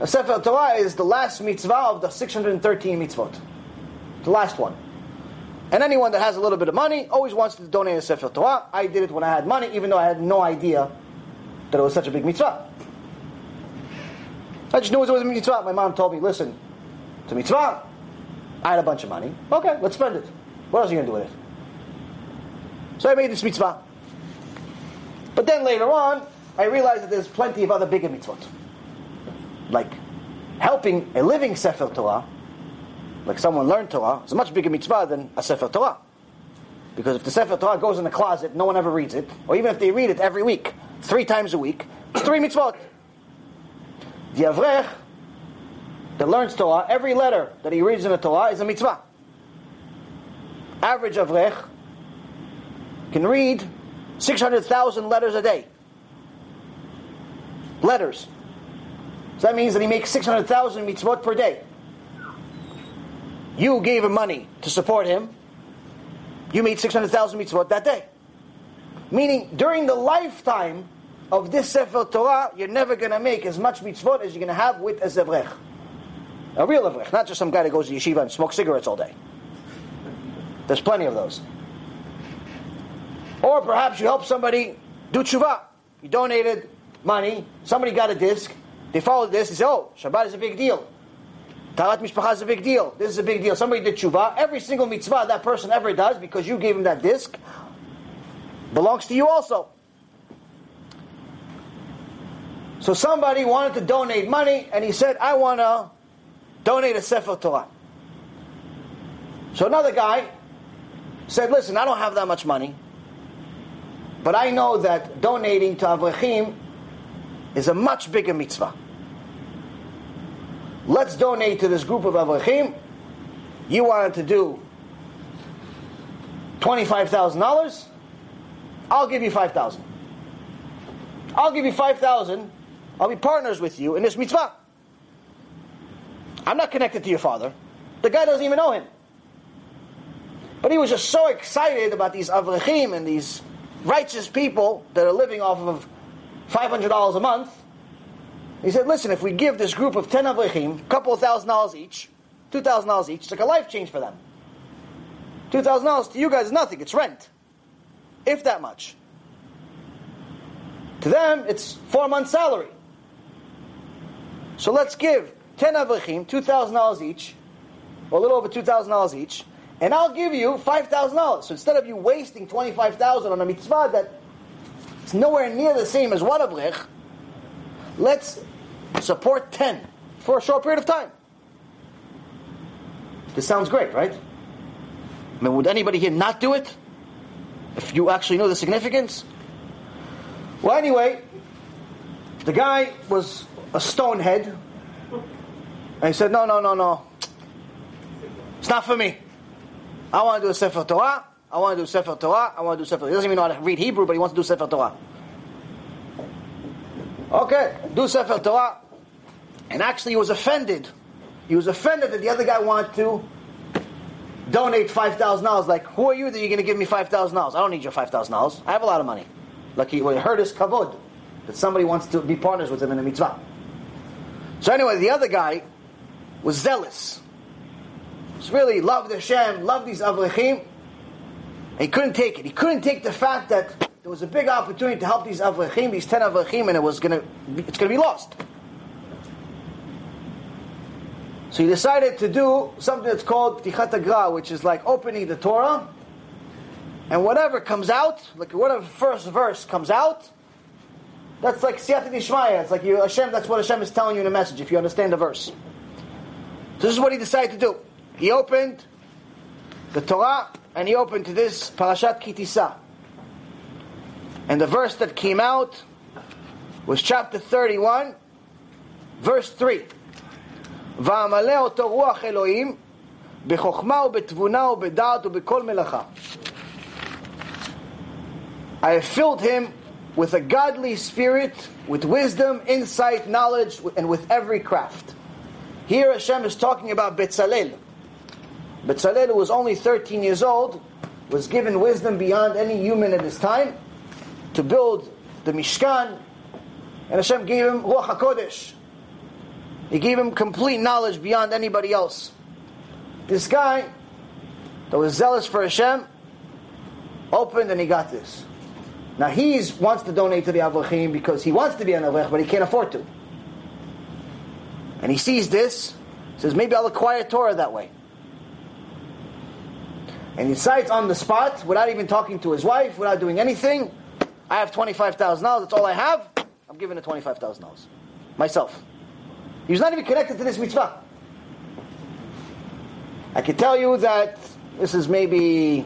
A sefer Torah is the last mitzvah of the 613 mitzvot, the last one. And anyone that has a little bit of money always wants to donate a sefer Torah. I did it when I had money, even though I had no idea that it was such a big mitzvah. I just knew it was a mitzvah. My mom told me, listen, it's a mitzvah. I had a bunch of money. Okay, let's spend it. What else are you going to do with it? So I made this mitzvah. But then later on, I realized that there's plenty of other bigger mitzvot. Like helping a living Sefer Torah, like someone learned Torah, it's a much bigger mitzvah than a Sefer Torah. Because if the Sefer Torah goes in the closet, no one ever reads it, or even if they read it every week, three times a week, it's three mitzvot. The Avrech that learns Torah, every letter that he reads in the Torah is a mitzvah. Average Avrech can read 600,000 letters a day. Letters. So that means that he makes 600,000 mitzvot per day. You gave him money to support him. You made 600,000 mitzvot that day. Meaning, during the lifetime of this Sefer Torah, you're never going to make as much mitzvot as you're going to have with a Zevrech. A real zevrech, not just some guy that goes to yeshiva and smokes cigarettes all day. There's plenty of those. Or perhaps you help somebody do tshuva. You donated money, somebody got a disc, they followed this, they say, oh, Shabbat is a big deal. Taharat Mishpacha is a big deal. This is a big deal. Somebody did tshuva. Every single mitzvah that person ever does, because you gave him that disc, belongs to you also. So somebody wanted to donate money, and he said, I want to donate a Sefer Torah. So another guy said, listen, I don't have that much money, but I know that donating to Avrechim is a much bigger mitzvah. Let's donate to this group of Avrechim. You wanted to do $25,000. I'll give you 5000 I'll give you 5000 I'll be partners with you in this mitzvah. I'm not connected to your father. The guy doesn't even know him. But he was just so excited about these avrechim and these righteous people that are living off of $500 a month. He said, listen, if we give this group of 10 avrechim, a couple of thousand dollars each, $2,000 each, it's like a life change for them. $2,000 to you guys is nothing, it's rent. If that much. To them, it's four months' salary. So let's give 10 avrechim, $2,000 each, or a little over $2,000 each, and I'll give you five thousand dollars. So instead of you wasting twenty five thousand on a mitzvah that it's nowhere near the same as one avrech, let's support ten for a short period of time. This sounds great, right? I mean, would anybody here not do it? If you actually know the significance? Well, anyway, the guy was a stonehead. And he said, No, no, no, no. It's not for me. I want to do a Sefer Torah. I want to do Sefer Torah. I want to do Sefer He doesn't even know how to read Hebrew, but he wants to do Sefer Torah. Okay, do Sefer Torah. And actually, he was offended. He was offended that the other guy wanted to donate five thousand dollars. Like, who are you that you're going to give me five thousand dollars? I don't need your five thousand dollars. I have a lot of money. Like he it hurt his kavod that somebody wants to be partners with him in a mitzvah. So anyway, the other guy was zealous. He really loved Hashem, loved these avrechim. He couldn't take it. He couldn't take the fact that there was a big opportunity to help these avrechim, these ten avrechim, and it was gonna, it's gonna be lost. So he decided to do something that's called Tichat which is like opening the Torah, and whatever comes out, like whatever first verse comes out, that's like Siyata Dishmaya. It's like you, Hashem, that's what Hashem is telling you in a message, if you understand the verse. So this is what he decided to do. He opened the Torah, and he opened to this Parashat Ki Tisa. And the verse that came out was chapter 31, verse 3. ואמלא אותו רוח אלוהים בחוכמה ובתבונה ובדעת ובכל מלאכה. I have filled him with a godly spirit, with wisdom, insight, knowledge, and with every craft. Here Hashem is talking about Betzalel. Betzalel, who was only 13 years old, was given wisdom beyond any human at his time to build the Mishkan, and Hashem gave him Ruach HaKodesh. he gave him complete knowledge beyond anybody else. This guy that was zealous for Hashem opened and he got this. Now he wants to donate to the Avrechim because he wants to be an Avrech, but he can't afford to. And he sees this, says, maybe I'll acquire Torah that way. And he decides on the spot, without even talking to his wife, without doing anything, I have $25,000, that's all I have, I'm giving it $25,000. Myself. He was not even connected to this mitzvah. I can tell you that this is maybe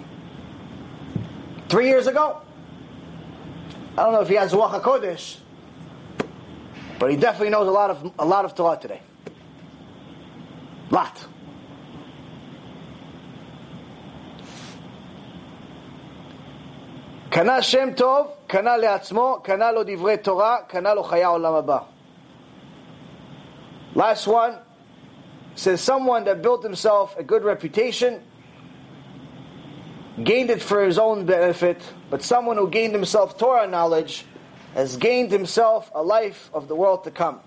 three years ago. I don't know if he has Ruach HaKodesh, but he definitely knows a lot of a lot of Torah today. Lot. קנה שם טוב, קנה לעצמו, קנה לו דברי תורה, קנה לו חיי העולם הבא. Last one says someone that built himself a good reputation, gained it for his own benefit, but someone who gained himself Torah knowledge has gained himself a life of the world to come.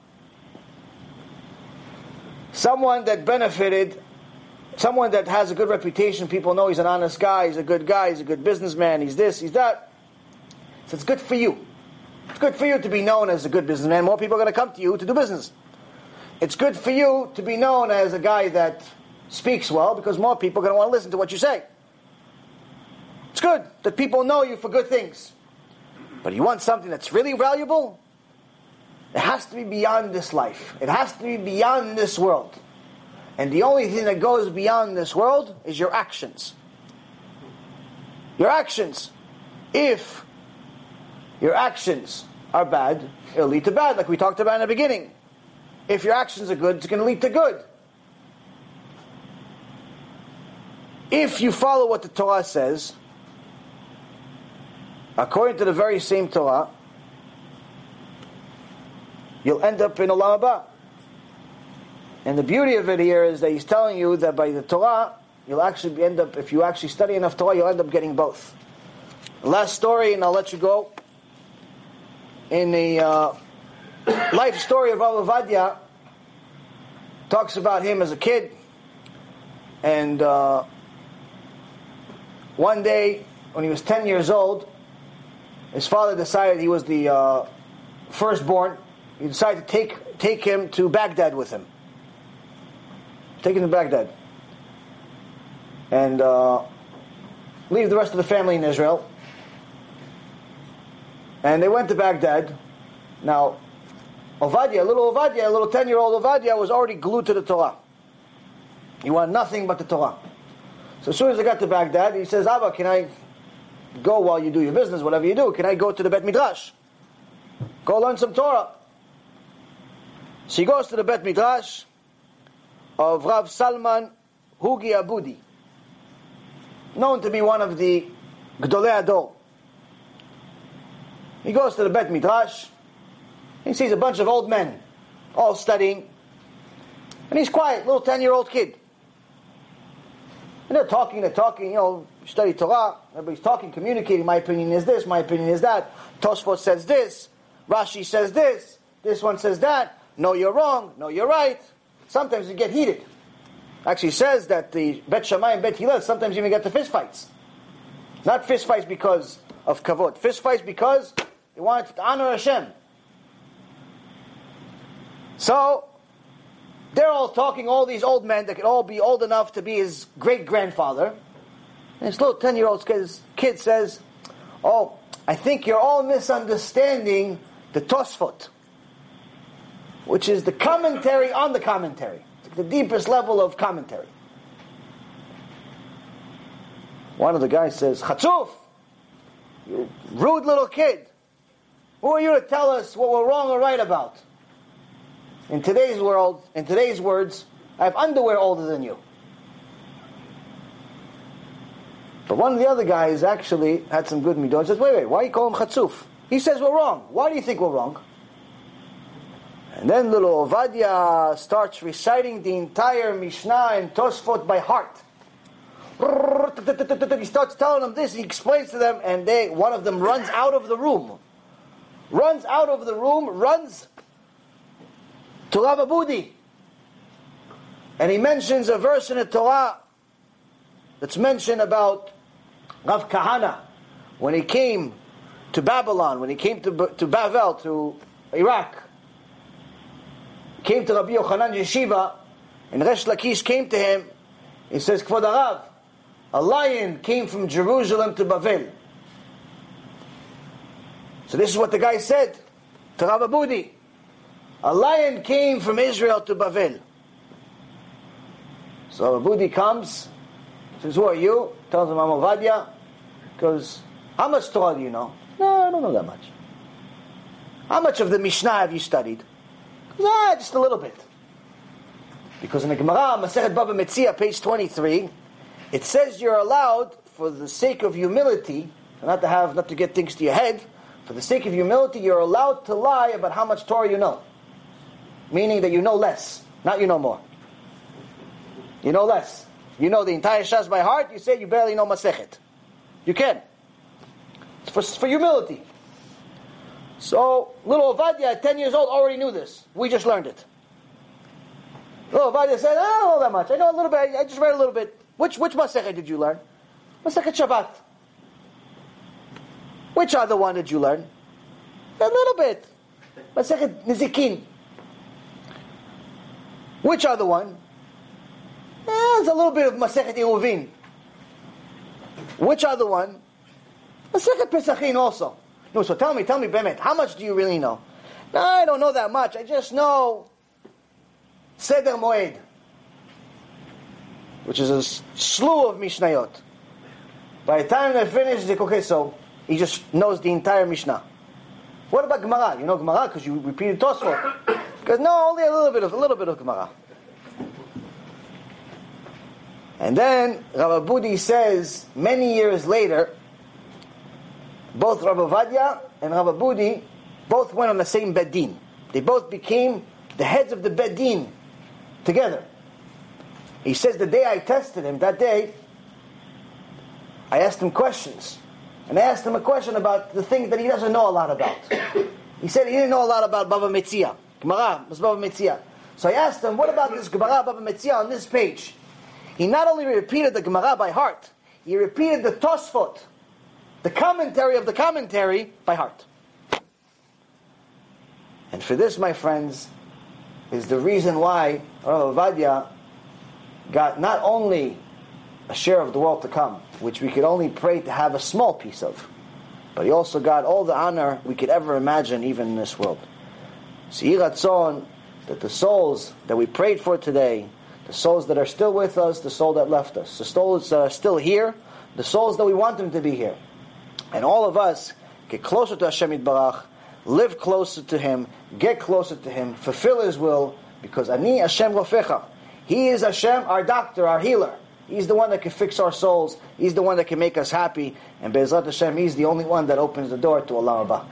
Someone that benefited, someone that has a good reputation, people know he's an honest guy, he's a good guy, he's a good businessman, he's this, he's that. So it's good for you. It's good for you to be known as a good businessman. More people are going to come to you to do business. It's good for you to be known as a guy that speaks well because more people are going to want to listen to what you say. It's good that people know you for good things. But you want something that's really valuable? It has to be beyond this life. It has to be beyond this world. And the only thing that goes beyond this world is your actions. Your actions. If your actions are bad, it'll lead to bad, like we talked about in the beginning. If your actions are good, it's going to lead to good. If you follow what the Torah says, according to the very same Torah, you'll end up in Olam Haba. And the beauty of it here is that he's telling you that by the Torah, you'll actually end up, if you actually study enough Torah, you'll end up getting both. Last story, and I'll let you go. In the uh, life story of Al talks about him as a kid, and uh, one day when he was 10 years old, his father decided he was the uh, firstborn. He decided to take, take him to Baghdad with him. Take him to Baghdad. and uh, leave the rest of the family in Israel. And they went to Baghdad. Now, Ovadia, a little Ovadia, a little 10 year old Ovadia was already glued to the Torah. He wanted nothing but the Torah. So as soon as they got to Baghdad, he says, Abba, can I go while you do your business, whatever you do? Can I go to the Bet Midrash? Go learn some Torah. So he goes to the Bet Midrash of Rav Salman Hugi Abudi, known to be one of the Gdolei HaDor. He goes to the Bet Midrash. He sees a bunch of old men all studying. And he's quiet, little 10 year old kid. And they're talking, they're talking, you know, study Torah. Everybody's talking, communicating. My opinion is this, my opinion is that. Tosfot says this. Rashi says this. This one says that. No, you're wrong. No, you're right. Sometimes you get heated. Actually says that the Bet Shammai and Bet Hillel sometimes even get to fist fights. Not fist fights because of kavod. Fist fights because they wanted to honor Hashem. So, they're all talking, all these old men that could all be old enough to be his great grandfather. And this little 10 year old kid says, Oh, I think you're all misunderstanding the Tosfot, which is the commentary on the commentary, the deepest level of commentary. One of the guys says, Chatzuf, you rude little kid. Who are you to tell us what we're wrong or right about? In today's world, in today's words, I have underwear older than you. But one of the other guys actually had some good midot and says, wait, wait, why you call him chatzuf? He says we're wrong. Why do you think we're wrong? And then little Ovadia starts reciting the entire Mishnah and Tosfot by heart. He starts telling them this, he explains to them, and they one of them runs out of the room. Runs out of the room, runs to Rav Abudi. And he mentions a verse in the Torah that's mentioned about Rav Kahana when he came to Babylon, when he came to, to Bavel, to Iraq. He came to Rabbi Yochanan Yeshiva, and Resh Lakish came to him. He says, Kvod Arav, a lion came from Jerusalem to Bavel. So this is what the guy said to Rav Abudi. A lion came from Israel to Bavel. So Abudi comes, says, Who are you? Tells him, I'm Ovadia. Goes, How much Torah do you know? No, I don't know that much. How much of the Mishnah have you studied? Ah, just a little bit. Because in the Gemara, Masechet Baba Metzia, page 23, it says you're allowed, for the sake of humility, not to have, not to get things to your head, for the sake of humility, you're allowed to lie about how much Torah you know. Meaning that you know less, not you know more. You know less. You know the entire Shas by heart, you say you barely know Masechet. You can. It's for, for humility. So, little Ovadia at 10 years old already knew this. We just learned it. Little Ovadia said, I don't know that much. I know a little bit. I just read a little bit. Which, which Masechet did you learn? Masechet Shabbat. Which other one did you learn? A little bit. Masechet Nezikin. Which other one? Eh, there's a little bit of Masechet Eruvin. Which other one? Masechet Pesachim also. No, so tell me, tell me, Bemet, how much do you really know? No, I don't know that much. I just know Seder Moed, which is a slew of Mishnayot. By the time they finish, the okay, so he just knows the entire Mishnah. What about Gemara? You know Gemara because you repeated Tosfot. Because no, only a little bit of a little bit of Gemara. And then Rav Abudi says many years later, both Rav Ovadia and Rav Abudi both went on the same beit din. They both became the heads of the beit din together. He says the day I tested him, that day, I asked him questions. And I asked him a question about the thing that he doesn't know a lot about. he said he didn't know a lot about Baba Metzia. Gemara was Baba Metzia. So I asked him, what about this Gemara Baba Metzia on this page? He not only repeated the Gemara by heart, he repeated the Tosfot, the commentary of the commentary, by heart. And for this, my friends, is the reason why Rav Ovadia got not only a share of the world to come, which we could only pray to have a small piece of. But He also got all the honor we could ever imagine, even in this world. So Yehi Ratzon, that the souls that we prayed for today, the souls that are still with us, the soul that left us, the souls that are still here, the souls that we want them to be here. And all of us get closer to Hashem Yitbarach, live closer to Him, get closer to Him, fulfill His will, because Ani Hashem Rofecha. He is Hashem, our doctor, our healer. He's the one that can fix our souls. He's the one that can make us happy. And Be'ezrat Hashem, He's the only one that opens the door to Allah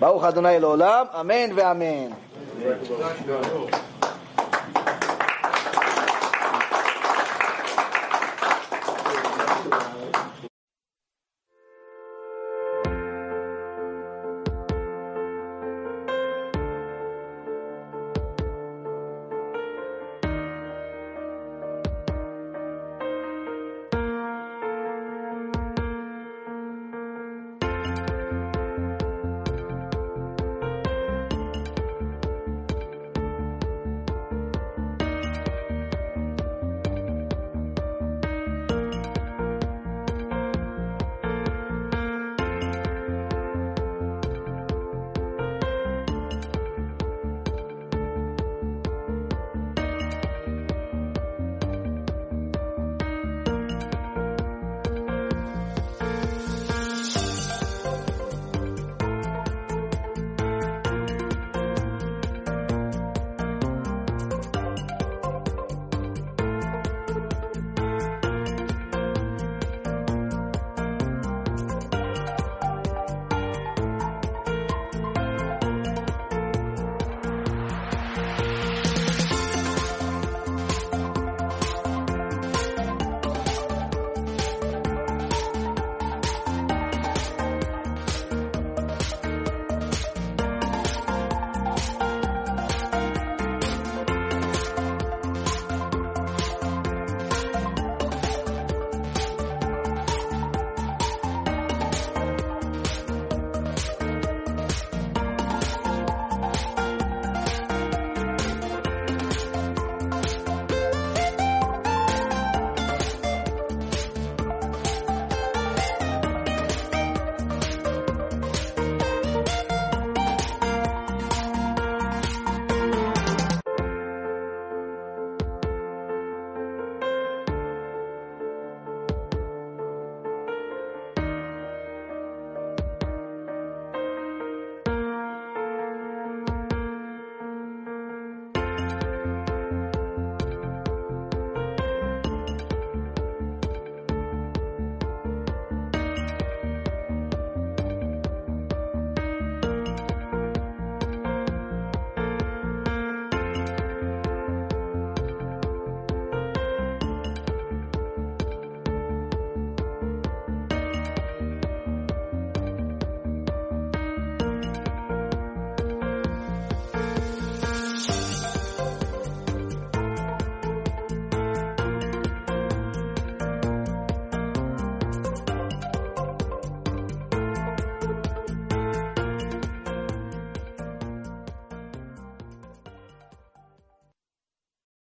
Baruch Adonai. Amen ve'amen.